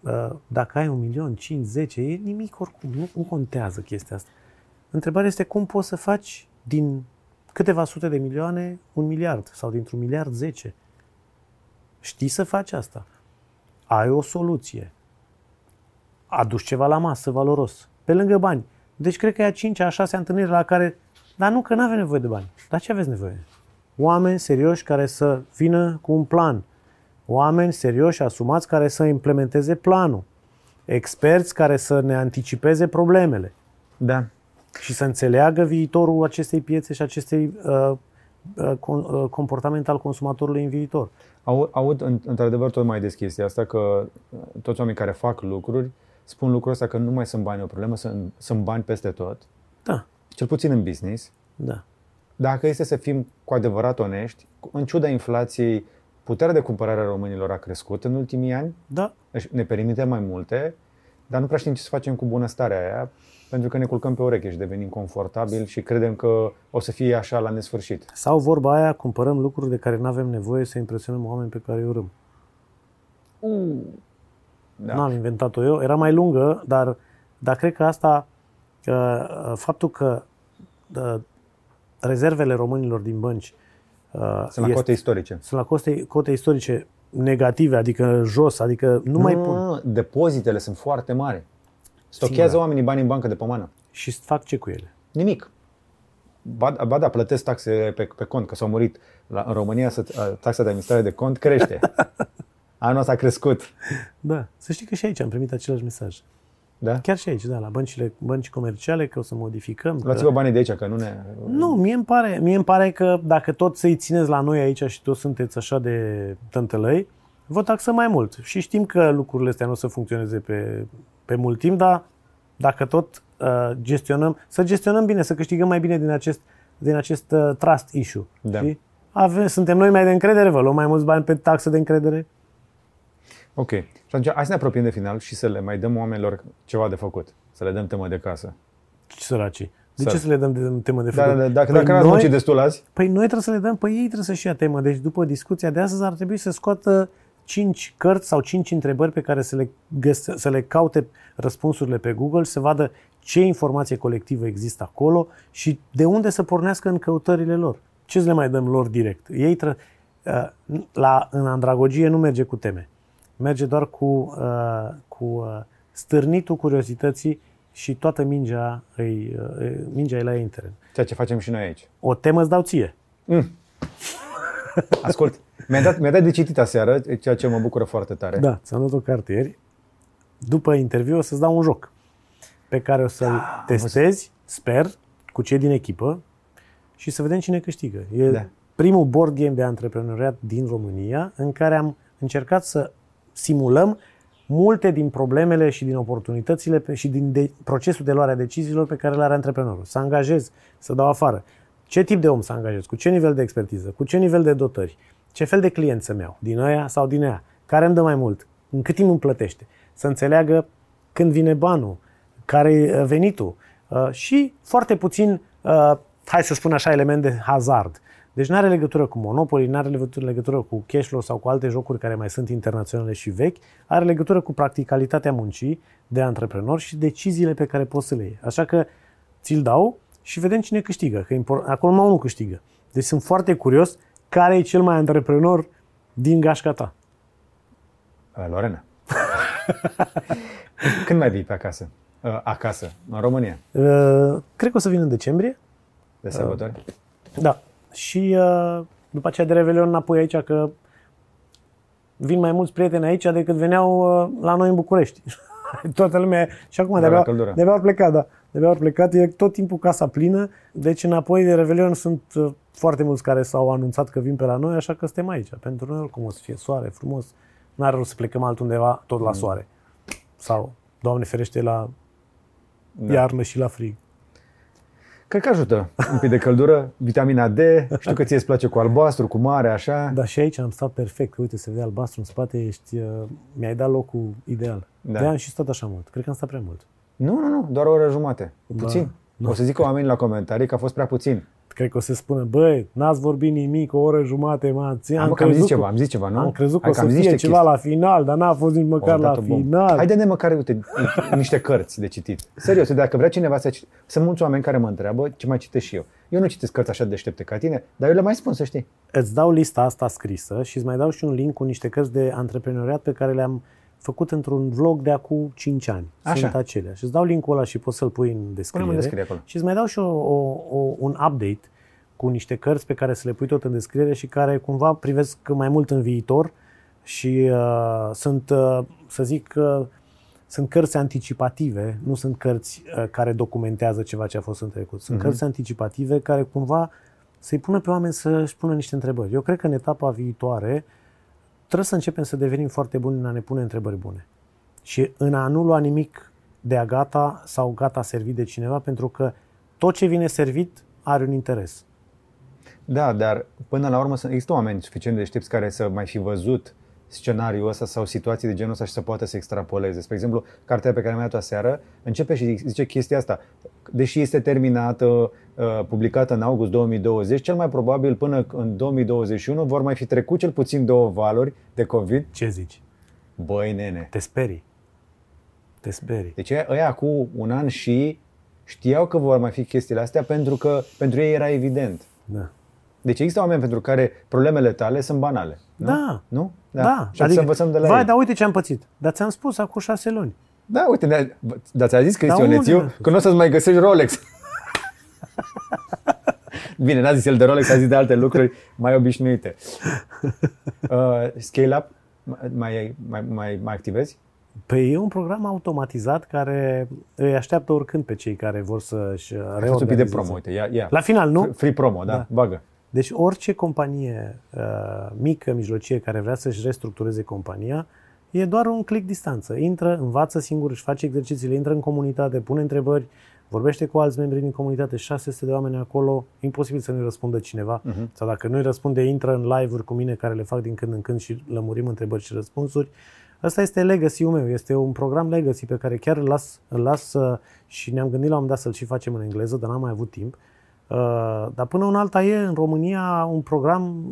uh, dacă ai un milion, 5, 10, e nimic oricum, nu, nu contează chestia asta. Întrebarea este cum poți să faci din câteva sute de milioane un miliard sau dintr-un miliard 10. Știi să faci asta. Ai o soluție. Aduci ceva la masă valoros. Pe lângă bani. Deci cred că e a cincea, a șasea întâlnire la care... Dar nu, că nu avem nevoie de bani. Dar ce aveți nevoie? Oameni serioși care să vină cu un plan. Oameni serioși, asumați, care să implementeze planul. Experți care să ne anticipeze problemele Da. Și să înțeleagă viitorul acestei piețe și acestei uh, uh, con- uh, comportament al consumatorului în viitor. Aud, aud în- într-adevăr tot mai des chestia asta că uh, toți oamenii care fac lucruri spun lucrul ăsta că nu mai sunt bani o problemă, sunt, sunt bani peste tot, Da, cel puțin în business. da. Dacă este să fim cu adevărat onești, în ciuda inflației, puterea de cumpărare a românilor a crescut în ultimii ani, Da, Deci ne permite mai multe, dar nu prea știm ce să facem cu bunăstarea aia, pentru că ne culcăm pe ureche și devenim confortabil și credem că o să fie așa la nesfârșit. Sau vorba aia, cumpărăm lucruri de care nu avem nevoie să impresionăm oameni pe care îi urâm. Da. N-am inventat-o eu, era mai lungă, dar, dar cred că asta, uh, faptul că uh, rezervele românilor din bănci uh, Sunt la cote istorice. sunt la cote, cote istorice negative, adică jos, adică nu, mai pun. Nu, depozitele sunt foarte mari. Stochează Singura. oamenii bani în bancă de pomană. Și fac ce cu ele? Nimic. Ba, ba da, plătesc taxe pe, pe cont, că s-au murit. La, în România să- taxa de administrare de cont crește. [laughs] Anul ăsta a crescut. Da, să știi că și aici am primit același mesaj. Da? Chiar și aici, da, la băncile, bănci comerciale, că o să modificăm. Că... Luați-vă banii de aici, că nu ne... Nu, mie îmi, pare, mie îmi pare că dacă tot să-i țineți la noi aici și toți sunteți așa de tântălăi, vă taxăm mai mult. Și știm că lucrurile astea nu o să funcționeze pe, pe mult timp, dar dacă tot uh, gestionăm, să gestionăm bine, să câștigăm mai bine din acest, din acest uh, trust issue. Da. Știi? Avem, suntem noi mai de încredere, vă luăm mai mulți bani pe taxă de încredere? Ok. Și atunci, hai să ne apropiem de final și să le mai dăm oamenilor ceva de făcut. Să le dăm temă de casă. Ce săracii. De Să- ce să le dăm de temă de Da, făcut? da, dacă, Păi dacă n-ați noi- muncit destul azi, Păi noi trebuie să le dăm, păi ei trebuie să-și ia temă. Deci după discuția de astăzi ar trebui să scoată cinci cărți sau cinci întrebări pe care să le, găse, să le caute răspunsurile pe Google, să vadă ce informație colectivă există acolo și de unde să pornească în căutările lor. Ce să le mai dăm lor direct? Ei tre- uh, la, în andragogie nu merge cu teme. Merge doar cu, uh, cu uh, stârnitul curiozității și toată mingea, îi, uh, mingea e la ei în teren. ceea ce facem și noi aici. O temă îți dau ție. Ascult, mi-a dat, mi-a dat de citit aseară, ceea ce mă bucură foarte tare. Da, ți-am dat o carte ieri. După interviu o să-ți dau un joc pe care o să-l Da, testezi, sper, cu cei din echipă și să vedem cine câștigă. E Da. primul board game de antreprenoriat din România în care am încercat să simulăm multe din problemele și din oportunitățile pe, și din de, procesul de luare a deciziilor pe care le are antreprenorul. Să angajez, să dau afară. Ce tip de om să angajez? Cu ce nivel de expertiză? Cu ce nivel de dotări? Ce fel de client să-mi iau? Din aia sau din aia? Care îmi dă mai mult? În cât timp îmi plătește? Să înțeleagă când vine banul, care e venitul uh, și foarte puțin, uh, hai să spun așa, element de hazard. Deci nu are legătură cu Monopoly, nu are legătură, legătură cu Cashflow sau cu alte jocuri care mai sunt internaționale și vechi, are legătură cu practicalitatea muncii de antreprenor și deciziile pe care poți să le iei. Așa că ți-l dau și vedem cine câștigă, că impor- acolo numai unul câștigă. Deci sunt foarte curios care e cel mai antreprenor din gașca ta. Uh, Lorena. [laughs] Când mai vii pe acasă? Uh, Acasă, în România, Uh, cred că o să vin în decembrie. de sărbători? Da. Și uh, după aceea de Revelion înapoi aici, că vin mai mulți prieteni aici decât veneau uh, la noi în București. [laughs] [laughs] Toată lumea, și acum De de-abia, la căldură. de-abia au plecat, da. De-abia au plecat, e tot timpul casa plină, deci înapoi de Revelion sunt uh, foarte mulți care s-au anunțat că vin pe la noi, așa că suntem aici. Pentru noi oricum o să fie soare, frumos. N-are rost să plecăm altundeva tot Mm. la soare. Sau, Doamne ferește, la Da. iarnă și la frig. Cred că ajută un pic de căldură, vitamina D, știu că ție îți place cu albastru, cu mare, așa. Dar și aici am stat perfect. Uite, se vede albastru în spate, ești, uh, mi-ai dat locul ideal. Da. Da. De am și stat așa mult. Cred că am stat prea mult. Nu, nu, nu, doar o oră jumate. Puțin. Da. O să zică oamenii la comentarii că a fost prea puțin. Cred că o să spună, băi, n-ați vorbit nimic, o oră jumate, mă, ți- Am, am, că am zis crezut ceva, că, am zis ceva, nu? am crezut că Hai o să am zis fie niște ceva chestii. la final, dar n-a fost nici O măcar la dat o bombă. final. Haide-ne măcar, uite, niște cărți de citit. Serios, dacă vrea cineva să citi... Sunt mulți oameni care mă întreabă ce mai citesc și eu. Eu nu citesc cărți așa deștepte ca tine, dar eu le mai spun, să știi. Îți dau lista asta scrisă și îți mai dau și un link cu niște cărți de antreprenoriat pe care le-am făcut într-un vlog de acum 5 ani. Așa. Sunt acelea. Și îți dau linkul ăla și poți să-l pui în descriere. Pune-mă în descriere acolo. Și îți mai dau și o, o, o, un update cu niște cărți pe care să le pui tot în descriere și care cumva privesc mai mult în viitor și uh, sunt, uh, să zic, uh, sunt cărți anticipative, nu sunt cărți uh, care documentează ceva ce a fost în trecut. Sunt mm-hmm. cărți anticipative care cumva să-i pună pe oameni să-și pună niște întrebări. Eu cred că în etapa viitoare trebuie să începem să devenim foarte buni în a ne pune întrebări bune. Și în a nu lua nimic de a gata sau gata servit de cineva, pentru că tot ce vine servit are un interes. Da, dar până la urmă sunt- există oameni suficient de deștepți care să mai fi văzut scenariul ăsta sau situații de genul ăsta și să poată să extrapoleze. Spre exemplu, cartea pe care am dat-o aseară începe și zice chestia asta. Deși este terminată, uh, publicată în august 2020, cel mai probabil până în 2021 vor mai fi trecut cel puțin două valuri de COVID. Ce zici? Băi, nene. Te sperii. Te sperii. Deci ăia cu un an și știau că vor mai fi chestiile astea pentru că pentru ei era evident. Da. Deci există oameni pentru care problemele tale sunt banale. Nu? Da. Nu? Da. Și adică, să învățăm de la vai, ei. dar uite ce am pățit. Dar ți-am spus acum șase luni. Da, uite, ne- dar ți-a zis Cristian unde Nețiu mi-a spus? că nu o să-ți mai găsești Rolex. [laughs] Bine, n-a zis el de Rolex, a zis de alte lucruri mai obișnuite. [laughs] Uh, scale Up, mai, mai, mai, mai activezi? Păi e un program automatizat care îi așteaptă oricând pe cei care vor să-și Ai fost un pic de reorganizeze. promo, uite, ia, ia. La final, nu? Free promo, da, Da. bagă. Deci orice companie uh, mică, mijlocie, care vrea să-și restructureze compania, e doar un click distanță. Intră, învață singur, își face exercițiile, intră în comunitate, pune întrebări, vorbește cu alți membri din comunitate, 600 de oameni acolo, imposibil să nu-i răspundă cineva. Mhm. Sau dacă nu-i răspunde, intră în live-uri cu mine care le fac din când în când și lămurim întrebări și răspunsuri. Asta este legacy-ul meu, este un program legacy pe care chiar îl las, îl las uh, și ne-am gândit la un moment dat să-l și facem în engleză, dar n-am mai avut timp. Uh, dar până un alta e în România un program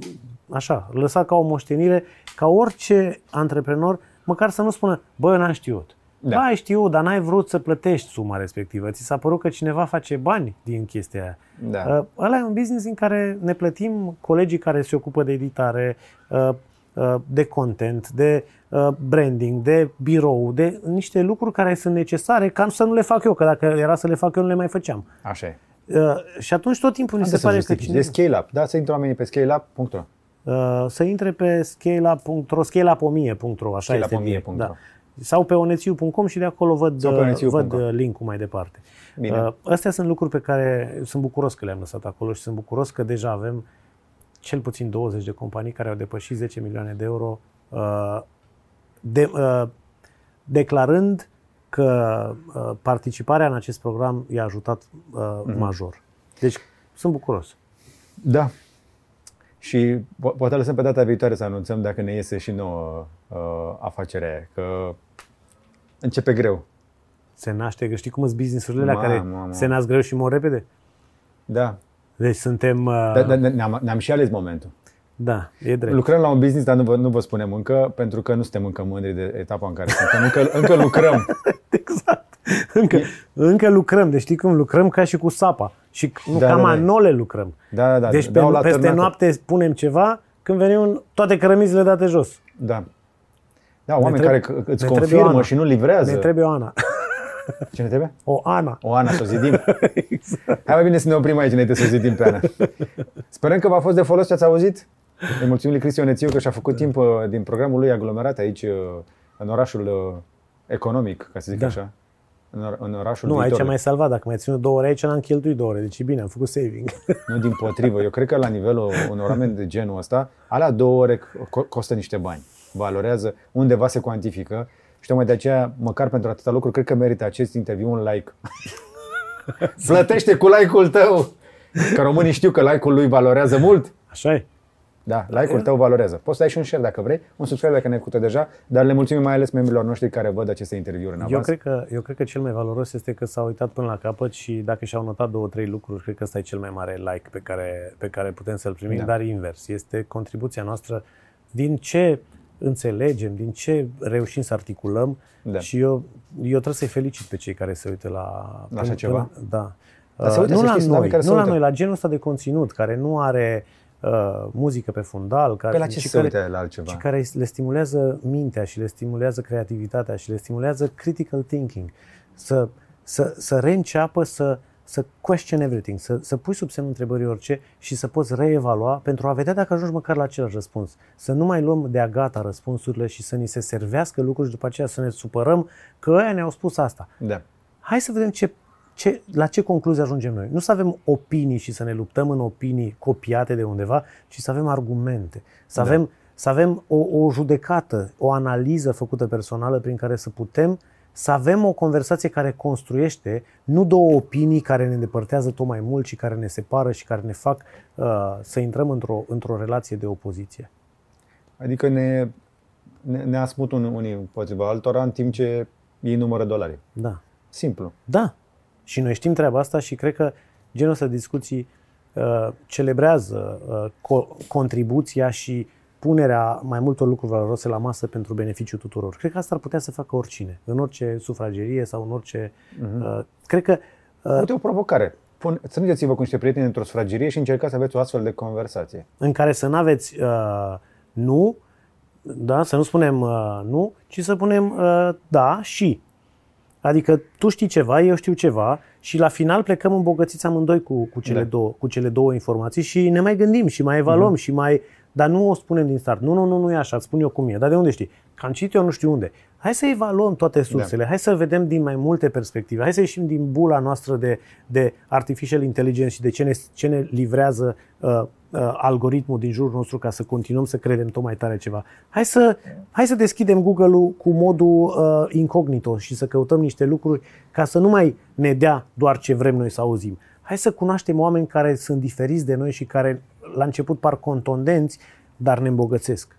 așa, lăsat ca o moștenire, ca orice antreprenor, măcar să nu spună, bă, eu n-am știut. Da. Da. Ba, ai știut, dar n-ai vrut să plătești suma respectivă. Ți s-a părut că cineva face bani din chestia aia. Da. Uh, ăla e un business în care ne plătim colegii care se ocupă de editare, uh, uh, de content, de uh, branding, de birou, de niște lucruri care sunt necesare ca să nu le fac eu, că dacă era să le fac eu, nu le mai făceam. Așa e. Uh, și atunci tot timpul ni Unde se să pare că justifici? cine, De scale up. Da, să intră oamenii pe scaleup.ro. uh, să intre pe scaleup.ro, scaleup1000.ro, așa este Scaleup1000.ro. direct, da. Sau pe onețiu.com și de acolo văd, Sau pe uh, onețiu.com. văd uh, link-ul mai departe. Bine. Uh, Astea sunt lucruri pe care sunt bucuros că le-am lăsat acolo și sunt bucuros că deja avem cel puțin 20 de companii care au depășit 10 milioane de euro uh, de, uh, declarând că uh, participarea în acest program i-a ajutat uh, Mhm. major. Deci sunt bucuros. Da. Și po- poate lăsăm pe data viitoare să anunțăm dacă ne iese și nouă uh, afacerea aia, că începe greu. Se naște, că știi cum sunt business-urile alea Mamă, care mamă. se nasc greu și mor repede? Da. Deci suntem... Uh, Dar da, ne-am, ne-am și ales momentul. Da, e drept. Lucrăm la un business, dar nu vă, nu vă spunem încă, pentru că nu suntem încă mândri de etapa în care suntem. Încă, încă lucrăm. [laughs] Exact. Încă, încă lucrăm, deci știi cum lucrăm ca și cu sapa. Și nu, Da, ca da, da. manole lucrăm. Da, da, da. Deci pe, dau la peste târnată. noapte punem ceva, când venim toate cărămizile date jos. Da. Da, oameni trebuie- care îți ne trebuie o confirmă Ana. și nu livrează. Ne trebuie o Ana. [laughs] Ce ne trebuie? O Ana. O Ana să o zidim. [laughs] exact. Hai mai bine să ne oprim aici înainte să o zidim pe Ana. Sperăm că v-a fost de folos ce ați auzit. Îi mulțumim lui Cristian Nețiu că și-a făcut timp uh, din programul lui aglomerat aici uh, în orașul uh, economic, ca să zic Da. așa. În, or- în orașul Nu, aici viitorului. mai salvat. Dacă mai ținut două ore aici, n-am cheltuit două ore. Deci e bine, am făcut saving. Nu din potrivă. Eu cred că la nivelul unor oameni de genul ăsta, alea două ore co- costă niște bani. Valorează, undeva se cuantifică și tocmai de aceea, măcar pentru atâta lucru, cred că merită acest interviu un like. [laughs] Plătește cu like-ul tău! Că românii știu că like-ul lui valorează mult. Așa e. Da, like-ul tău valorează. Poți să ai și un share dacă vrei, un subscribe dacă ne-ai făcut deja, dar le mulțumim mai ales membrilor noștri care văd aceste interviuri în Eu avans. cred, că, eu cred că cel mai valoros este că s-au uitat până la capăt și dacă și-au notat două, trei lucruri, cred că ăsta e cel mai mare like pe care, pe care putem să-l primim, Da. dar invers. Este contribuția noastră din ce înțelegem, din ce reușim să articulăm Da. și eu, eu trebuie să-i felicit pe cei care se uită la... La așa ceva? da. Dar se uită, nu să la știți, sunt oameni noi, care se nu la uită. noi, la genul ăsta de conținut, care nu are uh, muzică pe fundal, care, Pe la ce și se care, uită la altceva? și care le stimulează mintea și le stimulează creativitatea și le stimulează critical thinking. Să, să, să reînceapă să, să question everything, să, să pui sub semnul întrebării orice și să poți reevalua pentru a vedea dacă ajungi măcar la același răspuns. Să nu mai luăm de-a gata răspunsurile și să ni se servească lucruri și după aceea să ne supărăm că ăia ne-au spus asta. Da. Hai să vedem ce, ce, la ce concluzie ajungem noi. Nu să avem opinii și să ne luptăm în opinii copiate de undeva, ci să avem argumente, să Da. avem, să avem o, o judecată, o analiză făcută personală prin care să putem să avem o conversație care construiește, nu două opinii care ne îndepărtează tot mai mult și care ne separă și care ne fac uh, să intrăm într-o, într-o relație de opoziție. Adică ne ne, ne asmut un, unii împotriva altora în timp ce ei numără dolari. Da. Simplu. Da. Și noi știm treaba asta și cred că genul ăsta de discuții uh, celebrează uh, co- contribuția și punerea mai multor lucruri valoroase la masă pentru beneficiul tuturor. Cred că asta ar putea să facă oricine, în orice sufragerie sau în orice... Uh-huh. Uh, cred că... Uh, Uite o provocare. Pun, strângeți-vă cu niște prieteni într-o sufragerie și încercați să aveți o astfel de conversație. în care să nu aveți uh, nu, da, să nu spunem uh, nu, ci să punem uh, da și. Adică tu știi ceva, eu știu ceva și la final plecăm îmbogățiți amândoi cu, cu, cele, Da. două, cu cele două informații și ne mai gândim și mai evaluăm și mai... Dar nu o spunem din start. Nu, nu, nu, nu e așa, îți spun eu cum e. Dar de unde știi? Că am citit eu nu știu unde. Hai să evaluăm toate sursele, hai să vedem din mai multe perspective, hai să ieșim din bula noastră de, de artificial intelligence și de ce ne, ce ne livrează uh, uh, algoritmul din jurul nostru ca să continuăm să credem tot mai tare ceva. Hai să, hai să deschidem Google-ul cu modul uh, incognito și să căutăm niște lucruri ca să nu mai ne dea doar ce vrem noi să auzim. Hai să cunoaștem oameni care sunt diferiți de noi și care la început par contondenți, dar ne îmbogățesc.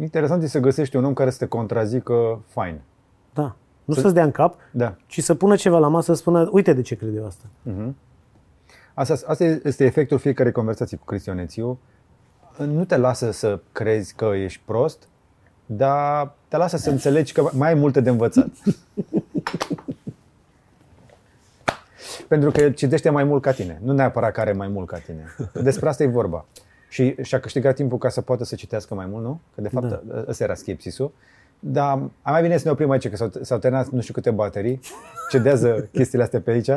Interesant e să găsești un om care să te contrazică fain. Da. Nu să-ți dea în cap, Da. ci să pună ceva la masă, să spună, uite de ce cred eu asta. Asta, asta este efectul fiecarei conversații cu Cristian Ețiu. Nu te lasă să crezi că ești prost, dar te lasă să înțelegi că mai ai multe de învățat. [laughs] Pentru că el citește mai mult ca tine, nu neapărat că are mai mult ca tine. Despre asta e vorba. Și și-a câștigat timpul ca să poată să citească mai mult, nu? Că de fapt da. ăsta era skepsisul. Dar mai bine să ne oprim aici, că s-au, s-au terminat nu știu câte baterii. Cedează [laughs] chestiile astea pe aici.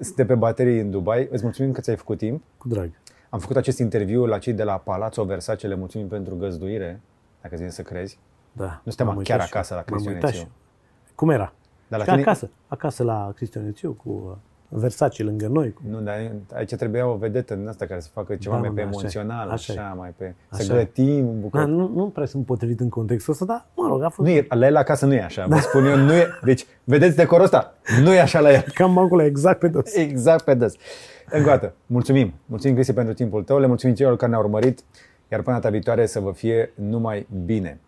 Suntem pe baterii în Dubai. Îți mulțumim că ți-ai făcut timp. Cu drag. Am făcut acest interviu la cei de la Palazzo Versace, le mulțumim pentru găzduire, dacă îți vine să crezi. Da. Nu suntem M-am chiar uitat și acasă la m-am Cristian uitat Ețiu. și- Cum era? Dar la și tine- acasă. Acasă la Cristian Ețiu cu uh, Versace lângă noi. Cu... Nu, dar aici trebuia o vedetă din asta care să facă ceva Da, mai mă, pe da, așa e. emoțional, Așa așa, e. mai pe... Așa să e. gătim un Da, bucăt. nu, nu prea sunt potrivit în contextul ăsta, dar mă rog, a fost Nu e, la el acasă nu e așa, vă spun eu, nu e. Deci, vedeți decorul ăsta? Nu e așa la el. cam acolo exact pe dos. Exact pe des. Încă o dată, mulțumim. Mulțumim, Cristi, pentru timpul tău, le mulțumim celor care ne-au urmărit, iar până data viitoare să vă fie numai bine.